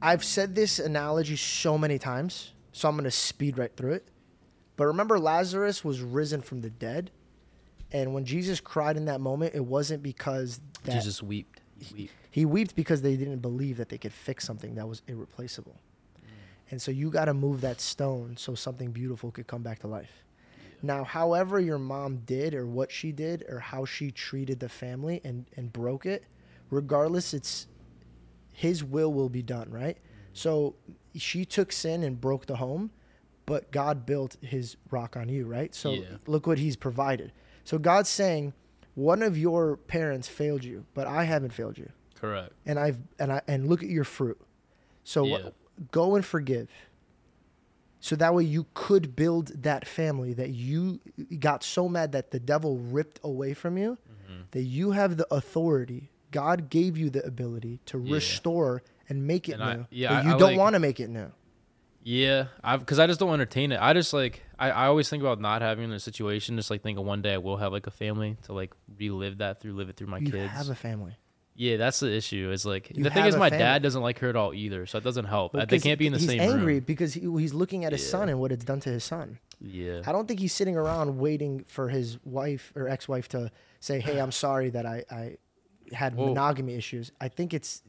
I've said this analogy so many times, so I'm going to speed right through it. But remember, Lazarus was risen from the dead. And when Jesus cried in that moment, it wasn't because that Jesus wept. He wept. he wept because they didn't believe that they could fix something that was irreplaceable. Mm. And so you got to move that stone so something beautiful could come back to life. Now, however your mom did or what she did or how she treated the family and, and broke it, regardless, it's his will will be done, right? So she took sin and broke the home, but God built his rock on you, right? So Yeah. look what he's provided. So God's saying, one of your parents failed you, but I haven't failed you Correct. and I've and I and look at your fruit. So Yeah. go and forgive. So that way you could build that family that you got so mad that the devil ripped away from you Mm-hmm. that you have the authority. God gave you the ability to Yeah. restore and make it And I- new. yeah, but you I don't like- want to make it new. Yeah, I because I just don't entertain it. I just like I, I always think about not having a situation. Just like thinking one day I will have like a family to like relive that through, live it through my You kids. have a family. yeah, that's the issue. Is like You the thing is my family. dad doesn't like her at all either, so it doesn't help. Uh, they can't be in the he's same angry room. because he, he's looking at his Yeah. son and what it's done to his son. Yeah, I don't think he's sitting around waiting for his wife or ex-wife to say, "Hey, I'm sorry that I, I had Whoa. monogamy issues. I think it's,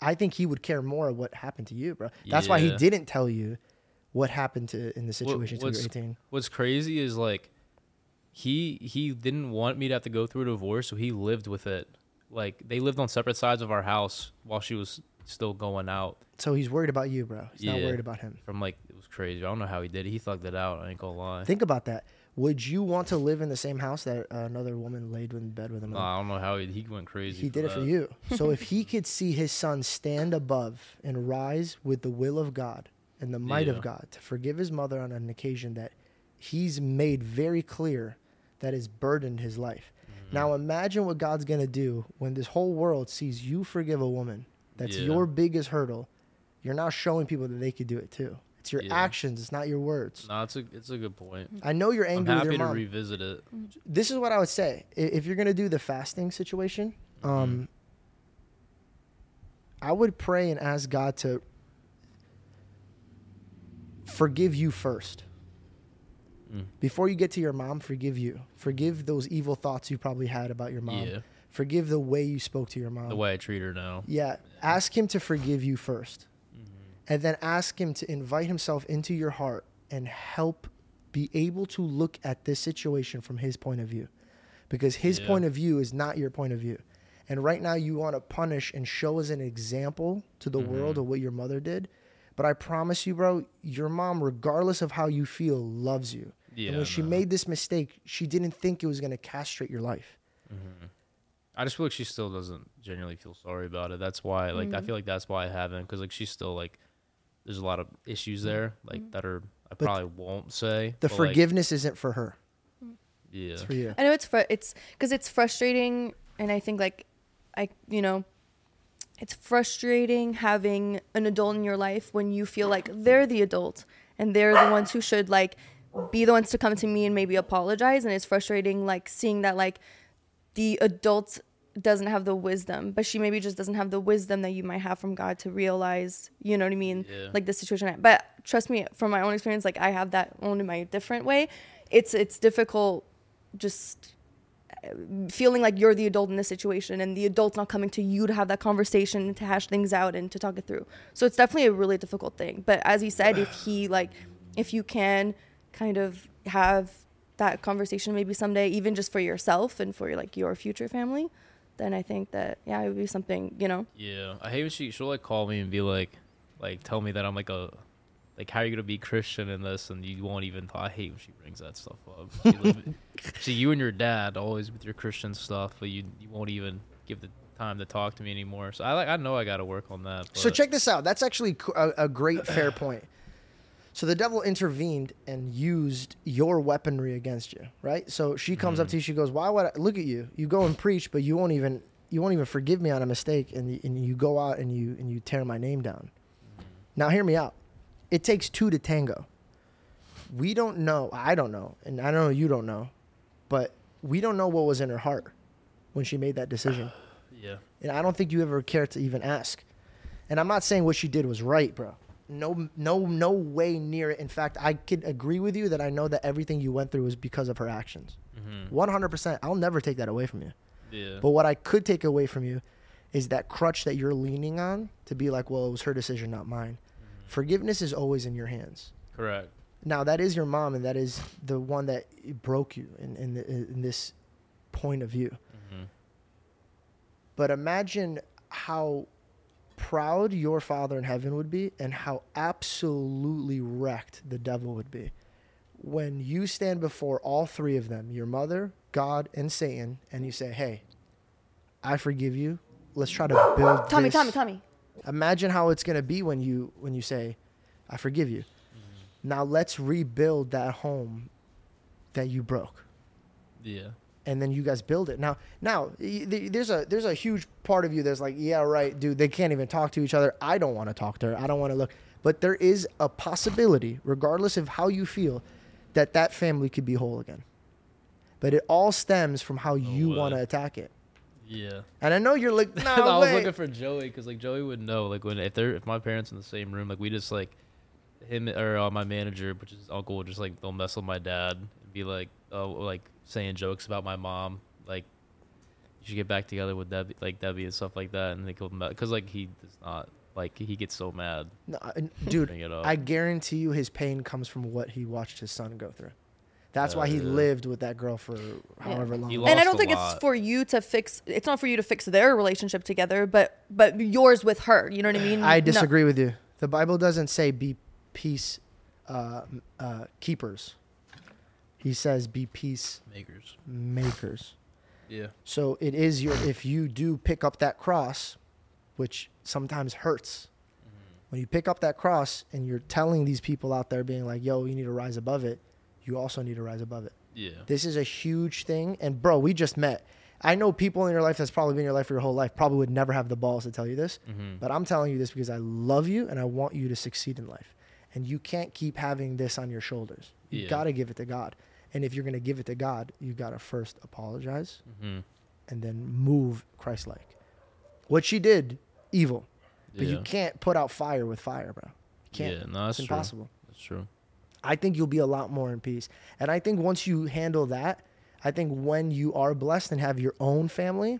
I think he would care more what happened to you, bro. That's why he didn't tell you what happened to in the situation you're what's- 18. What's crazy is like he he didn't want me to have to go through a divorce, so he lived with it. Like they lived on separate sides of our house while she was still going out. So he's worried about you, bro. He's not worried about him. From like it was crazy. I don't know how he did it. He thugged it out. I ain't gonna lie. Think about that. Would you want to live in the same house that uh, another woman laid in bed with him? Nah, I don't know how he, he went crazy. he did it for you. So if he could see his son stand above and rise with the will of God and the might of God to forgive his mother on an occasion that he's made very clear that has burdened his life. Mm-hmm. Now imagine what God's going to do when this whole world sees you forgive a woman. That's Yeah. your biggest hurdle. You're now showing people that they could do it too. It's your Yeah. actions, it's not your words. No, it's a it's a good point. I know you're angry. I'm angry with happy your to mom revisit it. this is what I would say. If you're gonna do the fasting situation, um, I would pray and ask God to forgive you first. Mm. Before you get to your mom, forgive you. Forgive those evil thoughts you probably had about your mom. Yeah, Forgive the way you spoke to your mom. the way I treat her now. Yeah. Ask him to forgive you 1st And then ask him to invite himself into your heart and help be able to look at this situation from his point of view. Because his Yeah. point of view is not your point of view. And right now you want to punish and show as an example to the world of what your mother did. But I promise you, bro, your mom, regardless of how you feel, loves you. Yeah, and when she made this mistake, she didn't think it was going to castrate your life. I just feel like she still doesn't genuinely feel sorry about it. That's why, like, Mm-hmm. I feel like that's why I haven't, because like she's still like, there's a lot of issues there, like that are I Mm-hmm. But probably won't say. The but, like, forgiveness isn't for her. yeah, It's for you. I know it's fr- it's because it's frustrating, and I think like I you know, it's frustrating having an adult in your life when you feel like they're the adult and they're the ones who should like be the ones to come to me and maybe apologize, and it's frustrating like seeing that like the adult doesn't have the wisdom, but she maybe just doesn't have the wisdom that you might have from God to realize, you know what I mean? Yeah. Like the situation. But trust me, from my own experience, like I have that in my different way. It's it's difficult just uh, feeling like you're the adult in this situation and the adult's not coming to you to have that conversation to hash things out and to talk it through. So it's definitely a really difficult thing. But as he said, if he like if you can kind of have that conversation maybe someday even just for yourself and for like your future family, then I think that yeah, it would be something, you know. yeah. I hate when she she'll like call me and be like, like tell me that I'm like a, like how are you gonna be Christian in this, and you won't even. I hate when she brings that stuff up. She, live- see you and your dad always with your Christian stuff, but you you won't even give the time to talk to me anymore. So I like I know I got to work on that. So check this out. That's actually a great, fair point. So the devil intervened and used your weaponry against you, right? So she comes up to mm-hmm. you. She goes, "Why would I look at you? You go and preach, but you won't even you won't even forgive me on a mistake, and you, and you go out and you and you tear my name down." Mm-hmm. Now hear me out. It takes two to tango. We don't know. I don't know, and I don't know you don't know, but we don't know what was in her heart when she made that decision. Yeah. And I don't think you ever cared to even ask. And I'm not saying what she did was right, bro. No, no, no way near it. In fact, I could agree with you that I know that everything you went through was because of her actions. Mm-hmm. 100%. I'll never take that away from you. Yeah. But what I could take away from you is that crutch that you're leaning on to be like, well, it was her decision, not mine. Forgiveness is always in your hands. Correct. Now, that is your mom, and that is the one that broke you in, in, the, in this point of view. hmm But imagine how proud your Father in heaven would be and how absolutely wrecked the devil would be when you stand before all three of them your mother, God, and Satan and you say, Hey, I forgive you. Let's try to build. Tommy, this." Tommy, Tommy. Imagine how it's gonna be when you when you say, I forgive you. Mm-hmm. Now let's rebuild that home that you broke Yeah. And then you guys build it. Now, now there's a there's a huge part of you that's like, yeah, right, dude. They can't even talk to each other. I don't want to talk to her. I don't want to look. But there is a possibility, regardless of how you feel, that that family could be whole again. But it all stems from how you want to attack it. Yeah. And I know you're like, no I was looking for Joey because like Joey would know like when if they're if my parents in the same room like we just like him or uh, my manager which is uncle would just like they'll mess with my dad and be like oh like saying jokes about my mom like you should get back together with Debbie, like Debbie and stuff like that, and they killed him because like he does not like he gets so mad. No, I- dude, it up. I guarantee you his pain comes from what he watched his son go through. That's why he Uh, lived with that girl for however long. He lost and I don't a think it's for you to fix. It's not for you to fix their relationship together, but but yours with her. You know what I mean? I No. disagree with you. The Bible doesn't say be peace uh, uh, keepers. He says be peace Makers. makers. Yeah. So it is your if you do pick up that cross, which sometimes hurts. When you pick up that cross and you're telling these people out there being like, "Yo, you need to rise above it." You also need to rise above it. Yeah. This is a huge thing. And bro, we just met. I know people in your life that's probably been in your life for your whole life probably would never have the balls to tell you this. Mhm. But I'm telling you this because I love you and I want you to succeed in life. And you can't keep having this on your shoulders. You Yeah. got to give it to God. And if you're going to give it to God, you got to first apologize Mhm. and then move Christ like. What she did, evil. But you can't put out fire with fire, bro. You can't. Yeah, no, that's it's true. impossible. That's true. I think you'll be a lot more in peace. And I think once you handle that, I think when you are blessed and have your own family,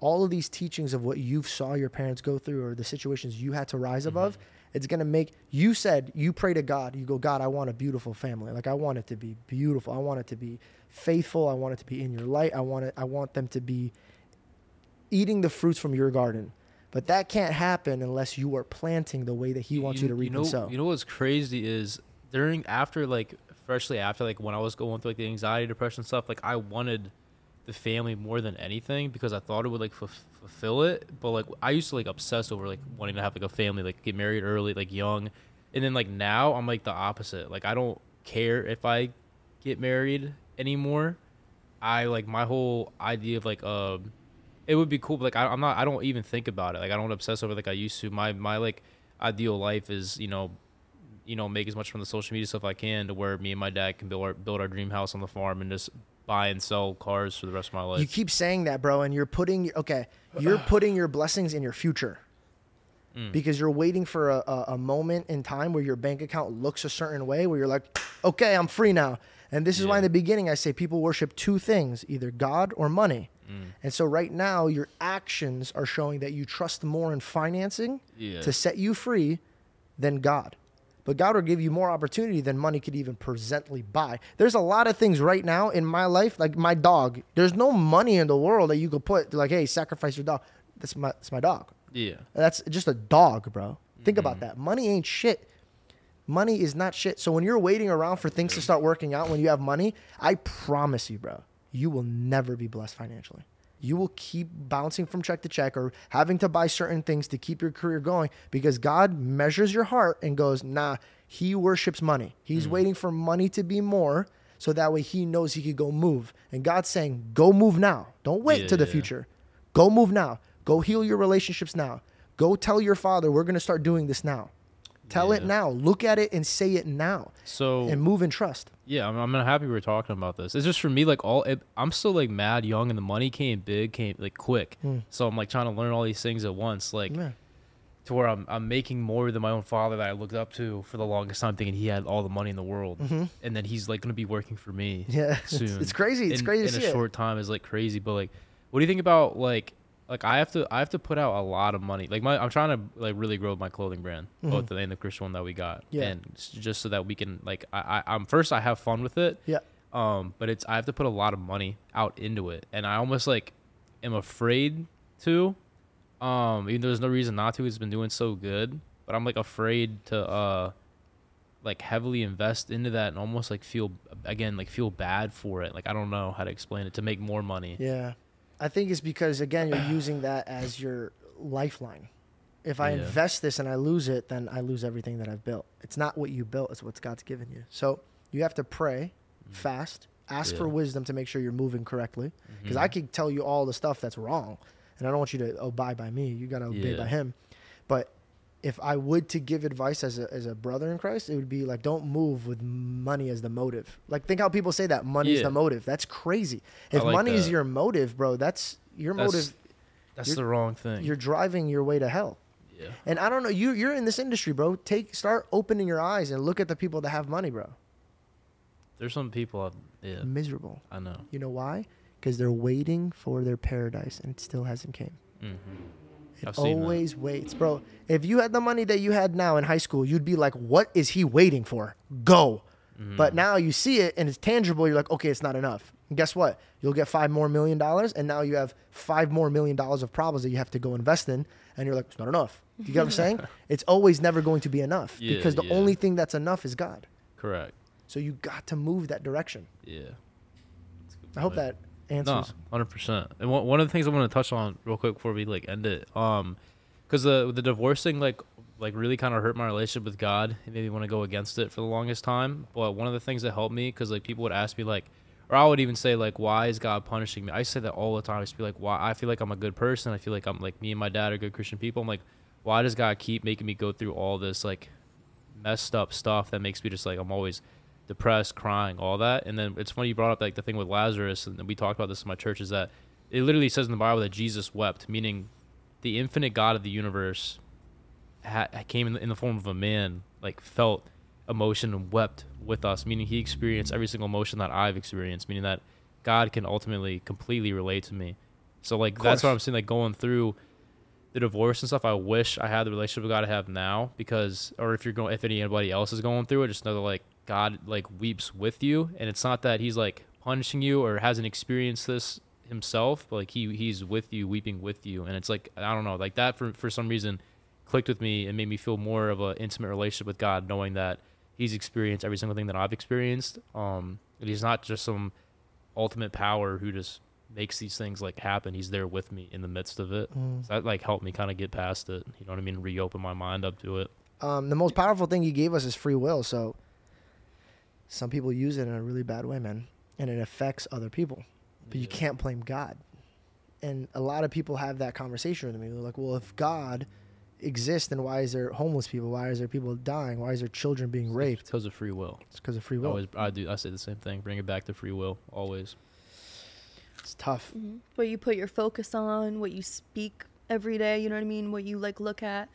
all of these teachings of what you saw your parents go through or the situations you had to rise above, it's going to make you said you pray to God, you go, God, I want a beautiful family. Like I want it to be beautiful. I want it to be faithful. I want it to be in your light. I want it I want them to be eating the fruits from your garden. But that can't happen unless you are planting the way that he wants you, to reap know, and sow. You know what's crazy is during after like freshly after like when I was going through like the anxiety, depression stuff, like I wanted the family more than anything because I thought it would like fulf- fulfill it. But like I used to like obsess over like wanting to have like a family, like get married early, like young, and then like now I'm like the opposite. Like I don't care if I get married anymore. I like my whole idea of like um it would be cool but like I, i'm not i don't even think about it like i don't obsess over like i used to my my like ideal life is you know you know make as much from the social media stuff i can to where me and my dad can build our build our dream house on the farm and just buy and sell cars for the rest of my life You keep saying that, bro, and you're putting okay, you're putting your blessings in your future. Mm. Because you're waiting for a, a, a moment in time where your bank account looks a certain way, where you're like, okay, I'm free now. And this is why in the beginning I say people worship two things, either God or money. Mm. And so right now your actions are showing that you trust more in financing Yeah. to set you free than God. But God will give you more opportunity than money could even presently buy. There's a lot of things right now in my life, like my dog. There's no money in the world that you could put like, hey, sacrifice your dog. That's my that's my dog. yeah That's just a dog, bro. Think Mm-hmm. about that. Money ain't shit. Money is not shit. So when you're waiting around for things to start working out, when you have money, I promise you, bro, you will never be blessed financially. You will keep bouncing from check to check or having to buy certain things to keep your career going because God measures your heart and goes, nah, he worships money. He's Mm. waiting for money to be more so that way he knows he could go move. And God's saying, go move now. Don't wait Yeah, to the yeah. future. Go move now. Go heal your relationships now. Go tell your father, we're going to start doing this now. Tell it now. Look at it and say it now. so And move in trust. yeah I'm, I'm happy we are talking about this it's just for me like all it, i'm still like mad young and the money came big came like quick so i'm like trying to learn all these things at once like Yeah. to where I'm I'm making more than my own father that I looked up to for the longest time, thinking he had all the money in the world, and then he's like going to be working for me. Mm-hmm. Yeah. Soon. it's crazy. It's in, crazy to in see a it. short time is like crazy. But like, what do you think about like like I have to I have to put out a lot of money. Like my I'm trying to like really grow my clothing brand, both the and the Christian one that we got, Mm-hmm. Yeah. and just so that we can like I, I I'm first I have fun with it, Yeah. um, but it's I have to put a lot of money out into it, and I almost like am afraid to, um, even though there's no reason not to. It's been doing so good, but I'm like afraid to, uh, like heavily invest into that and almost like feel again like feel bad for it. Like I don't know how to explain it to make more money. Yeah. I think it's because, again, you're using that as your lifeline. If I Yeah. invest this and I lose it, then I lose everything that I've built. It's not what you built, it's what God's given you. So you have to pray, fast, ask for Mm. Wisdom to make sure you're moving correctly. Because Mhm. I could tell you all the stuff that's wrong, and I don't want you to obey by me. You got to obey Yeah. by Him. But if I would to give advice as a, as a brother in Christ, it would be like, don't move with money as the motive. Like, think how people say that money is Yeah. the motive. That's crazy. If like money is your motive, bro, that's your That's- motive. That's the wrong thing. You're driving your way to hell. yeah. And I don't know, you you're in this industry, bro. Take start opening your eyes and look at the people that have money, bro. There's some people. I've, yeah, Miserable. I know. You know why? because they're waiting for their paradise and it still hasn't came. Mhm. It I've always waits, bro. If you had the money that you had now in high school, you'd be like, "What is he waiting for? Go!" Mm-hmm. But now you see it and it's tangible. You're like, "Okay, it's not enough." And guess what? You'll get five more million dollars, and now you have five more million dollars of problems that you have to go invest in, and you're like, "It's not enough." You get what I'm saying? It's always never going to be enough Yeah, because the yeah. only thing that's enough is God. Correct. So you got to move that direction. Yeah. That's a good I hope that answers. hundred percent. And one, one of the things I want to touch on real quick before we like end it, um, because the the divorce thing like like really kind of hurt my relationship with God. Made me want to go against it for the longest time. But one of the things that helped me, because like people would ask me like, or I would even say like, why is God punishing me? I say that all the time. I just be like, why? I feel like I'm a good person. I feel like I'm like me and my dad are good Christian people. I'm like, why does God keep making me go through all this like messed up stuff that makes me just like I'm always depressed, crying, all that. And then it's funny you brought up like the thing with Lazarus, and we talked about this in my church. Is that it literally says in the Bible that Jesus wept, meaning the infinite God of the universe ha- came in the, in the form of a man, like felt emotion and wept with us, meaning he experienced every single emotion that I've experienced, meaning that God can ultimately completely relate to me. So like that's what. I'm saying. Like going through the divorce and stuff, I wish I had the relationship with God I have now because, or if you're going, if anybody else is going through it, just know that like God like weeps with you, and it's not that He's like punishing you or hasn't experienced this himself, but like He He's with you, weeping with you, and it's like I don't know, like that for for some reason clicked with me and made me feel more of an intimate relationship with God, knowing that He's experienced every single thing that I've experienced. Um, and He's not just some ultimate power who just makes these things like happen. He's there with me in the midst of it. Mm. So that like helped me kind of get past it. You know what I mean? Reopen my mind up to it. Um, the most powerful thing he gave us is free will. So some people use it in a really bad way, man, and it affects other people. But you can't blame God. And a lot of people have that conversation with me. They're like, "Well, if God exists, then why is there homeless people? Why is there people dying? Why is there children being raped? because of free will. It's because of free I will. Always, I do. I say the same thing. Bring it back to free will. Always. It's tough. Mhm. What you put your focus on, what you speak every day, you know what I mean? What you like look at.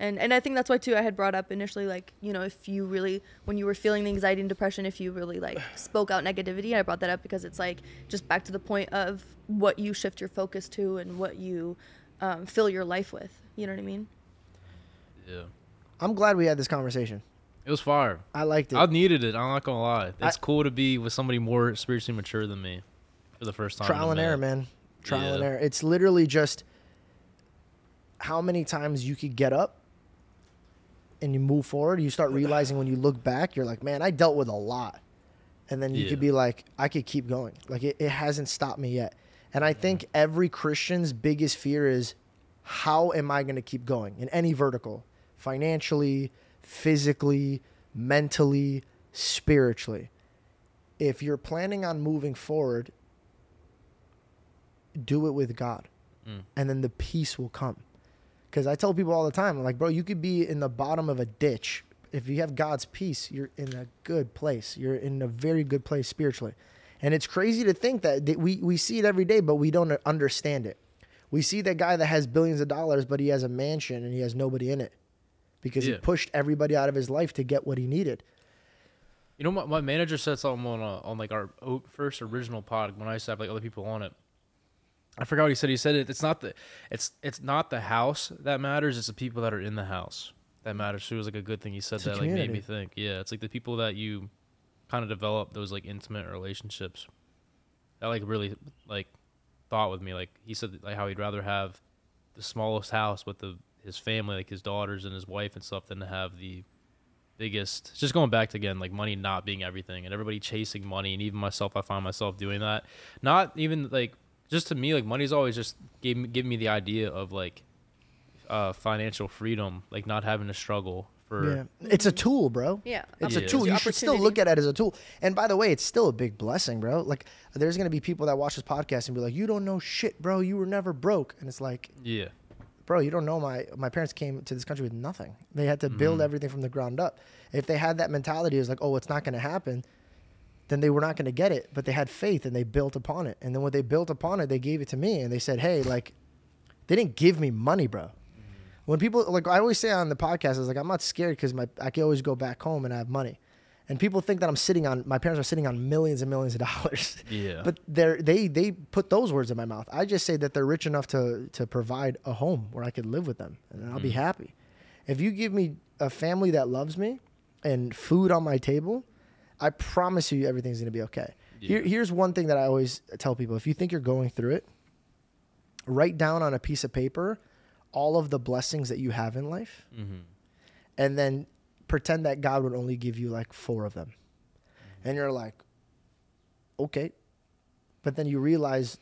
And and I think that's why too I had brought up initially like, you know, if you really when you were feeling the anxiety and depression, if you really like spoke out negativity, I brought that up because it's like just back to the point of what you shift your focus to and what you um, fill your life with. You know what I mean? Yeah. I'm glad we had this conversation. It was fire. I liked it. I needed it. I'm not gonna lie. It's I- cool to be with somebody more spiritually mature than me for the first time. trial and error, man. Trial and error. It's literally just how many times you could get up and you move forward. You start realizing when you look back, you're like, man, I dealt with a lot. And then you Yeah. could be like, I could keep going. Like it, it hasn't stopped me yet. And I think every Christian's biggest fear is how am I going to keep going in any vertical? Financially, physically, mentally, spiritually. If you're planning on moving forward, do it with God. Mm. And then the peace will come. Because I tell people all the time, I'm like, bro, you could be in the bottom of a ditch. If you have God's peace, you're in a good place. You're in a very good place spiritually. And it's crazy to think that, we, we see it every day, but we don't understand it. We see that guy that has billions of dollars, but he has a mansion and he has nobody in it because he pushed everybody out of his life to get what he needed. You know, my, my manager said something on uh, on like our first original pod when I used to have like other people on it. I forgot what he said. He said it, it's not the it's it's not the house that matters. It's the people that are in the house that matters. So it was like a good thing he said It's that like made me think. Yeah, it's like the people that you kind of develop those like intimate relationships. That like really like thought with me. Like he said like how he'd rather have the smallest house with the his family, like his daughters and his wife and stuff, than to have the biggest just going back to again like money not being everything and everybody chasing money and even myself i find myself doing that not even like just to me like money's always just gave me, give me the idea of like uh financial freedom like not having to struggle for Yeah. It's a tool, bro. Yeah. It's Yeah. a tool. It's You should still look at it as a tool. And by the way, it's still a big blessing, bro. Like there's gonna be people that watch this podcast and be like, "You don't know shit, bro. You were never broke." And it's like, yeah bro, you don't know my my parents came to this country with nothing. They had to build everything from the ground up. If they had that mentality, it was like, "Oh, it's not gonna happen," then they were not gonna get it. But they had faith and they built upon it. And then when they built upon it, they gave it to me and they said, "Hey, like, they didn't give me money, bro." When people like I always say on the podcast, I was like, I'm not scared because my I can always go back home and I have money. And people think that I'm sitting on my parents are sitting on millions and millions of dollars. Yeah. But they're they they put those words in my mouth. I just say that they're rich enough to to provide a home where I could live with them and I'll be mm. happy. If you give me a family that loves me and food on my table, I promise you everything's gonna be okay. Here, here's one thing that I always tell people: if you think you're going through it, write down on a piece of paper all of the blessings that you have in life, Mhm. and then pretend that God would only give you like four of them, and you're like, okay, but then you realize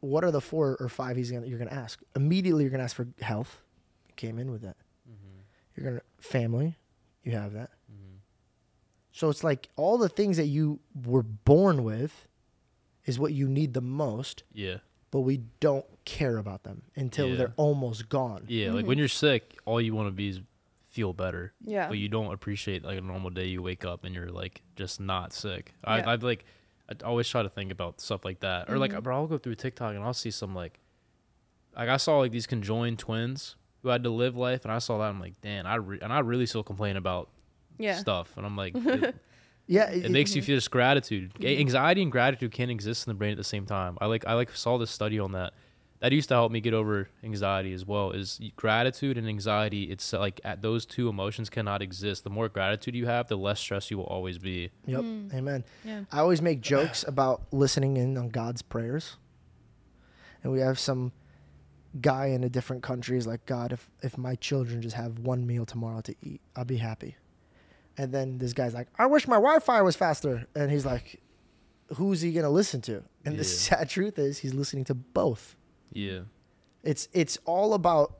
what are the four or five he's gonna you're gonna ask. Immediately you're gonna ask for health. Came in with that. You're gonna family you have that so it's like all the things that you were born with is what you need the most Yeah. but we don't care about them until Yeah. they're almost gone Yeah. Like mm-hmm. when you're sick, all you want to be is feel better. Yeah. But you don't appreciate like a normal day you wake up and you're like just not sick. I, Yeah. I'd like, I always try to think about stuff like that. Or like, mm-hmm. bro, I'll go through TikTok and I'll see some like, like I saw like these conjoined twins who had to live life, and I saw that I'm like, damn, I re- and I really still complain about Yeah. stuff, and I'm like, it, yeah it makes you feel just gratitude. A- mm-hmm. Anxiety and gratitude can't exist in the brain at the same time. I like I like saw this study on that. That used to help me get over anxiety as well. Is gratitude and anxiety? It's uh, like at those two emotions cannot exist. The more gratitude you have, the less stress you will always be. Yep. Mm. Amen. Yeah. I always make jokes about listening in on God's prayers. And we have some guy in a different country is like, God, if, if my children just have one meal tomorrow to eat, I'll be happy. And then this guy's like, I wish my Wi Fi was faster. And he's like, Who's he going to listen to? And the sad truth is, he's listening to both. Yeah. It's it's all about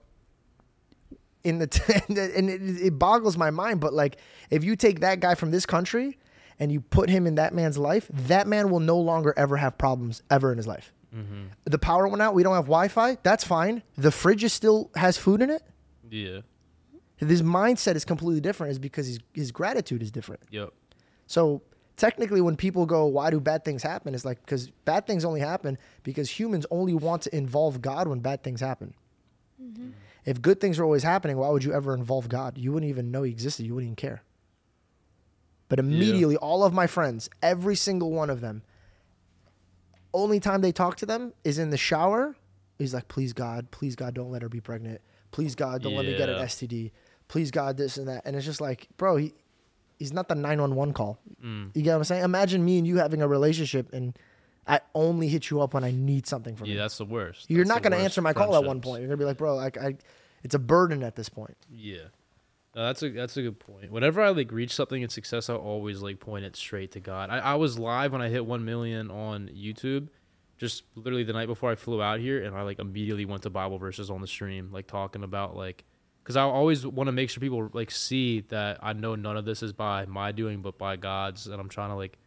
in the t- and it, it boggles my mind. But like, if you take that guy from this country and you put him in that man's life, that man will no longer ever have problems ever in his life. Mm-hmm. The power went out. We don't have Wi-Fi. That's fine. The fridge is still has food in it. Yeah. His mindset is completely different. Is because his his gratitude is different. Yep. So technically, when people go, "Why do bad things happen?" It's like because bad things only happen because humans only want to involve God when bad things happen. Mm-hmm. If good things are always happening, why would you ever involve God? You wouldn't even know He existed. You wouldn't even care. But immediately, all of my friends, every single one of them, only time they talk to them is in the shower. He's like, "Please God, please God, don't let her be pregnant. Please God, don't let me get an STD. Please God, this and that." And it's just like, bro, he he's not the 911 call. Mm. You get what I'm saying? Imagine me and you having a relationship and I only hit you up when I need something from Yeah. you. That's the worst. You're That's not going to answer my call at one point. You're going to be like, bro, like I, it's a burden at this point. Yeah. No, that's a that's a good point. Whenever I like reach something in success, I always like point it straight to God. I, I was live when I hit one million on YouTube, just literally the night before I flew out here, and I like immediately went to Bible verses on the stream, like talking about like, because I always want to make sure people like see that I know none of this is by my doing, but by God's, and I'm trying to like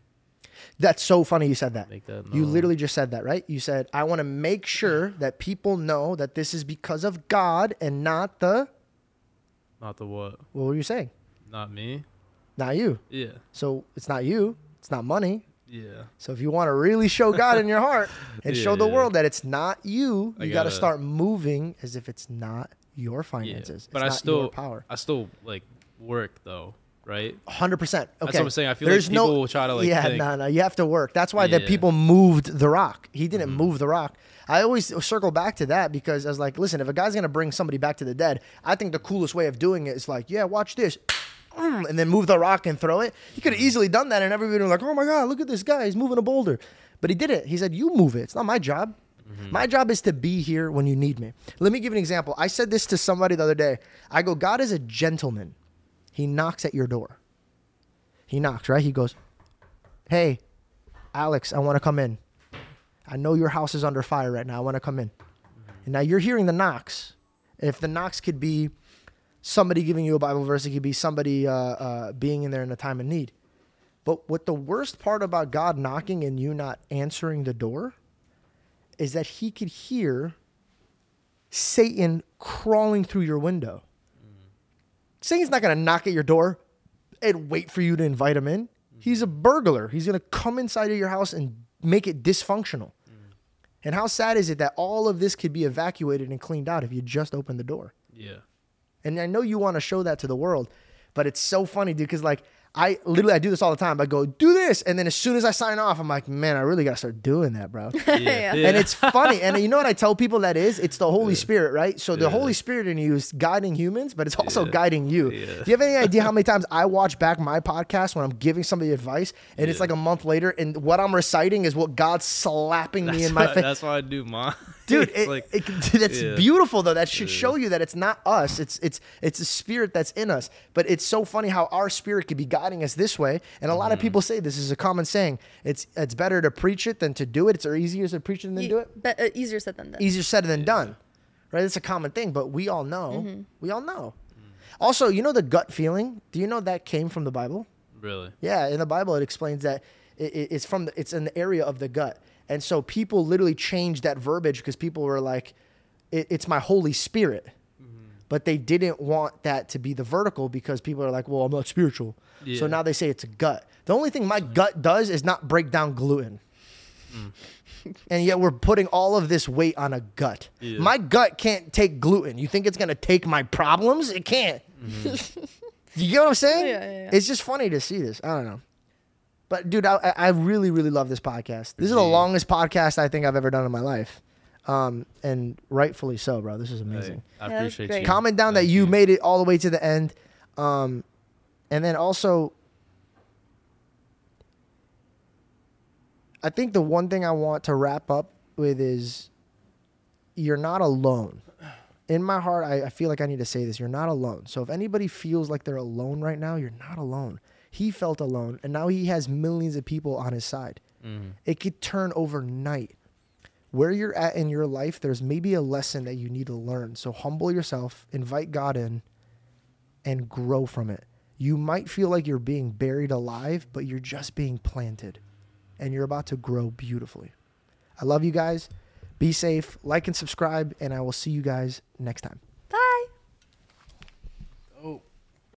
That's so funny you said that. make that. You literally just said that, right? You said, I want to make sure that people know that this is because of God and not the, not the what, what were you saying? not me. Not you. Yeah, So it's not you. It's not money. yeah, So if you want to really show God in your heart and show the Yeah. world that it's not you, you gotta- start moving as if it's not your yeah. finances. But it's I not still, your power. I still like work though, right? Hundred percent. Okay. That's what I'm saying. I feel like people will try to, like, Yeah, no, no. You have to work. That's why the people moved the rock. He didn't Mm-hmm. move the rock. I always circle back to that because I was like, listen, if a guy's gonna bring somebody back to the dead, I think the coolest way of doing it is like, yeah, watch this. And then move the rock and throw it. He could have easily done that, and everybody was like, "Oh my god, look at this guy! He's moving a boulder." But he did it. He said, "You move it. It's not my job. Mm-hmm. My job is to be here when you need me." Let me give you an example. I said this to somebody the other day. I go, "God is a gentleman. He knocks at your door. He knocks, right? He goes, Hey, Alex, I want to come in. I know your house is under fire right now. I want to come in. And now you're hearing the knocks. If the knocks could be somebody giving you a Bible verse, it could be somebody uh, uh, being in there in a time of need. But what the worst part about God knocking and you not answering the door is that he could hear Satan crawling through your window. Satan's not going to knock at your door and wait for you to invite him in. He's a burglar. He's going to come inside of your house and make it dysfunctional. And how sad is it that all of this could be evacuated and cleaned out if you just opened the door? Yeah. And I know you want to show that to the world, but it's so funny, dude, because like I literally I do this all the time. I go do this, and then as soon as I sign off, I'm like, man, I really gotta start doing that, bro. Yeah. And it's funny. And you know what I tell people that is? It's the Holy Spirit, right? So the Holy Spirit in you is guiding humans, but it's also Yeah. guiding you. Yeah. Do you have any idea how many times I watch back my podcast when I'm giving somebody advice and it's like a month later and what I'm reciting is what God's slapping me in my face? That's why I do mine. Dude, It's it, like, it, that's yeah. beautiful though. That should show you that it's not us. It's it's it's a spirit that's in us. But it's so funny how our spirit could be guiding us this way. And a lot Mm-hmm. of people say this is a common saying. It's it's better to preach it than to do it. It's easier to preach it than Ye- do it. Be- uh, easier said than done. Easier said than done. Right? It's a common thing, but we all know. Mm-hmm. We all know. Mm. Also, you know the gut feeling? Do you know that came from the Bible? really. Yeah, in the Bible it explains that it, it- it's from the, it's in the area of the gut, and so people literally changed that verbiage because people were like, it, "It's my Holy Spirit," mm-hmm. but they didn't want that to be the vertical because people are like, "Well, I'm not spiritual," so now they say it's a gut. The only thing my gut does is not break down gluten. Mm. And yet we're putting all of this weight on a gut. Yeah. My gut can't take gluten. You think it's gonna take my problems? It can't. Mm-hmm. you get what I'm saying? Yeah, yeah, yeah. It's just funny to see this. I don't know. But dude, I, I I really, really love this podcast. This is the longest podcast I think I've ever done in my life, um, and rightfully so, bro. This is amazing. Hey, I Yeah, that's appreciate great. you. Comment down that Thank you made it all the way to the end, um, and then also, I think the one thing I want to wrap up with is, you're not alone. In my heart, I, I feel like I need to say this. You're not alone. So if anybody feels like they're alone right now, you're not alone. He felt alone, and now he has millions of people on his side. Mhm. It could turn overnight. Where you're at in your life, there's maybe a lesson that you need to learn. So humble yourself, invite God in, and grow from it. You might feel like you're being buried alive, but you're just being planted, and you're about to grow beautifully. I love you guys. Be safe, like and subscribe, and I will see you guys next time.